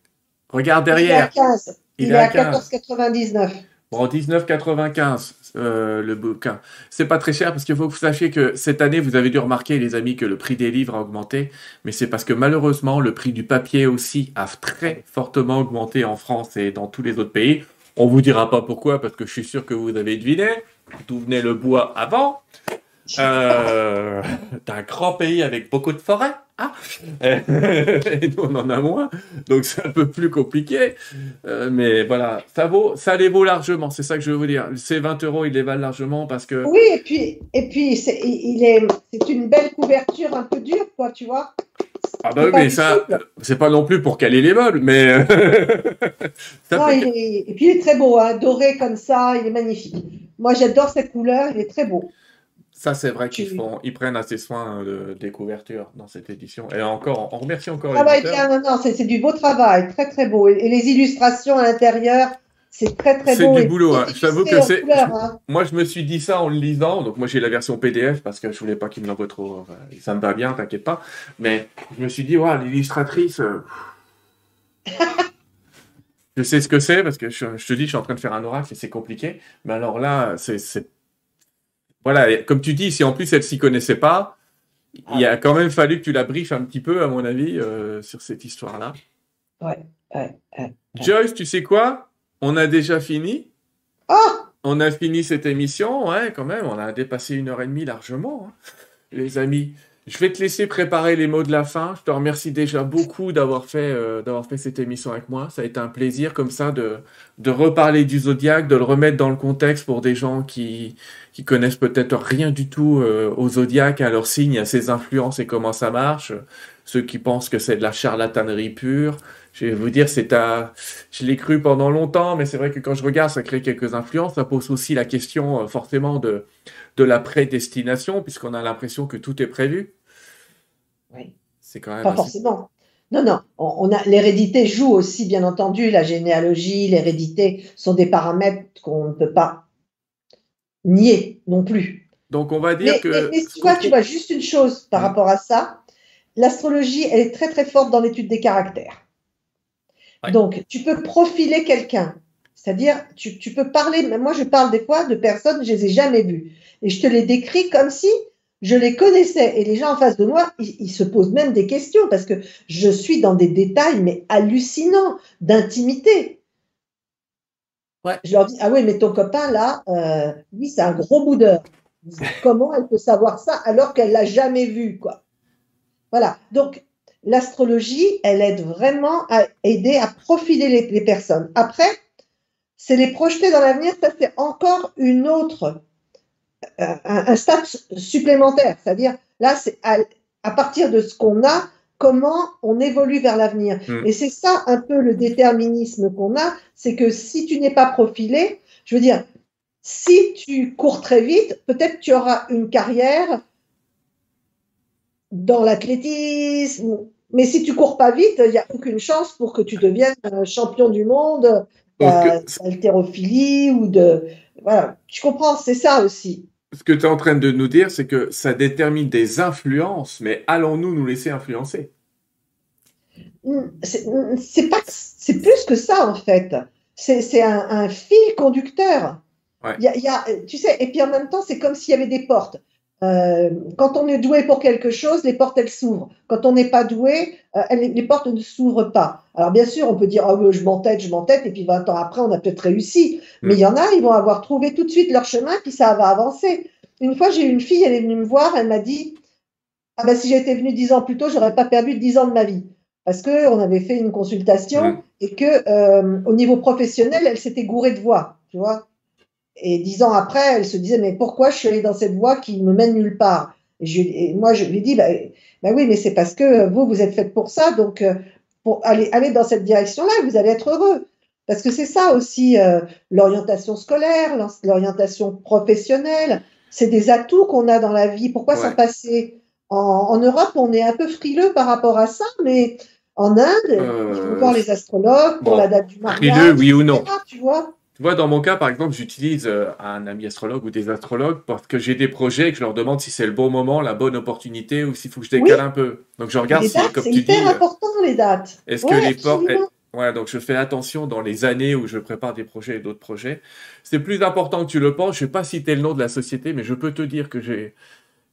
Regarde derrière. Il est à 15. Il, est à 14,99. Bon, 19,95 euh, le bouquin. C'est pas très cher parce qu'il faut que vous sachiez que cette année, vous avez dû remarquer, les amis, que le prix des livres a augmenté. Mais c'est parce que malheureusement, le prix du papier aussi a très fortement augmenté en France et dans tous les autres pays. On vous dira pas pourquoi, parce que je suis sûr que vous avez deviné d'où venait le bois avant. Euh, un grand pays avec beaucoup de forêts. Hein et nous, on en a moins. Donc, c'est un peu plus compliqué. Euh, mais voilà, ça vaut, ça les vaut largement. C'est ça que je veux vous dire. Ces 20 euros, ils les valent largement parce que. Oui, et puis, et puis c'est, il est, c'est une belle couverture un peu dure, quoi, tu vois. Ah bah oui, mais ça, c'est pas non plus pour caler les meubles, mais... non, Et puis il est très beau, hein, doré comme ça, il est magnifique. Moi j'adore cette couleur, il est très beau. Ça, c'est vrai qu'ils font, ils prennent assez soin de, des couvertures dans cette édition. Et encore, on remercie encore les bien, non, non, c'est du beau travail, très très beau. Et, les illustrations à l'intérieur, c'est très très beau. C'est du boulot. Hein. J'avoue que c'est. Hein. Moi, je me suis dit ça en le lisant. Donc, moi, j'ai la version PDF parce que je voulais pas qu'il me l'envoie trop. ça me va bien, t'inquiète pas. Mais je me suis dit, ouais, l'illustratrice. Euh, je sais ce que c'est parce que je, te dis, je suis en train de faire un oracle et c'est compliqué. Mais alors là, c'est. Voilà, comme tu dis, si en plus elle s'y connaissait pas, il a quand même fallu que tu la briefes un petit peu, à mon avis, euh, sur cette histoire-là. Ouais, ouais, ouais, Joyce, tu sais quoi? On a déjà fini. Ah On a fini cette émission, ouais, quand même. On a dépassé une heure et demie largement, hein, les amis. Je vais te laisser préparer les mots de la fin. Je te remercie déjà beaucoup d'avoir fait, euh, d'avoir fait cette émission avec moi. Ça a été un plaisir comme ça de, de reparler du zodiaque, de le remettre dans le contexte pour des gens qui, qui connaissent peut-être rien du tout euh, au zodiaque, à leurs signes, à ses influences et comment ça marche. Ceux qui pensent que c'est de la charlatanerie pure je vais vous dire, c'est à, je l'ai cru pendant longtemps, mais c'est vrai que quand je regarde, ça crée quelques influences. Ça pose aussi la question, euh, forcément, de, de la prédestination, puisqu'on a l'impression que tout est prévu. Oui. C'est quand même. Pas forcément. Non, non. On, a l'hérédité joue aussi, bien entendu. La généalogie, l'hérédité sont des paramètres qu'on ne peut pas nier non plus. Donc, on va dire que. Mais, tu vois, tu vois juste une chose par mmh. rapport à ça. L'astrologie, elle est très très forte dans l'étude des caractères. Donc, tu peux profiler quelqu'un. C'est-à-dire, tu, peux parler, moi je parle des fois de personnes, je les ai jamais vues. Et je te les décris comme si je les connaissais. Et les gens en face de moi, ils, se posent même des questions parce que je suis dans des détails, mais hallucinants, d'intimité. Ouais. Je leur dis, ah oui, mais ton copain là, euh, lui, c'est un gros boudeur. Comment elle peut savoir ça alors qu'elle l'a jamais vu, quoi Voilà. Donc, l'astrologie, elle aide vraiment à aider à profiler les, personnes. Après, c'est les projeter dans l'avenir, ça c'est encore une autre, euh, un, stade supplémentaire. C'est-à-dire, là, c'est à, partir de ce qu'on a, comment on évolue vers l'avenir. Mm. Et c'est ça un peu le déterminisme qu'on a, c'est que si tu n'es pas profilé, je veux dire, si tu cours très vite, peut-être tu auras une carrière dans l'athlétisme, mais si tu cours pas vite, il n'y a aucune chance pour que tu deviennes champion du monde d'haltérophilie ou de. Voilà, tu comprends, c'est ça aussi. Ce que tu es en train de nous dire, c'est que ça détermine des influences, mais allons-nous nous laisser influencer? C'est pas, c'est plus que ça en fait. C'est un, fil conducteur. Il y a, tu sais, et puis en même temps, c'est comme s'il y avait des portes. Euh, quand on est doué pour quelque chose, les portes, elles s'ouvrent. Quand on n'est pas doué, euh, les portes ne s'ouvrent pas. Alors bien sûr, on peut dire, oui, je m'entête, je m'entête, et puis 20 ans après, on a peut-être réussi. Mais il y en a, ils vont avoir trouvé tout de suite leur chemin, puis ça va avancer. Une fois, j'ai eu une fille, elle est venue me voir, elle m'a dit, ah ben si j'étais venue 10 ans plus tôt, j'aurais pas perdu 10 ans de ma vie. Parce que on avait fait une consultation et que euh, au niveau professionnel, elle s'était gourée de voix, tu vois. Et dix ans après, elle se disait, mais pourquoi je suis allée dans cette voie qui me mène nulle part? Et, moi, je lui dis, bah, bah oui, mais c'est parce que vous, vous êtes faite pour ça, donc euh, pour aller, aller dans cette direction-là, vous allez être heureux. Parce que c'est ça aussi, euh, l'orientation scolaire, l'orientation professionnelle, c'est des atouts qu'on a dans la vie. Pourquoi s'en passer? En, en, Europe, on est un peu frileux par rapport à ça, mais en Inde, il faut voir les astrologues pour la date du mariage. Frileux, oui ou non? Tu vois tu vois, dans mon cas, par exemple, j'utilise euh, un ami astrologue ou des astrologues parce que j'ai des projets et que je leur demande si c'est le bon moment, la bonne opportunité ou s'il faut que je décale un peu. Donc je regarde si, comme tu dis. C'est hyper important les dates. Est-ce que les portes. Ouais, donc je fais attention dans les années où je prépare des projets et d'autres projets. C'est plus important que tu le penses. Je vais pas citer le nom de la société, mais je peux te dire que j'ai,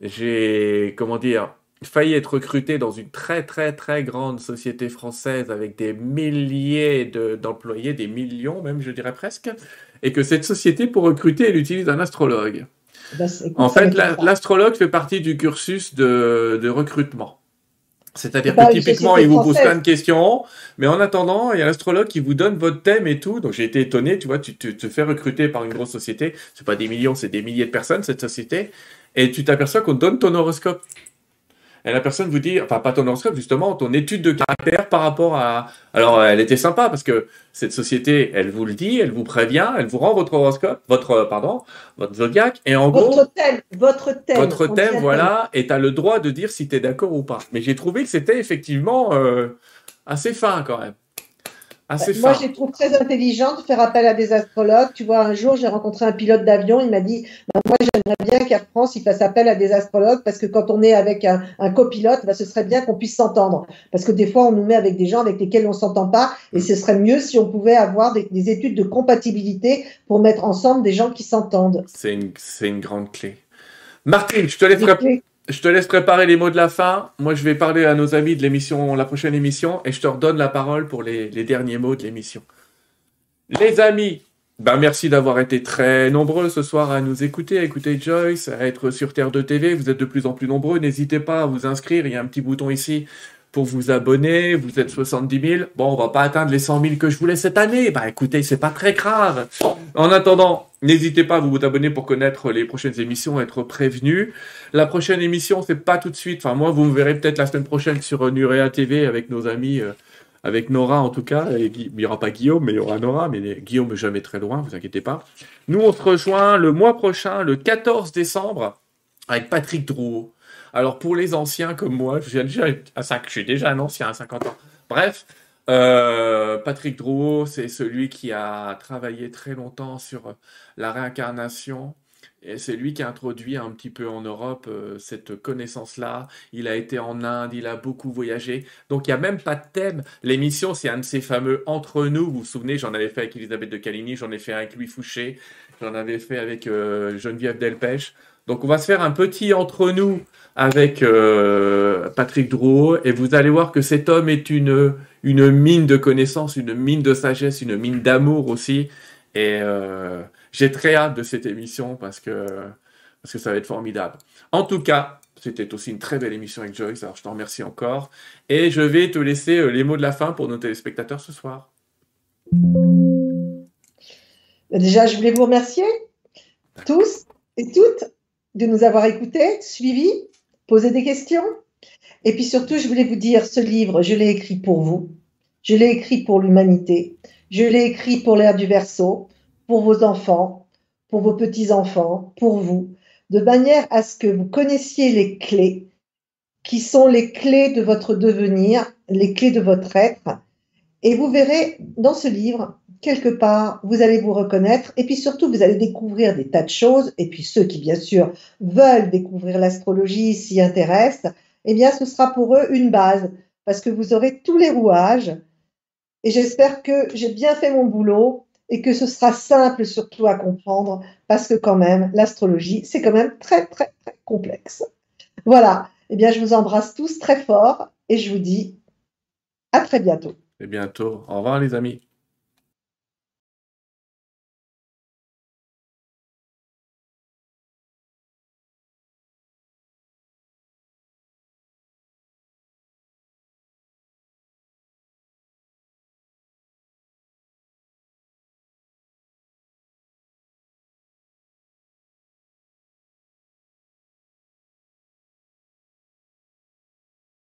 j'ai, comment dire, failli être recruté dans une très très très grande société française avec des milliers d'employés, des millions même je dirais presque, et que cette société pour recruter elle utilise un astrologue. Bah, en fait, l'astrologue fait partie du cursus de, de recrutement. C'est-à-dire que typiquement, il vous pose plein de questions, mais en attendant, il y a l'astrologue qui vous donne votre thème et tout. Donc j'ai été étonné, tu vois, tu, tu te fais recruter par une grosse société, c'est pas des millions, c'est des milliers de personnes cette société, et tu t'aperçois qu'on te donne ton horoscope et la personne vous dit, enfin pas ton horoscope, justement, ton étude de caractère par rapport à... Alors elle était sympa parce que cette société, elle vous le dit, elle vous prévient, elle vous rend votre horoscope, votre, pardon, votre zodiaque, et en votre gros... Thème, votre thème. Votre thème, voilà, et tu as le droit de dire si tu es d'accord ou pas. Mais j'ai trouvé que c'était effectivement euh, assez fin quand même. Moi, je trouve très intelligent de faire appel à des astrologues. Tu vois, un jour, j'ai rencontré un pilote d'avion. Il m'a dit bah, Moi, j'aimerais bien qu'Air France il fasse appel à des astrologues parce que quand on est avec un, copilote, bah, ce serait bien qu'on puisse s'entendre. Parce que des fois, on nous met avec des gens avec lesquels on ne s'entend pas. Et ce serait mieux si on pouvait avoir des, études de compatibilité pour mettre ensemble des gens qui s'entendent. C'est une, une, grande clé. Martine, je te laisse je te laisse préparer les mots de la fin. Moi, je vais parler à nos amis de l'émission, la prochaine émission, et je te redonne la parole pour les, derniers mots de l'émission. Les amis, ben merci d'avoir été très nombreux ce soir à nous écouter, à écouter Joyce, à être sur Terre de TV. Vous êtes de plus en plus nombreux. N'hésitez pas à vous inscrire. Il y a un petit bouton ici pour vous abonner. Vous êtes 70 000. Bon, on va pas atteindre les 100 000 que je voulais cette année. Bah écoutez, c'est pas très grave. En attendant, n'hésitez pas à vous abonner pour connaître les prochaines émissions, être prévenu. La prochaine émission, c'est pas tout de suite. Enfin, moi, vous me verrez peut-être la semaine prochaine sur Nurea TV avec nos amis. Euh, avec Nora en tout cas, il n'y aura pas Guillaume, mais il y aura Nora, mais Guillaume jamais très loin, vous inquiétez pas. Nous, on se rejoint le mois prochain, le 14 décembre, avec Patrick Drouot. Alors pour les anciens comme moi, je suis déjà, je suis déjà un ancien à 50 ans. Bref, euh, Patrick Drouot, c'est celui qui a travaillé très longtemps sur la réincarnation. Et c'est lui qui a introduit un petit peu en Europe euh, cette connaissance-là. Il a été en Inde, il a beaucoup voyagé. Donc il n'y a même pas de thème. L'émission, c'est un de ces fameux entre nous. Vous vous souvenez, j'en avais fait avec Elisabeth de Caligny, j'en ai fait avec Louis Fouché, j'en avais fait avec euh, Geneviève Delpech. Donc on va se faire un petit entre nous avec euh, Patrick Drouot et vous allez voir que cet homme est une, une mine de connaissances, une mine de sagesse, une mine d'amour aussi. Et euh, j'ai très hâte de cette émission parce que parce que ça va être formidable. En tout cas, c'était aussi une très belle émission avec Joyce, alors je t'en remercie encore. Et je vais te laisser euh, les mots de la fin pour nos téléspectateurs ce soir. Déjà, je voulais vous remercier tous et toutes de nous avoir écoutés, suivis, posé des questions. Et puis surtout, je voulais vous dire, ce livre, je l'ai écrit pour vous. Je l'ai écrit pour l'humanité. Je l'ai écrit pour l'ère du verso, pour vos enfants, pour vos petits-enfants, pour vous, de manière à ce que vous connaissiez les clés qui sont les clés de votre devenir, les clés de votre être. Et vous verrez dans ce livre, quelque part, vous allez vous reconnaître et puis surtout, vous allez découvrir des tas de choses. Et puis ceux qui, bien sûr, veulent découvrir l'astrologie, s'y intéressent, eh bien, ce sera pour eux une base parce que vous aurez tous les rouages. Et j'espère que j'ai bien fait mon boulot et que ce sera simple surtout à comprendre parce que quand même, l'astrologie, c'est quand même très, très, très complexe. Voilà. Eh bien, je vous embrasse tous très fort et je vous dis à très bientôt. À bientôt. Au revoir les amis.